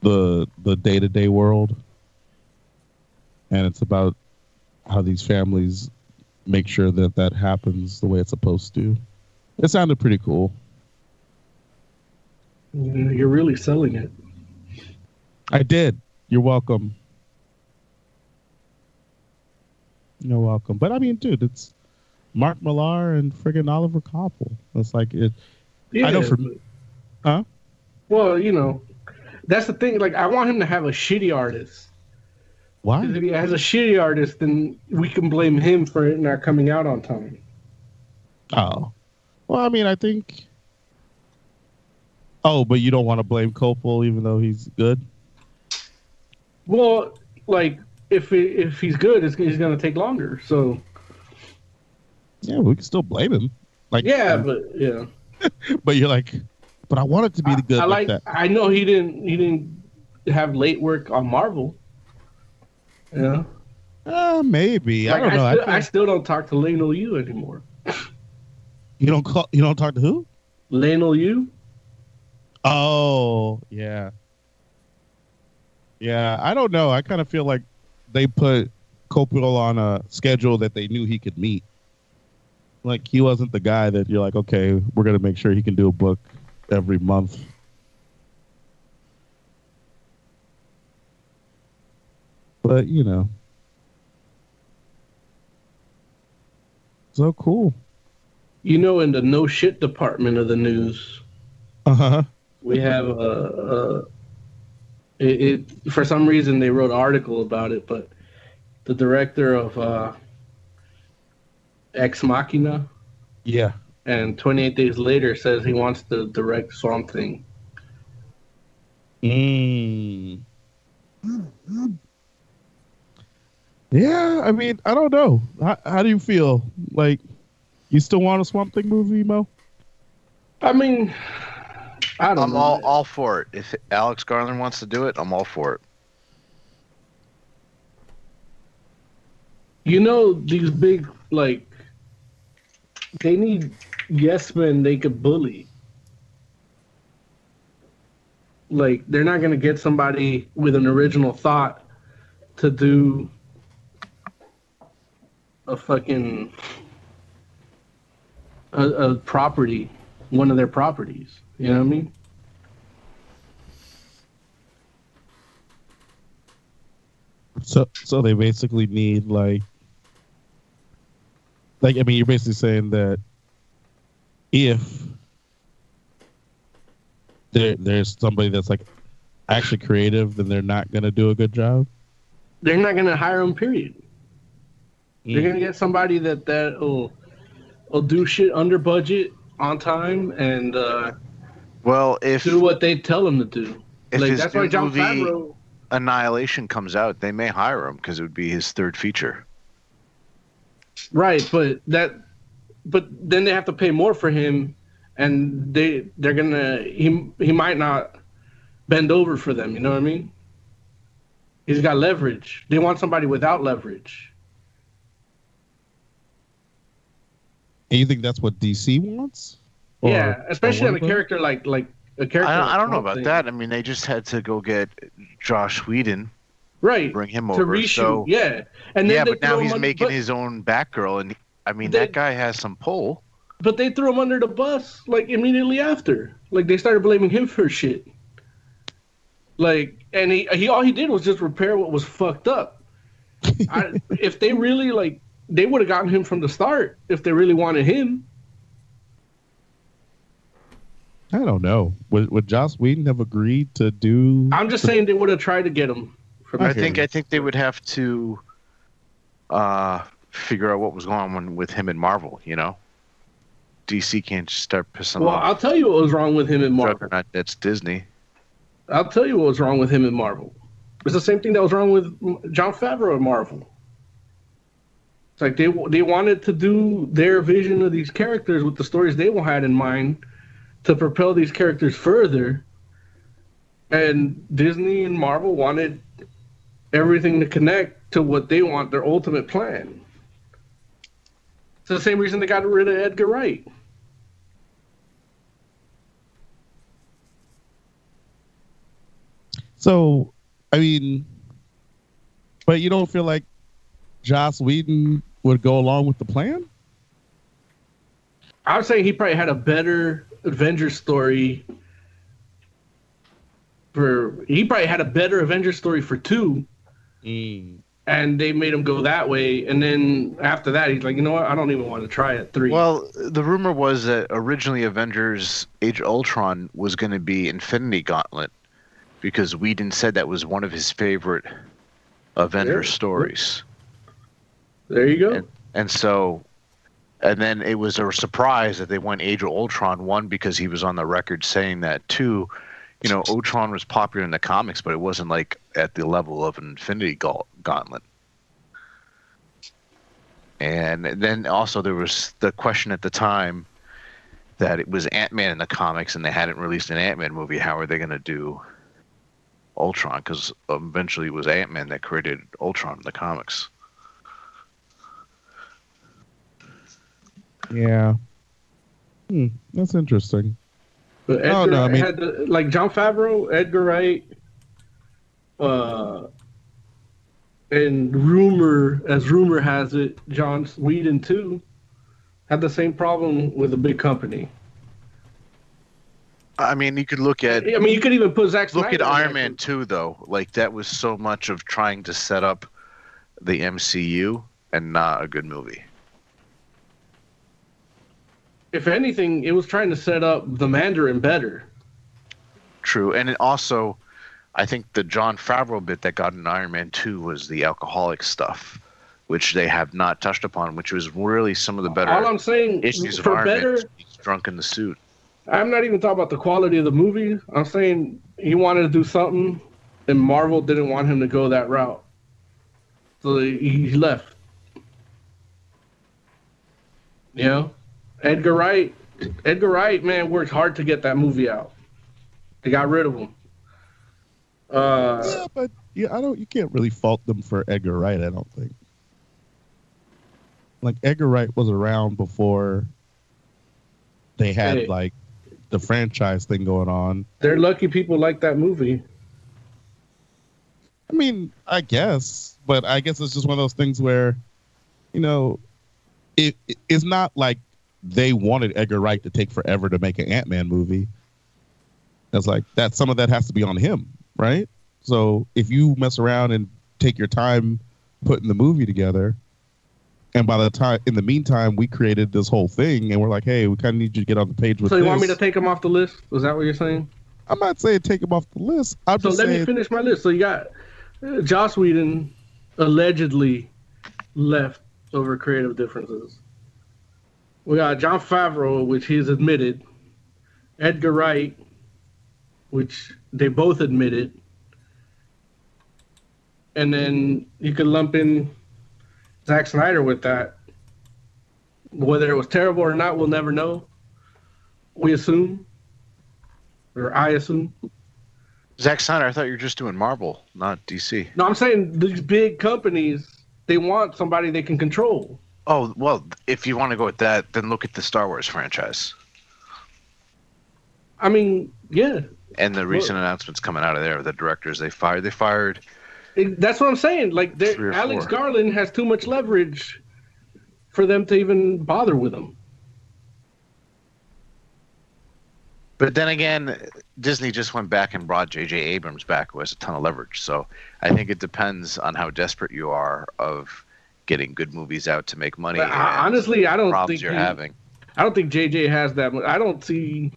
the the day-to-day world and it's about how these families make sure that that happens the way it's supposed to it sounded pretty cool mm, You're really selling it. i did you're welcome you're welcome but i mean dude it's mark millar and friggin oliver Coipel. it's like it i know for but- huh Well, you know, that's the thing. Like, I want him to have a shitty artist. Why If he has a shitty artist, then we can blame him for it not coming out on time. Oh. Well, I mean, I think. Oh, but you don't want to blame Coipel even though he's good? Well, like if it, if he's good, it's, he's gonna take longer. So Yeah, we can still blame him. Like, yeah, uh, but yeah, but you're like, but I want it to be the good I like, like. I know he didn't. He didn't have late work on Marvel. Yeah, Uh, maybe. I don't know. I still, feel- I still don't talk to Leinil Yu anymore. you don't call. You don't talk to who? Leinil Yu. Oh, yeah. Yeah, I don't know. I kind of feel like they put Coipel on a schedule that they knew he could meet. Like he wasn't the guy that you're like, okay, we're gonna make sure he can do a book every month. But you know, so cool. You know, in the no shit department of the news, Uh huh. we have a, a it, it for some reason they wrote an article about it, but the director of uh, Ex Machina Yeah. and 28 Days Later says he wants to direct something. Thing. Mm. Yeah, I mean, I don't know. How, how do you feel? Like, you still want a Swamp Thing movie, Mo? I mean, I don't I'm know. all all for it. If Alex Garland wants to do it, I'm all for it. You know, these big like they need yes men they could bully. Like they're not gonna get somebody with an original thought to do a fucking a, a property, one of their properties. You know what I mean? So, so they basically need like, like I mean, you're basically saying that if there there's somebody that's like actually creative, then they're not gonna do a good job. They're not gonna hire them. Period. They're gonna get somebody that that will will do shit under budget on time and uh, Well, if do what they tell them to do. if like his that's why John movie Favreau. Annihilation comes out, they may hire him because it would be his third feature. Right, but that, but then they have to pay more for him, and they they're gonna he he might not bend over for them. You know what I mean? He's got leverage. They want somebody without leverage. And you think that's what DC wants? Or- yeah, especially or on a character like like a character. I, like I don't know about Thing. that. I mean, they just had to go get Joss Whedon, Right. bring him over to over. reshoot, so yeah, and then yeah, but now he's under- making but- his own Batgirl, and I mean They- that guy has some pull. But they threw him under the bus like immediately after. Like they started blaming him for shit. Like, and he he all he did was just repair what was fucked up. I, if they really like, they would have gotten him from the start if they really wanted him. I don't know. Would would Joss Whedon have agreed to do? I'm just saying they would have tried to get him. From I think I think they would have to uh, figure out what was going on with him and Marvel. You know, DC can't just start pissing Well, off. I'll tell you what was wrong with him in Marvel. Juggernaut, that's Disney. I'll tell you what was wrong with him in Marvel. It's the same thing that was wrong with Jon Favreau in Marvel. It's like they they wanted to do their vision of these characters with the stories they had in mind to propel these characters further, and Disney and Marvel wanted everything to connect to what they want their ultimate plan. It's the same reason they got rid of Edgar Wright. So, I mean, but you don't feel like Joss Whedon would go along with the plan? I would say he probably had a better Avengers story for he probably had a better Avengers story for two, mm. and they made him go that way. And then after that, he's like, you know what? I don't even want to try it three. Well, the rumor was that originally Avengers Age of Ultron was going to be Infinity Gauntlet because Whedon said that was one of his favorite Avengers Yeah. stories. There you go. And, and so, and then it was a surprise that they went Age of Ultron, one, because he was on the record saying that, two, you know, Ultron was popular in the comics, but it wasn't like at the level of an Infinity Gauntlet. And then also there was the question at the time that it was Ant Man in the comics and they hadn't released an Ant Man movie. How are they going to do Ultron? Because eventually it was Ant Man that created Ultron in the comics. Yeah. Hmm, that's interesting. But Edgar Oh, no, I mean- had the, like Jon Favreau, Edgar Wright, uh, and rumor, as rumor has it, John Whedon too, had the same problem with a big company. I mean, you could look at I mean, you could even put Zack look Snyder at Iron that Man 2 though. Like that was so much of trying to set up the MCU and not a good movie. If anything, it was trying to set up the Mandarin better. True, and it also, I think the Jon Favreau bit that got in Iron Man 2 was the alcoholic stuff, which they have not touched upon, which was really some of the better All I'm saying, issues of for Iron better, Man. He's drunk in the suit. I'm not even talking about the quality of the movie. I'm saying he wanted to do something, and Marvel didn't want him to go that route, so he, he left. You know, Edgar Wright. Edgar Wright, man, worked hard to get that movie out. They got rid of him. Uh, yeah, but yeah, I don't. You can't really fault them for Edgar Wright. I don't think. Like Edgar Wright was around before they had Hey. like the franchise thing going on. they're lucky people like that movie. I mean, I guess, but I guess it's just one of those things where, you know, it, it- it's not like they wanted Edgar Wright to take forever to make an Ant Man movie. It's like that. Some of that has to be on him, right? So if you mess around and take your time putting the movie together, and by the time, in the meantime, we created this whole thing, and we're like, hey, we kind of need you to get on the page with So you this. want me to take him off the list? Was that what you're saying? I'm not saying take him off the list. I'm So let saying me finish my list. So you got uh, Joss Whedon allegedly left over creative differences. We got Jon Favreau, which he's admitted. Edgar Wright, which they both admitted. And then you could lump in Zack Snyder with that. Whether it was terrible or not, we'll never know. We assume, or I assume. Zack Snyder, I thought you were just doing Marvel, not DC. No, I'm saying these big companies, they want somebody they can control. Oh well, if you want to go with that, then look at the Star Wars franchise I mean, yeah, and the recent announcements coming out of there. The directors they fired, they fired. it- that's what I'm saying. Like, they're- Three or Alex four. Garland has too much leverage for them to even bother with him. But then again, Disney just went back and brought J.J. Abrams back, who has a ton of leverage. So I think it depends on how desperate you are of getting good movies out to make money. I- uh, and honestly, I don't problems think you're he- having. I don't think JJ has that much. I don't see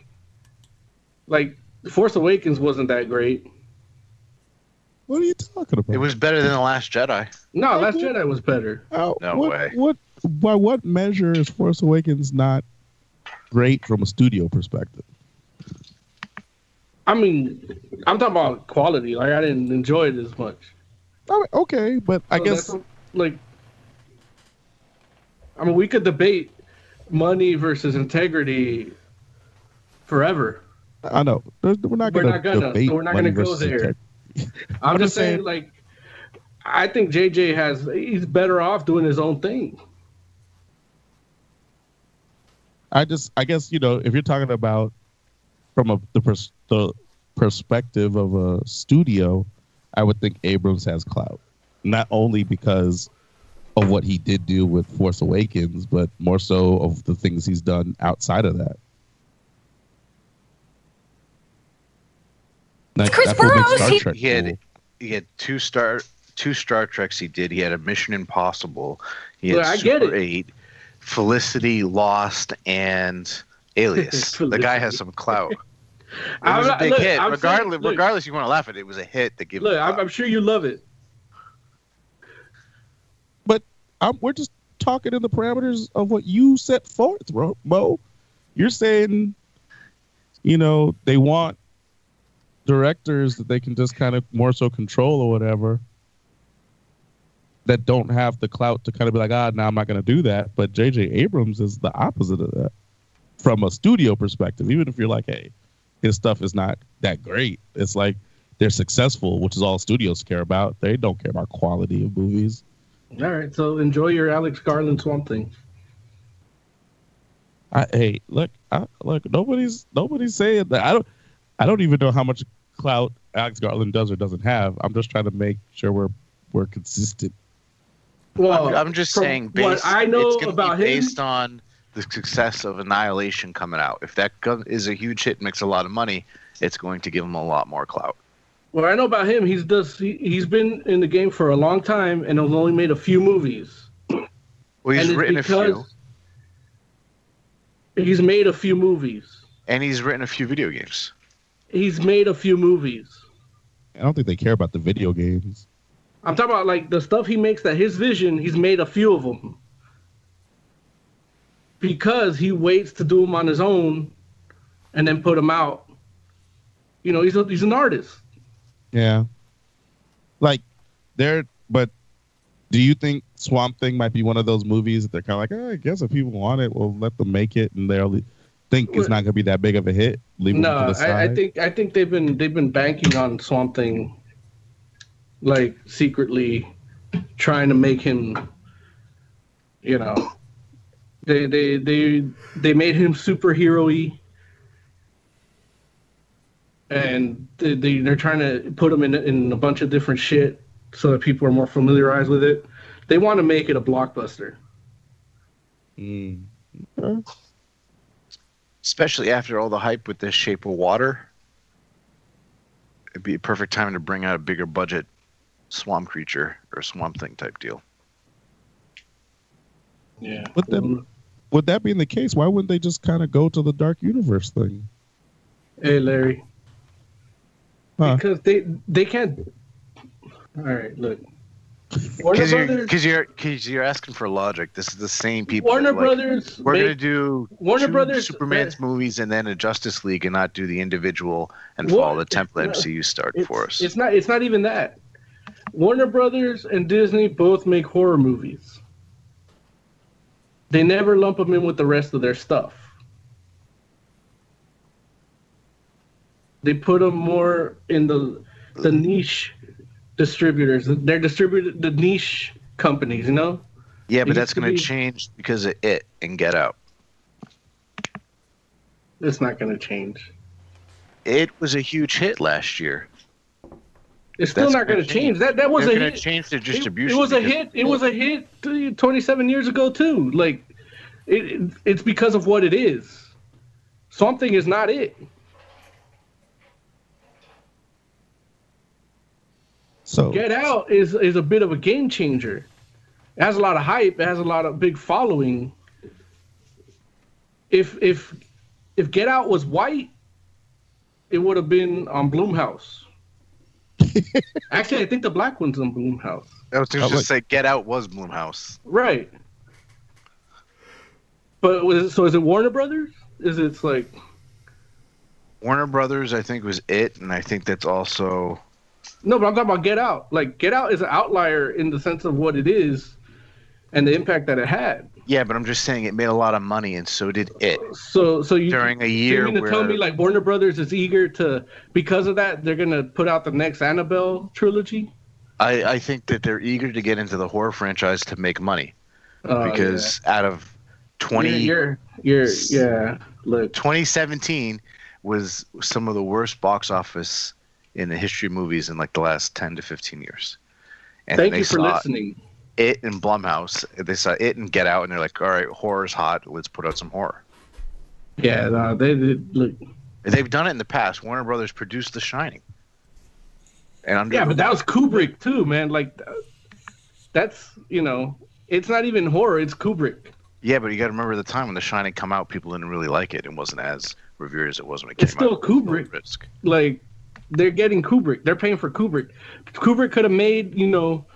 Like Force Awakens wasn't that great. What are you talking about? It was better than the Last Jedi. No, Last Jedi was better. How- No what, way. What? By what measure is Force Awakens not great from a studio perspective? I mean, I'm talking about quality. Like I didn't enjoy it as much. I mean, okay, but I So guess like, I mean, we could debate money versus integrity forever. I know we're not going to debate So we're not money gonna go there. I'm, just saying, saying- like, I think JJ has. He's better off doing his own thing. I just, I guess, you know, if you're talking about from a the, pers- the perspective of a studio, I would think Abrams has clout, not only because of what he did do with Force Awakens, but more so of the things he's done outside of that. Like, Chris that's what makes Burrows, he- Trek He had he had two star two Star Treks he did. He had a Mission Impossible. He had Look, I get it. Eight, Felicity, Lost, and Alias. the guy has some clout. It I'm was a big look, hit. I'm saying- regardless, look. regardless, you want to laugh at it, it was a hit that gave. Look, him I'm. I'm sure you love it. Um, we're just talking in the parameters of what you set forth. Mo. You're saying, you know, they want directors that they can just kind of more so control or whatever that don't have the clout to kind of be like, ah, now I'm not going to do that. But J.J. Abrams is the opposite of that from a studio perspective. Even if you're like, hey, his stuff is not that great, it's like they're successful, which is all studios care about. They don't care about quality of movies. All right, so enjoy your Alex Garland Swamp Thing. I, hey, look, I, look, nobody's nobody's saying that. I don't, I don't even know how much clout Alex Garland does or doesn't have. I'm just trying to make sure we're we're consistent. Well, I'm, I'm just from saying, what based, I know it's gonna about be him- based on the success of Annihilation coming out. If that is a huge hit, and makes a lot of money, it's going to give him a lot more clout. What I know about him, he's does he, he's been in the game for a long time and has only made a few movies. Well, he's written a few, He's made a few movies. and he's written a few video games. He's made a few movies. I don't think they care about the video games. I'm talking about like the stuff he makes that his vision. He's made a few of them because he waits to do them on his own and then put them out. You know, he's a, he's an artist. Yeah, like they're. But do you think Swamp Thing might be one of those movies that they're kind of like, oh, I guess if people want it, we'll let them make it, and they'll think it's not going to be that big of a hit. Leave No, to the side. I, I think I think they've been they've been banking on Swamp Thing, like secretly trying to make him. You know, they they they they made him superhero-y. And they, they they're trying to put them in in a bunch of different shit so that people are more familiarized with it. They want to make it a blockbuster. Mm. especially after all the hype with this Shape of Water. It'd be a perfect time to bring out a bigger budget swamp creature or swamp thing type deal. Yeah. But then, with that being the case, why wouldn't they just kind of go to the Dark Universe thing? Hey, Larry. Huh. Because they they can't. All right, look. Because you're, cause you're, you're asking for logic. This is the same people. Warner like, Brothers. We're make- gonna do Warner two Brothers- Superman's uh, movies and then a Justice League and not do the individual and What- follow the template no, MCU started for us. It's not. It's not even that. Warner Brothers and Disney both make horror movies. They never lump them in with the rest of their stuff. They put them more in the the niche distributors. They're distributed the niche companies. You know. yeah, it but that's used to gonna be- change because of it and Get Out. It's not going to change. It was a huge hit last year. It's still That's not going to change. That that was They're a hit. change It- distribution. It, was a hit. It was a hit uh, 27 years ago too. Like, it, it- it's because of what it is. Something is not it. So Get Out is is a bit of a game changer. It has a lot of hype. It has a lot of big following. If if if Get Out was white, it would have been on Blumhouse. Actually, I think the black one's on Blumhouse. I was going Oh, to just say Get Out was Blumhouse. Right. But was it, so is it Warner Brothers? Is it like Warner Brothers, I think, was it, and I think that's also no? But I'm talking about Get Out. Like Get Out is an outlier in the sense of what it is and the impact that it had. yeah. But I'm just saying it made a lot of money, and so did it So so you during a year you mean to where tell me like Warner Brothers is eager to because of that they're gonna put out the next Annabelle trilogy? I, I think that they're eager to get into the horror franchise to make money Uh, because out of 20, You're, you're, you're yeah. Look, 2017 was some of the worst box office in the history of movies in like the last 10 to 15 years. And thank they you for saw listening. It and Blumhouse, they saw it and Get Out, and they're like, all right, horror's hot. Let's put out some horror. Yeah, no, they did look. They've done it in the past. Warner Brothers produced The Shining. And under Yeah, but that was Kubrick too, man. Like, that's you know, it's not even horror; it's Kubrick. yeah, but you got to remember the time when The Shining come out, people didn't really like it. It wasn't as revered as it was when it came It's still out. Kubrick. Risk. Like, they're getting Kubrick. They're paying for Kubrick. Kubrick could have made you know,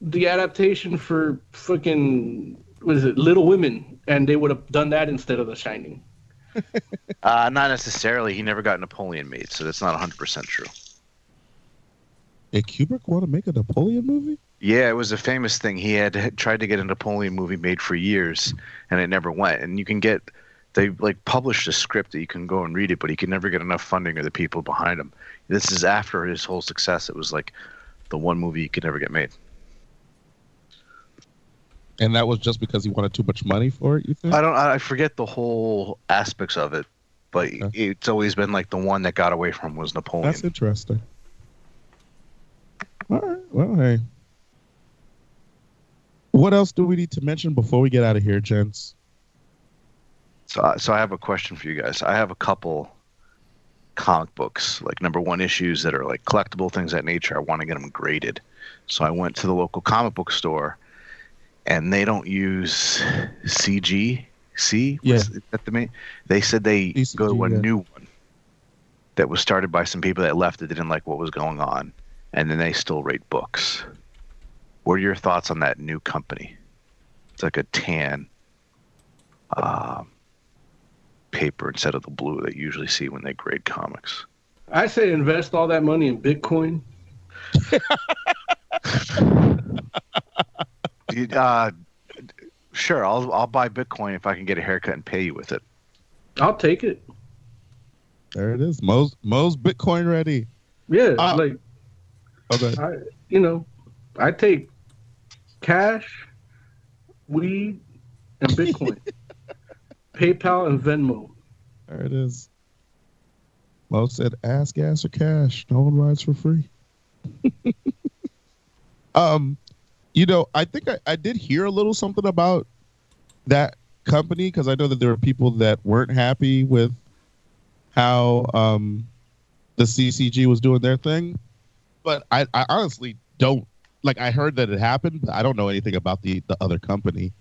the adaptation for fucking was it, Little Women, and they would have done that instead of The Shining. Uh, not necessarily. He never got Napoleon made, so that's not 100% true. Did Kubrick want to make a Napoleon movie? Yeah, it was a famous thing. He had tried to get a Napoleon movie made for years, and it never went. And you can get, they like published a script that you can go and read it, but he could never get enough funding or the people behind him. This is after his whole success. It was like the one movie he could never get made. And that was just because he wanted too much money for it. You think? I don't. I forget the whole aspects of it, but it's always been like the one that got away from was Napoleon. That's interesting. All right. Well, hey. What else do we need to mention before we get out of here, gents? So, I- so I have a question for you guys. I have a couple comic books, like number one issues that are like collectible things that nature. I want to get them graded. So I went to the local comic book store, and they don't use CG. C? Yeah. That the main? They said they go to a yeah. new one that was started by some people that left that didn't like what was going on, and then they still rate books. What are your thoughts on that new company? It's like a tan um, paper instead of the blue that you usually see when they grade comics. I say invest all that money in Bitcoin. Uh, sure, I'll I'll buy Bitcoin if I can get a haircut and pay you with it. I'll take it. There it is. Mo's Mo's Bitcoin ready. Yeah, Uh, like Okay. I, you know, I take cash, weed, and Bitcoin, PayPal and Venmo. There it is. Mo said, "Ask gas or cash. No one rides for free." um, you know, I think I, I did hear a little something about that company because I know that there were people that weren't happy with how um the CCG was doing their thing, but I, I honestly don't like. I heard that it happened, but I don't know anything about the the other company.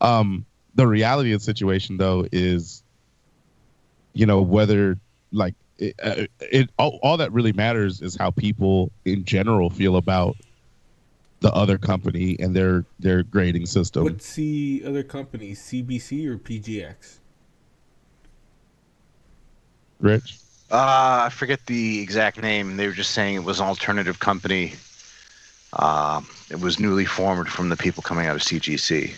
Um, the reality of the situation though is you know whether like it, uh, it all, all that really matters is how people in general feel about the other company and their their grading system What's the other company? CBC or PGX? rich Uh, I forget the exact name. They were just saying it was an alternative company. Um, it was newly formed from the people coming out of CGC,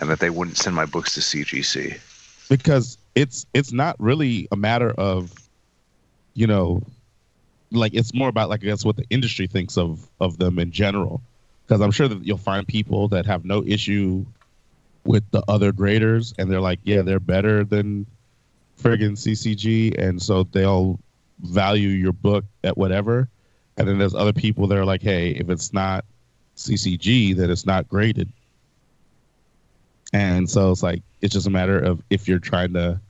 and that they wouldn't send my books to CGC. because it's it's not really a matter of you know like it's more about like I guess what the industry thinks of of them in general. Because I'm sure that you'll find people that have no issue with the other graders and they're like yeah they're better than friggin' CCG and so they'll value your book at whatever. And then there's other people that are like hey if it's not CCG then it's not graded and so it's like it's just a matter of if you're trying to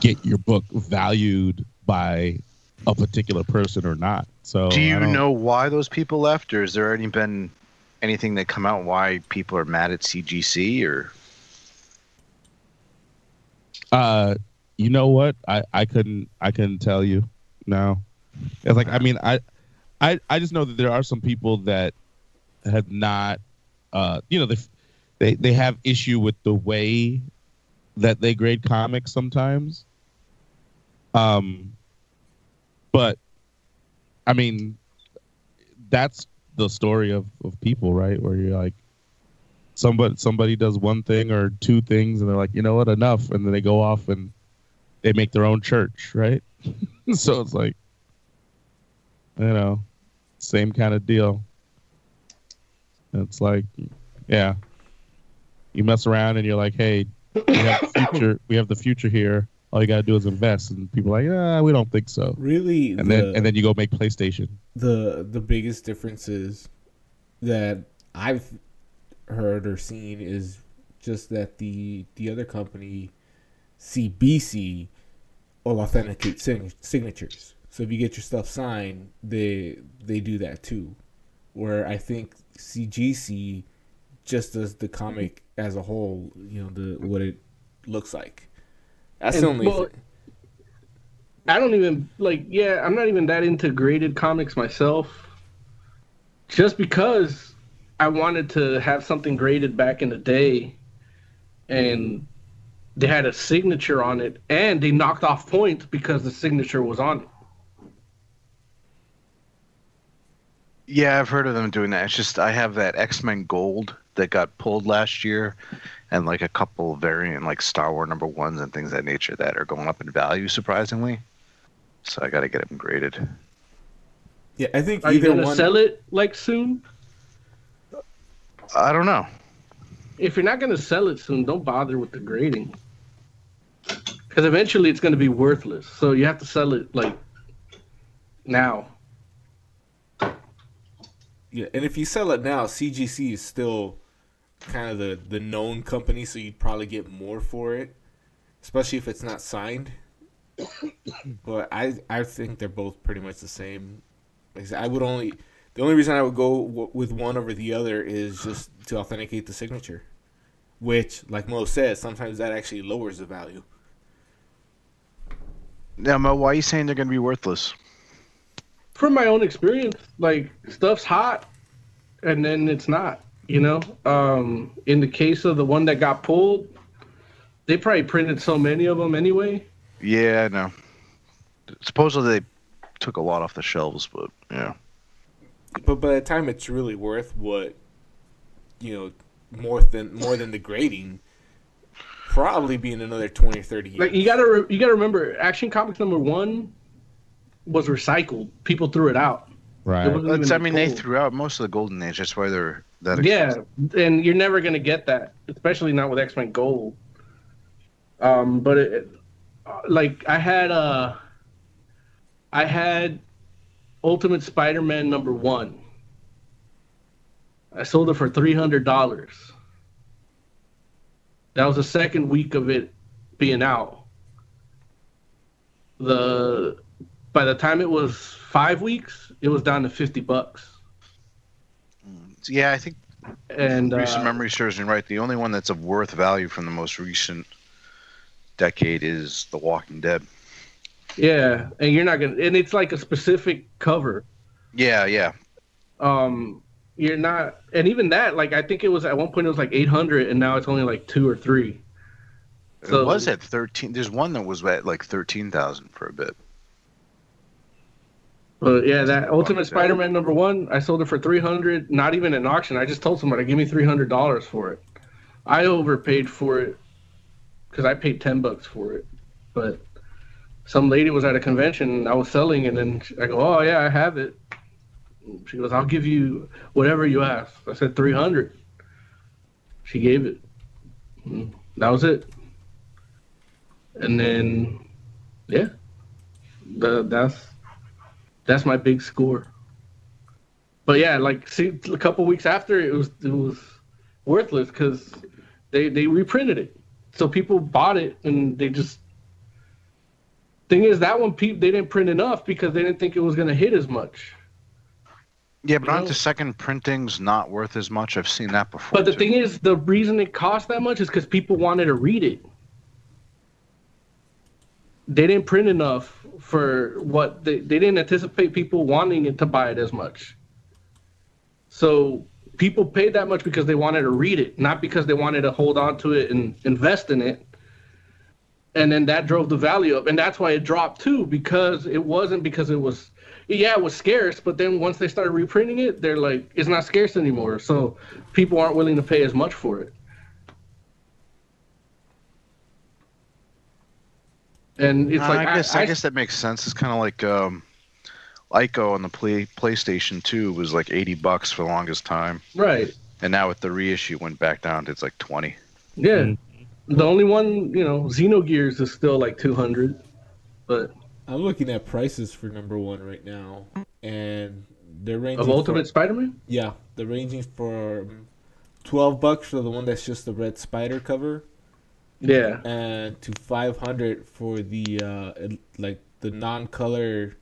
get your book valued by a particular person or not. So Do you know why those people left, or has there already been anything that come out why people are mad at CGC? Or Uh, you know what? I I couldn't I couldn't tell you. No, it's like I mean I I I just know that there are some people that have not uh you know they they they have issue with the way that they grade comics sometimes. Um, but I mean, that's the story of of people, right? Where you're like, somebody somebody does one thing or two things, and they're like, you know what, enough, and then they go off and they make their own church, right? so it's like, you know, same kind of deal. It's like, yeah, you mess around and you're like, hey, we have the future. We have the future here. All you gotta do is invest, and people are like, ah, we don't think so. Really, And the, then and then you go make PlayStation. the the biggest differences that I've heard or seen is just that the the other company CBC will authenticate sign- signatures. So if you get your stuff signed, they they do that too. Where I think CGC just does the comic as a whole, you know, the what it looks like. That's the only well, thing. I don't even like. Yeah, I'm not even that into graded comics myself. Just because I wanted to have something graded back in the day, and they had a signature on it, and they knocked off points because the signature was on it. Yeah, I've heard of them doing that. It's just I have that X Men Gold that got pulled last year, and like a couple variant like Star Wars number ones and things of that nature that are going up in value surprisingly. So I got to get them graded. Yeah, I think Are you either gonna one. sell it like soon? I don't know. If you're not gonna sell it soon, don't bother with the grading. Because eventually it's gonna be worthless. So you have to sell it like now. Yeah, and if you sell it now, CGC is still kind of the the known company, so you'd probably get more for it, especially if it's not signed. but I I think they're both pretty much the same. Like I said, I would only the only reason I would go w- with one over the other is just to authenticate the signature, which, like Mo said, sometimes that actually lowers the value. Now, Mo, why are you saying they're going to be worthless? From my own experience, like stuff's hot and then it's not, you know? Um in the case of the one that got pulled, they probably printed so many of them anyway. Yeah, I know. Supposedly they took a lot off the shelves, but yeah. But by the time it's really worth what, you know, more than more than the grading, probably be in another 20 or 30 years. Like you gotta re- you gotta remember, Action Comics number one was recycled. People threw it out. Right. It wasn't That's, even I mean, they threw out most of the Golden Age. That's why they're that. Yeah, and you're never gonna get that, especially not with X Men Gold. Um, but it, it- like I had uh, I had Ultimate Spider-Man number one. I sold it for three hundred dollars. That was the second week of it being out. The by the time it was five weeks, it was down to fifty bucks. Yeah, I think And recent uh, memory serves me right. The only one that's of worth value from the most recent decade is The Walking Dead. Yeah, and you're not gonna, and it's like a specific cover. Yeah, yeah. Um, you're not, and even that, like I think it was at one point it was like 800, and now it's only like two or three. So- it was at thirteen. There's one that was at like thirteen thousand for a bit. But yeah, that Ultimate Spider-Man number one, I sold it for 300. Not even an auction. I just told somebody, give me 300 dollars for it. I overpaid for it because I paid 10 bucks for it, but some lady was at a convention and I was selling, and then I go, oh yeah, I have it. She goes, I'll give you whatever you ask. I said 300. She gave it. And That was it. And then, yeah, the, that's that's my big score. But yeah, like see, a couple weeks after it was it was worthless because they they reprinted it, so people bought it and they just. Thing is, that one people they didn't print enough because they didn't think it was gonna hit as much. Yeah, but aren't No. the second printings not worth as much? I've seen that before. But the too. thing is, the reason it cost that much is because people wanted to read it. They didn't print enough for what they, they didn't anticipate people wanting it to buy it as much. So people paid that much because they wanted to read it, not because they wanted to hold on to it and invest in it. And then that drove the value up, and that's why it dropped too, because it wasn't because it was, yeah, it was scarce. But then once they started reprinting it, they're like, it's not scarce anymore, so people aren't willing to pay as much for it. And it's Uh, like I guess I, guess that makes sense. It's kind of like um, Ico on the play PlayStation Two was like eighty bucks for the longest time, right. and now with the reissue went back down to it's like twenty. Yeah. The only one, you know, Xenogears is still like 200. But I'm looking at prices for number one right now, and they're ranging of for- Ultimate Spider-Man? Yeah, they're ranging from twelve bucks for the one that's just the red spider cover, Yeah. and to five hundred for the uh like the non-color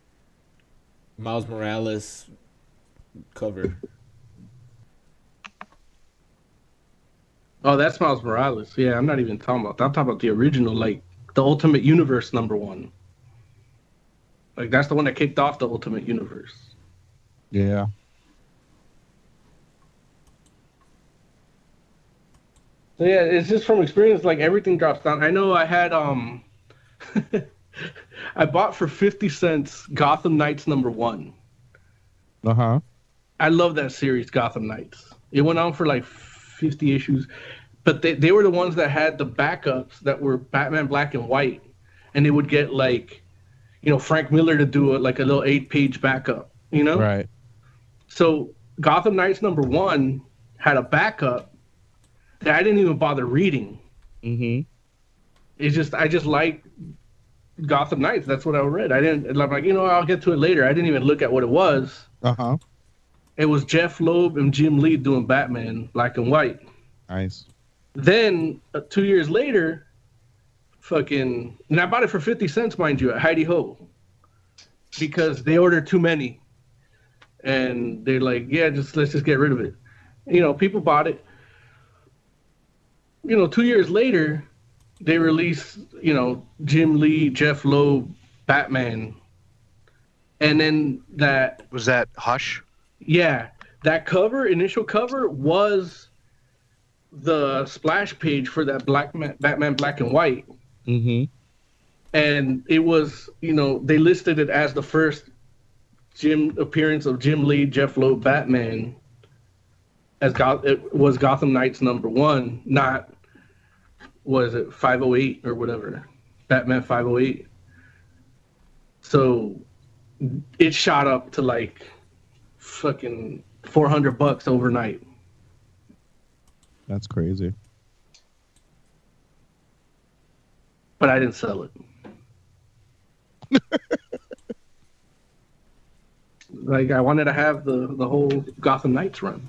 Miles Morales cover. Oh, that's Miles Morales. Yeah, I'm not even talking about that. I'm talking about the original, like the Ultimate Universe number one. Like that's the one that kicked off the Ultimate Universe. Yeah. Yeah, it's just from experience. Like everything drops down. I know I had um, I bought for fifty cents Gotham Knights number one. Uh huh. I love that series, Gotham Knights. It went on for like 50 issues, but they, they were the ones that had the backups that were Batman Black and White, and they would get like, you know, Frank Miller to do a, like a little eight page backup, you know? Right. So Gotham Knights number one had a backup that I didn't even bother reading. Mm-hmm. It's just I just like Gotham Knights. That's what I read. I didn't. I'm like, you know, I'll get to it later. I didn't even look at what it was. Uh huh. It was Jeph Loeb and Jim Lee doing Batman Black and White. Nice. Then uh, two years later, fucking, and I bought it for fifty cents, mind you, at Hi De Ho, because they ordered too many, and they're like, yeah, just let's just get rid of it. You know, people bought it. You know, two years later, they released, you know, Jim Lee, Jeph Loeb, Batman, and then that Was that Hush? yeah, that cover, initial cover, was the splash page for that Black Man, Batman Black and White, Mm-hmm. and it was, you know, they listed it as the first Jim appearance of Jim Lee, Jeph Loeb, Batman, as Goth- it was Gotham Knights number one, not was it 508 or whatever, Batman 508. So it shot up to like fucking 400 bucks overnight. That's crazy. but I didn't sell it. like I wanted to have the the whole Gotham Knights run.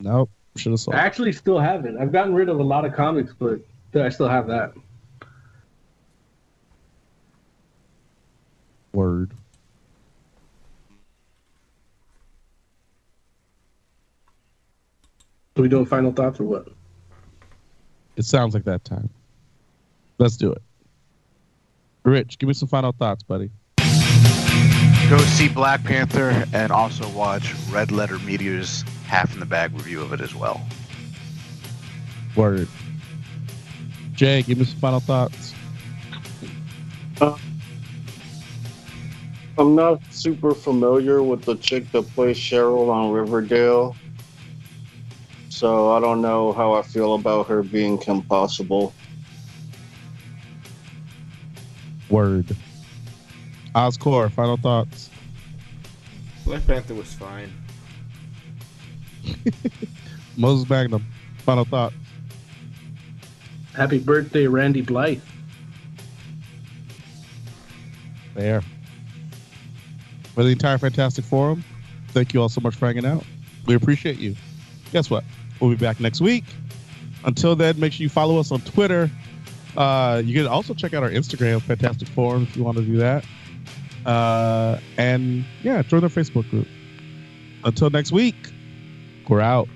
Nope. Should have sold. I actually still have it. I've gotten rid of a lot of comics, but I still have that. Word. Are we doing final thoughts or what? It sounds like that time. Let's do it. Rich, give me some final thoughts, buddy. Go see Black Panther and also watch Red Letter Media's Half in the Bag review of it as well. Word. Jay, give me some final thoughts. I'm not super familiar with the chick that plays Cheryl on Riverdale. So I don't know how I feel about her being Kim Possible. Word. Oscore, final thoughts. Black Panther was fine. Moses Magnum, final thought. Happy birthday, Randy Blythe. There. For the entire Fantastic Forum, thank you all so much for hanging out. We appreciate you. Guess what? We'll be back next week. Until then, make sure you follow us on Twitter. Uh, you can also check out our Instagram, Fantastic Forum, if you want to do that. Uh, and yeah, join our Facebook group. Until next week, we're out.